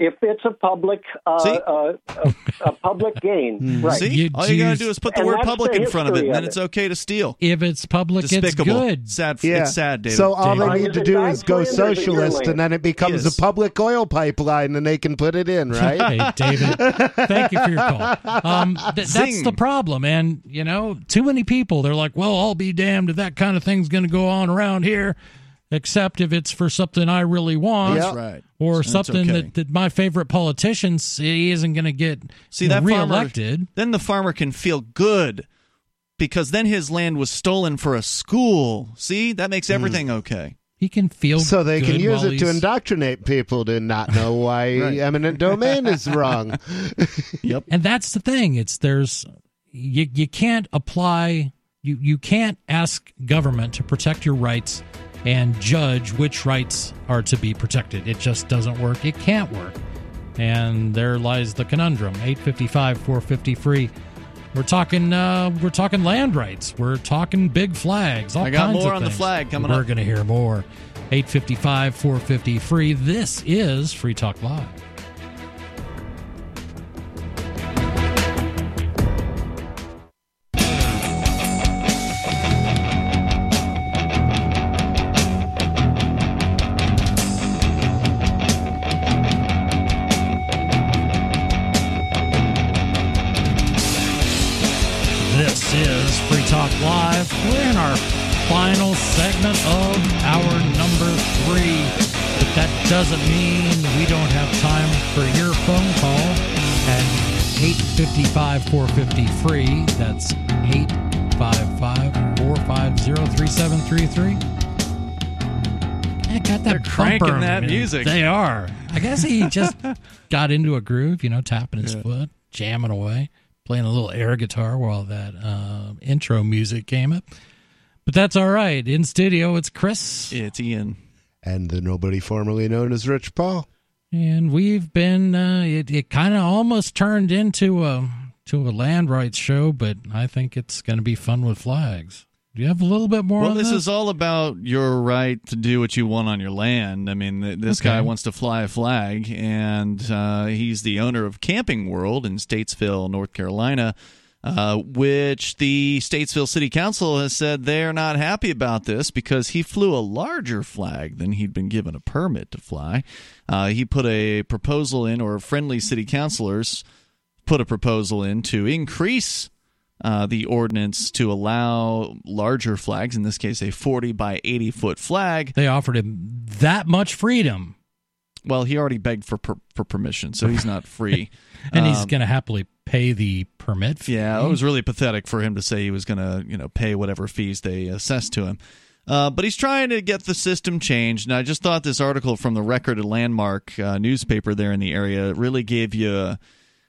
If it's a public, uh, See? uh, a, a public [LAUGHS] gain, right? See? You All you got to do is put the And word public the in front of it, and then of it's okay to steal. If it's public, Despicable. it's good. Sad. Yeah. It's sad, David. So all David. they need to do is go Is it God's land or is it socialist, and then it becomes a public oil pipeline, and they can put it in, right? Hey, David, thank you for your call. Um, th- that's the problem. And, you know, too many people, they're like, well, I'll be damned if that kind of thing's going to go on around here, except if it's for something I really want. Yeah. That's right. Or That's something okay. that, that my favorite politician s- isn't going to get See you know, that farmer, reelected. then the farmer can feel good because then his land was stolen for a school. See, that makes mm. everything okay. He can feel good. so they can use while it to indoctrinate people to not know [LAUGHS] why Right. eminent domain is [LAUGHS] wrong. Yep. And that's the thing. It's there's you you can't apply you you can't ask government to protect your rights and judge which rights are to be protected. It just doesn't work. It can't work. And there lies the conundrum. 855 450 free. We're talking uh we're talking land rights. We're talking big flags. All I got more on the flag coming We're up. going to hear more. 855 450 free. This is Free Talk Live. Music. They are. I guess he just [LAUGHS] got into a groove, you know, tapping his foot, jamming away, playing a little air guitar while that uh, intro music came up. But that's all right. In studio, it's Chris, It's Ian. and the nobody formerly known as Rich Paul. and we've been. Uh, it it kind of almost turned into a to a land rights show, but I think it's going to be fun with flags. Do you have a little bit more? Well, on this this is all about your right to do what you want on your land. I mean, th- this Okay. guy wants to fly a flag, and uh, he's the owner of Camping World in Statesville, North Carolina, uh, which the Statesville City Council has said they're not happy about this because he flew a larger flag than he'd been given a permit to fly. Uh, he put a proposal in, or friendly city councilors put a proposal in to increase uh, the ordinance to allow larger flags, in this case, a 40 by 80 foot flag. They offered him that much freedom, Well, he already begged for per- for permission, so he's not free. [LAUGHS] and he's Um, going to happily pay the permit fee. Yeah, it was really pathetic for him to say he was going to, you know, pay whatever fees they assessed to him. Uh, but he's trying to get the system changed. And I just thought this article from the Record and Landmark uh, newspaper there in the area really gave you a,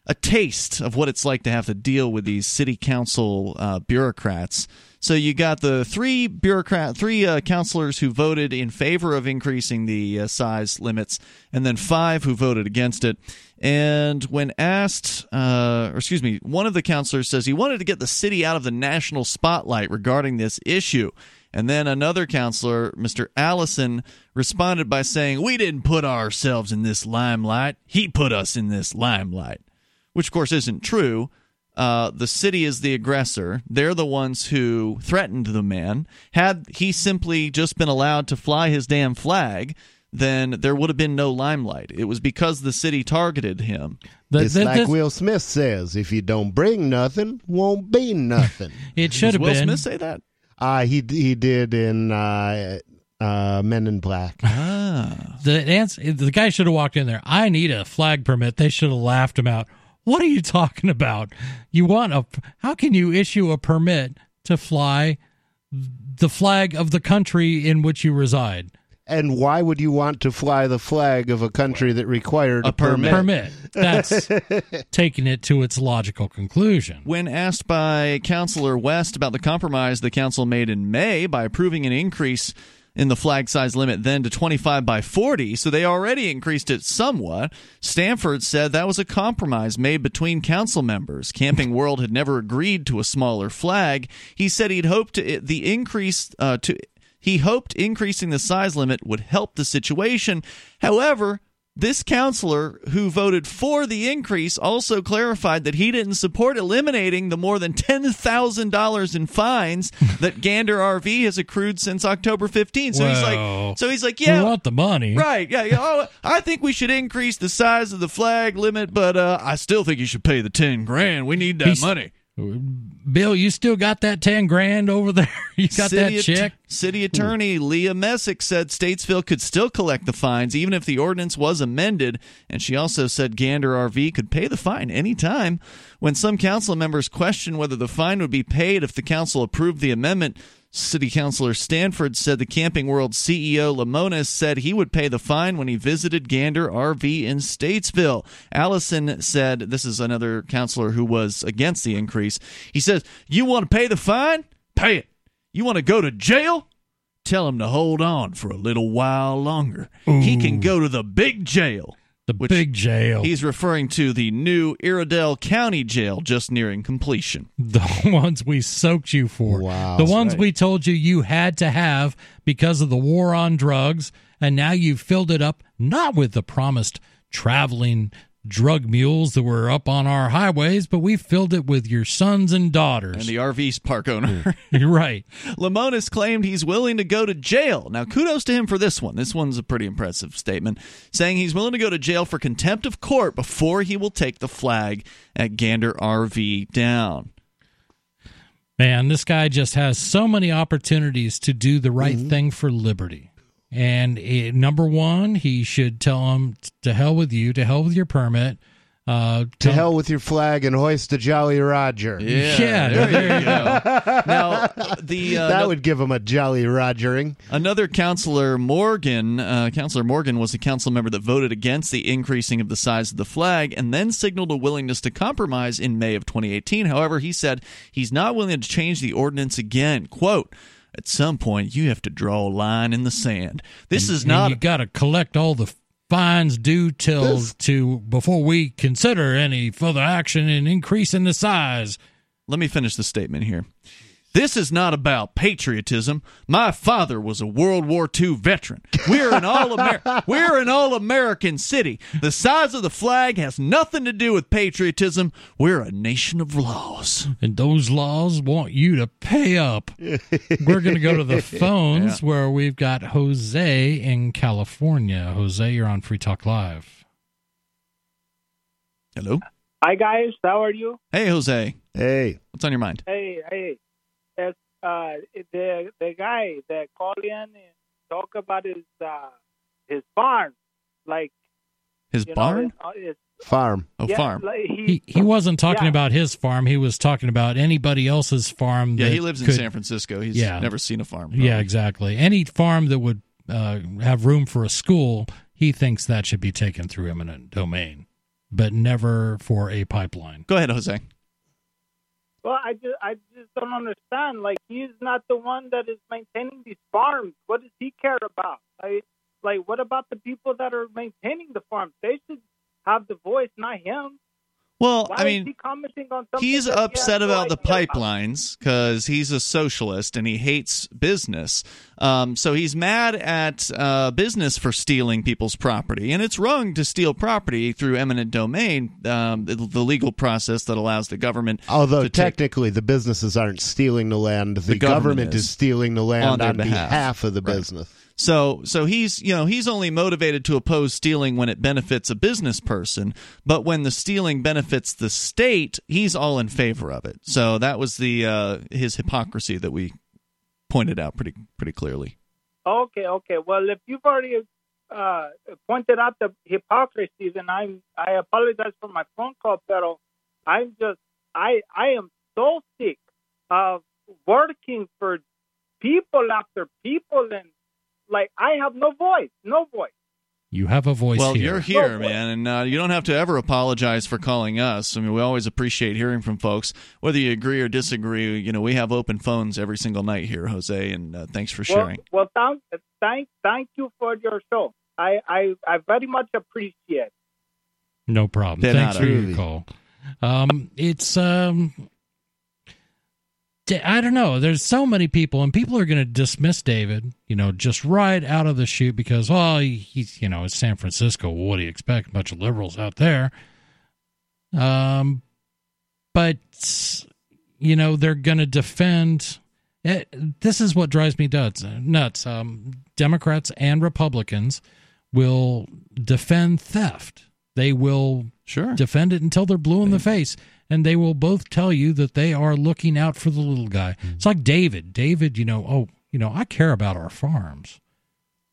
a taste of what it's like to have to deal with these city council uh, bureaucrats. So you got the three bureaucrat, three uh, councilors who voted in favor of increasing the uh, size limits, and then five who voted against it. And when asked, uh, or excuse me, one of the councilors says he wanted to get the city out of the national spotlight regarding this issue. And then another counselor, Mr. Allison, responded by saying, We didn't put ourselves in this limelight. He put us in this limelight. Which, of course, isn't true. Uh, the city is the aggressor. They're the ones who threatened the man. Had he simply just been allowed to fly his damn flag, then there would have been no limelight. It was because the city targeted him. The- it's the- like this- Will Smith says: "If you don't bring nothing, won't be nothing." [LAUGHS] it should Does have Will been. Will Smith say that? uh, he he did in uh, uh, Men in Black. [LAUGHS] Ah. The answer, the guy should have walked in there. I need a flag permit. They should have laughed him out. What are you talking about? You want a? How can you issue a permit to fly the flag of the country in which you reside? And why would you want to fly the flag of a country that required a, A permit. Permit. That's [LAUGHS] taking it to its logical conclusion. When asked by Councilor West about the compromise the council made in May by approving an increase in the flag size limit then to 25 by 40, so they already increased it somewhat. Stanford said that was a compromise made between council members. Camping [LAUGHS] World had never agreed to a smaller flag. He said he'd hoped to, the increase uh, to he hoped increasing the size limit would help the situation. However, this counselor who voted for the increase also clarified that he didn't support eliminating the more than $10,000 in fines [LAUGHS] that Gander RV has accrued since October 15. So he's like so he's like, yeah, we want the money. Right. Yeah. yeah. Oh, I think we should increase the size of the flag limit, but uh, I still think you should pay the 10 grand. We need that He's- money. Bill, you still got that ten grand over there? [LAUGHS] You got City that at- check? City Attorney Leah Messick said Statesville could still collect the fines even if the ordinance was amended, and she also said Gander RV could pay the fine anytime. When some council members questioned whether the fine would be paid if the council approved the amendment, City Councilor Stanford said the Camping World CEO Lemonis said he would pay the fine when he visited Gander RV in Statesville. Allison said, this is another counselor who was against the increase. He says, You want to pay the fine? Pay it. You want to go to jail? Tell him to hold on for a little while longer. He can go to the big jail. The big jail. He's referring to the new Iredell County Jail just nearing completion. The [LAUGHS] ones we soaked you for. Wow. The ones right. we told you you had to have because of the war on drugs, and now you've filled it up not with the promised traveling drug mules that were up on our highways, but we filled it with your sons and daughters. And the RV park owner. [LAUGHS] You're right. Lemonis claimed he's willing to go to jail. Now, kudos to him for this one. This one's a pretty impressive statement, saying he's willing to go to jail for contempt of court before he will take the flag at Gander RV down. Man, this guy just has so many opportunities to do the right mm-hmm. thing for liberty. And eh, number one, he should tell him to hell with you, to hell with your permit. Uh, To tell- hell with your flag and hoist a Jolly Roger. Yeah, there, there you go. now, the [LAUGHS] uh, that no- would give him a Jolly Rogering. Another counselor, Morgan, uh, Counselor Morgan was a council member that voted against the increasing of the size of the flag and then signaled a willingness to compromise in May of 2018. However, he said he's not willing to change the ordinance again. Quote, at some point, you have to draw a line in the sand. This is and not. You got to collect all the fines due till to before we consider any further action in increasing the size. Let me finish the statement here. This is not about patriotism. My father was a World War II veteran. We're an all Amer- [LAUGHS] we're an all American city. The size of the flag has nothing to do with patriotism. We're a nation of laws. And those laws want you to pay up. We're going to go to the [LAUGHS] phones where we've got Jose in California. Jose, you're on Free Talk Live. Hello. Hi guys, how are you? Hey, Jose. Hey. What's on your mind? Hey, hey, it's, uh, the the guy that called in and talk about his uh, his farm, like His you barn? Know, uh, it's, Farm. Oh, yeah, farm. Like He he wasn't talking Yeah. about his farm. He was talking about anybody else's farm. Yeah, that he lives in could- San Francisco. He's Yeah. never seen a farm. Yeah, exactly. Any farm that would uh, have room for a school, he thinks that should be taken through eminent domain, but never for a pipeline. Go ahead, Jose. Well, I just I just don't understand. Like he's not the one that is maintaining these farms. What does he care about? Like, like what about the people that are maintaining the farms? They should have the voice, not him. Well, Why I mean, he commenting on something? he's that he has upset no about the pipelines because he's a socialist and he hates business. Um, so he's mad at uh, business for stealing people's property, and it's wrong to steal property through eminent domain, um, the, the legal process that allows the government. Although to take- technically the businesses aren't stealing the land, the, The government government, is. is. stealing the land On on, behalf. behalf. of the Right. business. So, so he's you know he's only motivated to oppose stealing when it benefits a business person, but when the stealing benefits the state, he's all in favor of it. So that was the uh, his hypocrisy that we pointed out pretty pretty clearly. Okay, okay. Well, if you've already uh, pointed out the hypocrisy, then I'm I apologize for my phone call, pero I'm just I I am so sick of working for people after people and like I have no voice, no voice. You have a voice well, here. you're here, man, and uh, you don't have to ever apologize for calling us. I mean, we always appreciate hearing from folks, whether you agree or disagree. You know, we have open phones every single night here, Jose, and uh, thanks for sharing. Well, well, thank, thank, thank you for your show. I, I, I very much appreciate. it. No problem. De Thanks nada. for your call. Um, it's um, d- I don't know. There's so many people, and people are going to dismiss David. You know, just right out of the chute because, well, he's you know, it's San Francisco. What do you expect? A bunch of liberals out there. Um, but you know, they're going to defend. eh, This is what drives me nuts. Nuts. Um, Democrats and Republicans will defend theft. They will sure defend it until they're blue in the face, and they will both tell you that they are looking out for the little guy. Mm-hmm. It's like David. David, you know, oh, you know, I care about our farms.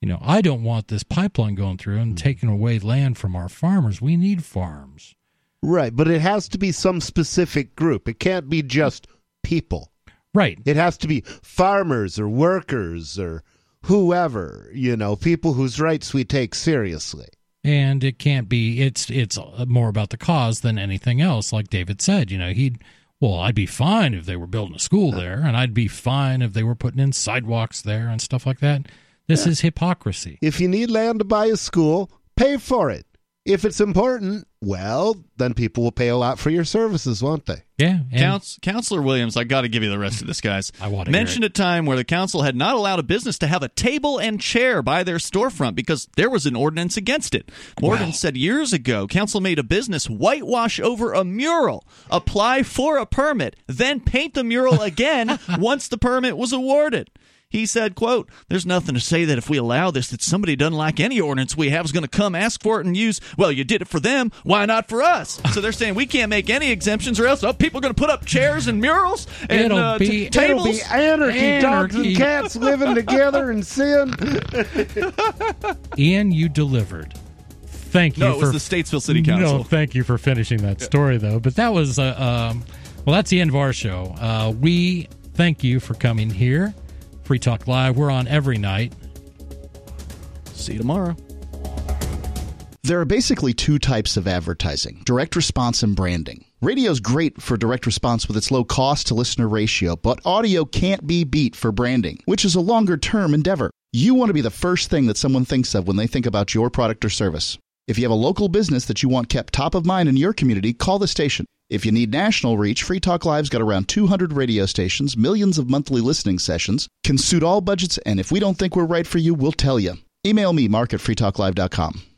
You know, I don't want this pipeline going through and mm-hmm. taking away land from our farmers. We need farms. Right, but it has to be some specific group. It can't be just people. Right. It has to be farmers or workers or whoever, you know, people whose rights we take seriously. And it can't be it's it's more about the cause than anything else. Like david said you know he'd well i'd be fine if they were building a school there and i'd be fine if they were putting in sidewalks there and stuff like that. This is hypocrisy. If you need land to buy a school, pay for it. If it's important, well, then people will pay a lot for your services, won't they? Yeah. Couns- Counselor Williams, I got to give you the rest of this, guys. [LAUGHS] I want to hear mentioned a time where the council had not allowed a business to have a table and chair by their storefront because there was an ordinance against it. Morgan said years ago, council made a business whitewash over a mural, apply for a permit, then paint the mural again [LAUGHS] once the permit was awarded. He said, quote, There's nothing to say that if we allow this, that somebody doesn't like any ordinance we have is going to come ask for it and use, well, you did it for them, why not for us? [LAUGHS] So they're saying we can't make any exemptions or else oh, people are going to put up chairs and murals and It'll uh, t- be- tables. It'll be anarchy, dogs and cats living together in sin. [LAUGHS] ian you delivered thank you No, it for was the Statesville City Council. no thank you for finishing that story though but that was uh, um, well that's the end of our show uh, we thank you for coming here free talk live we're on every night See you tomorrow. There are basically two types of advertising direct response and branding. Radio's great for direct response with its low cost to listener ratio, but audio can't be beat for branding, which is a longer term endeavor. You want to be the first thing that someone thinks of when they think about your product or service. If you have a local business that you want kept top of mind in your community, call the station. If you need national reach, Free Talk Live's got around 200 radio stations, millions of monthly listening sessions, can suit all budgets, and if we don't think we're right for you, we'll tell you. Email me, mark at freetalklive.com.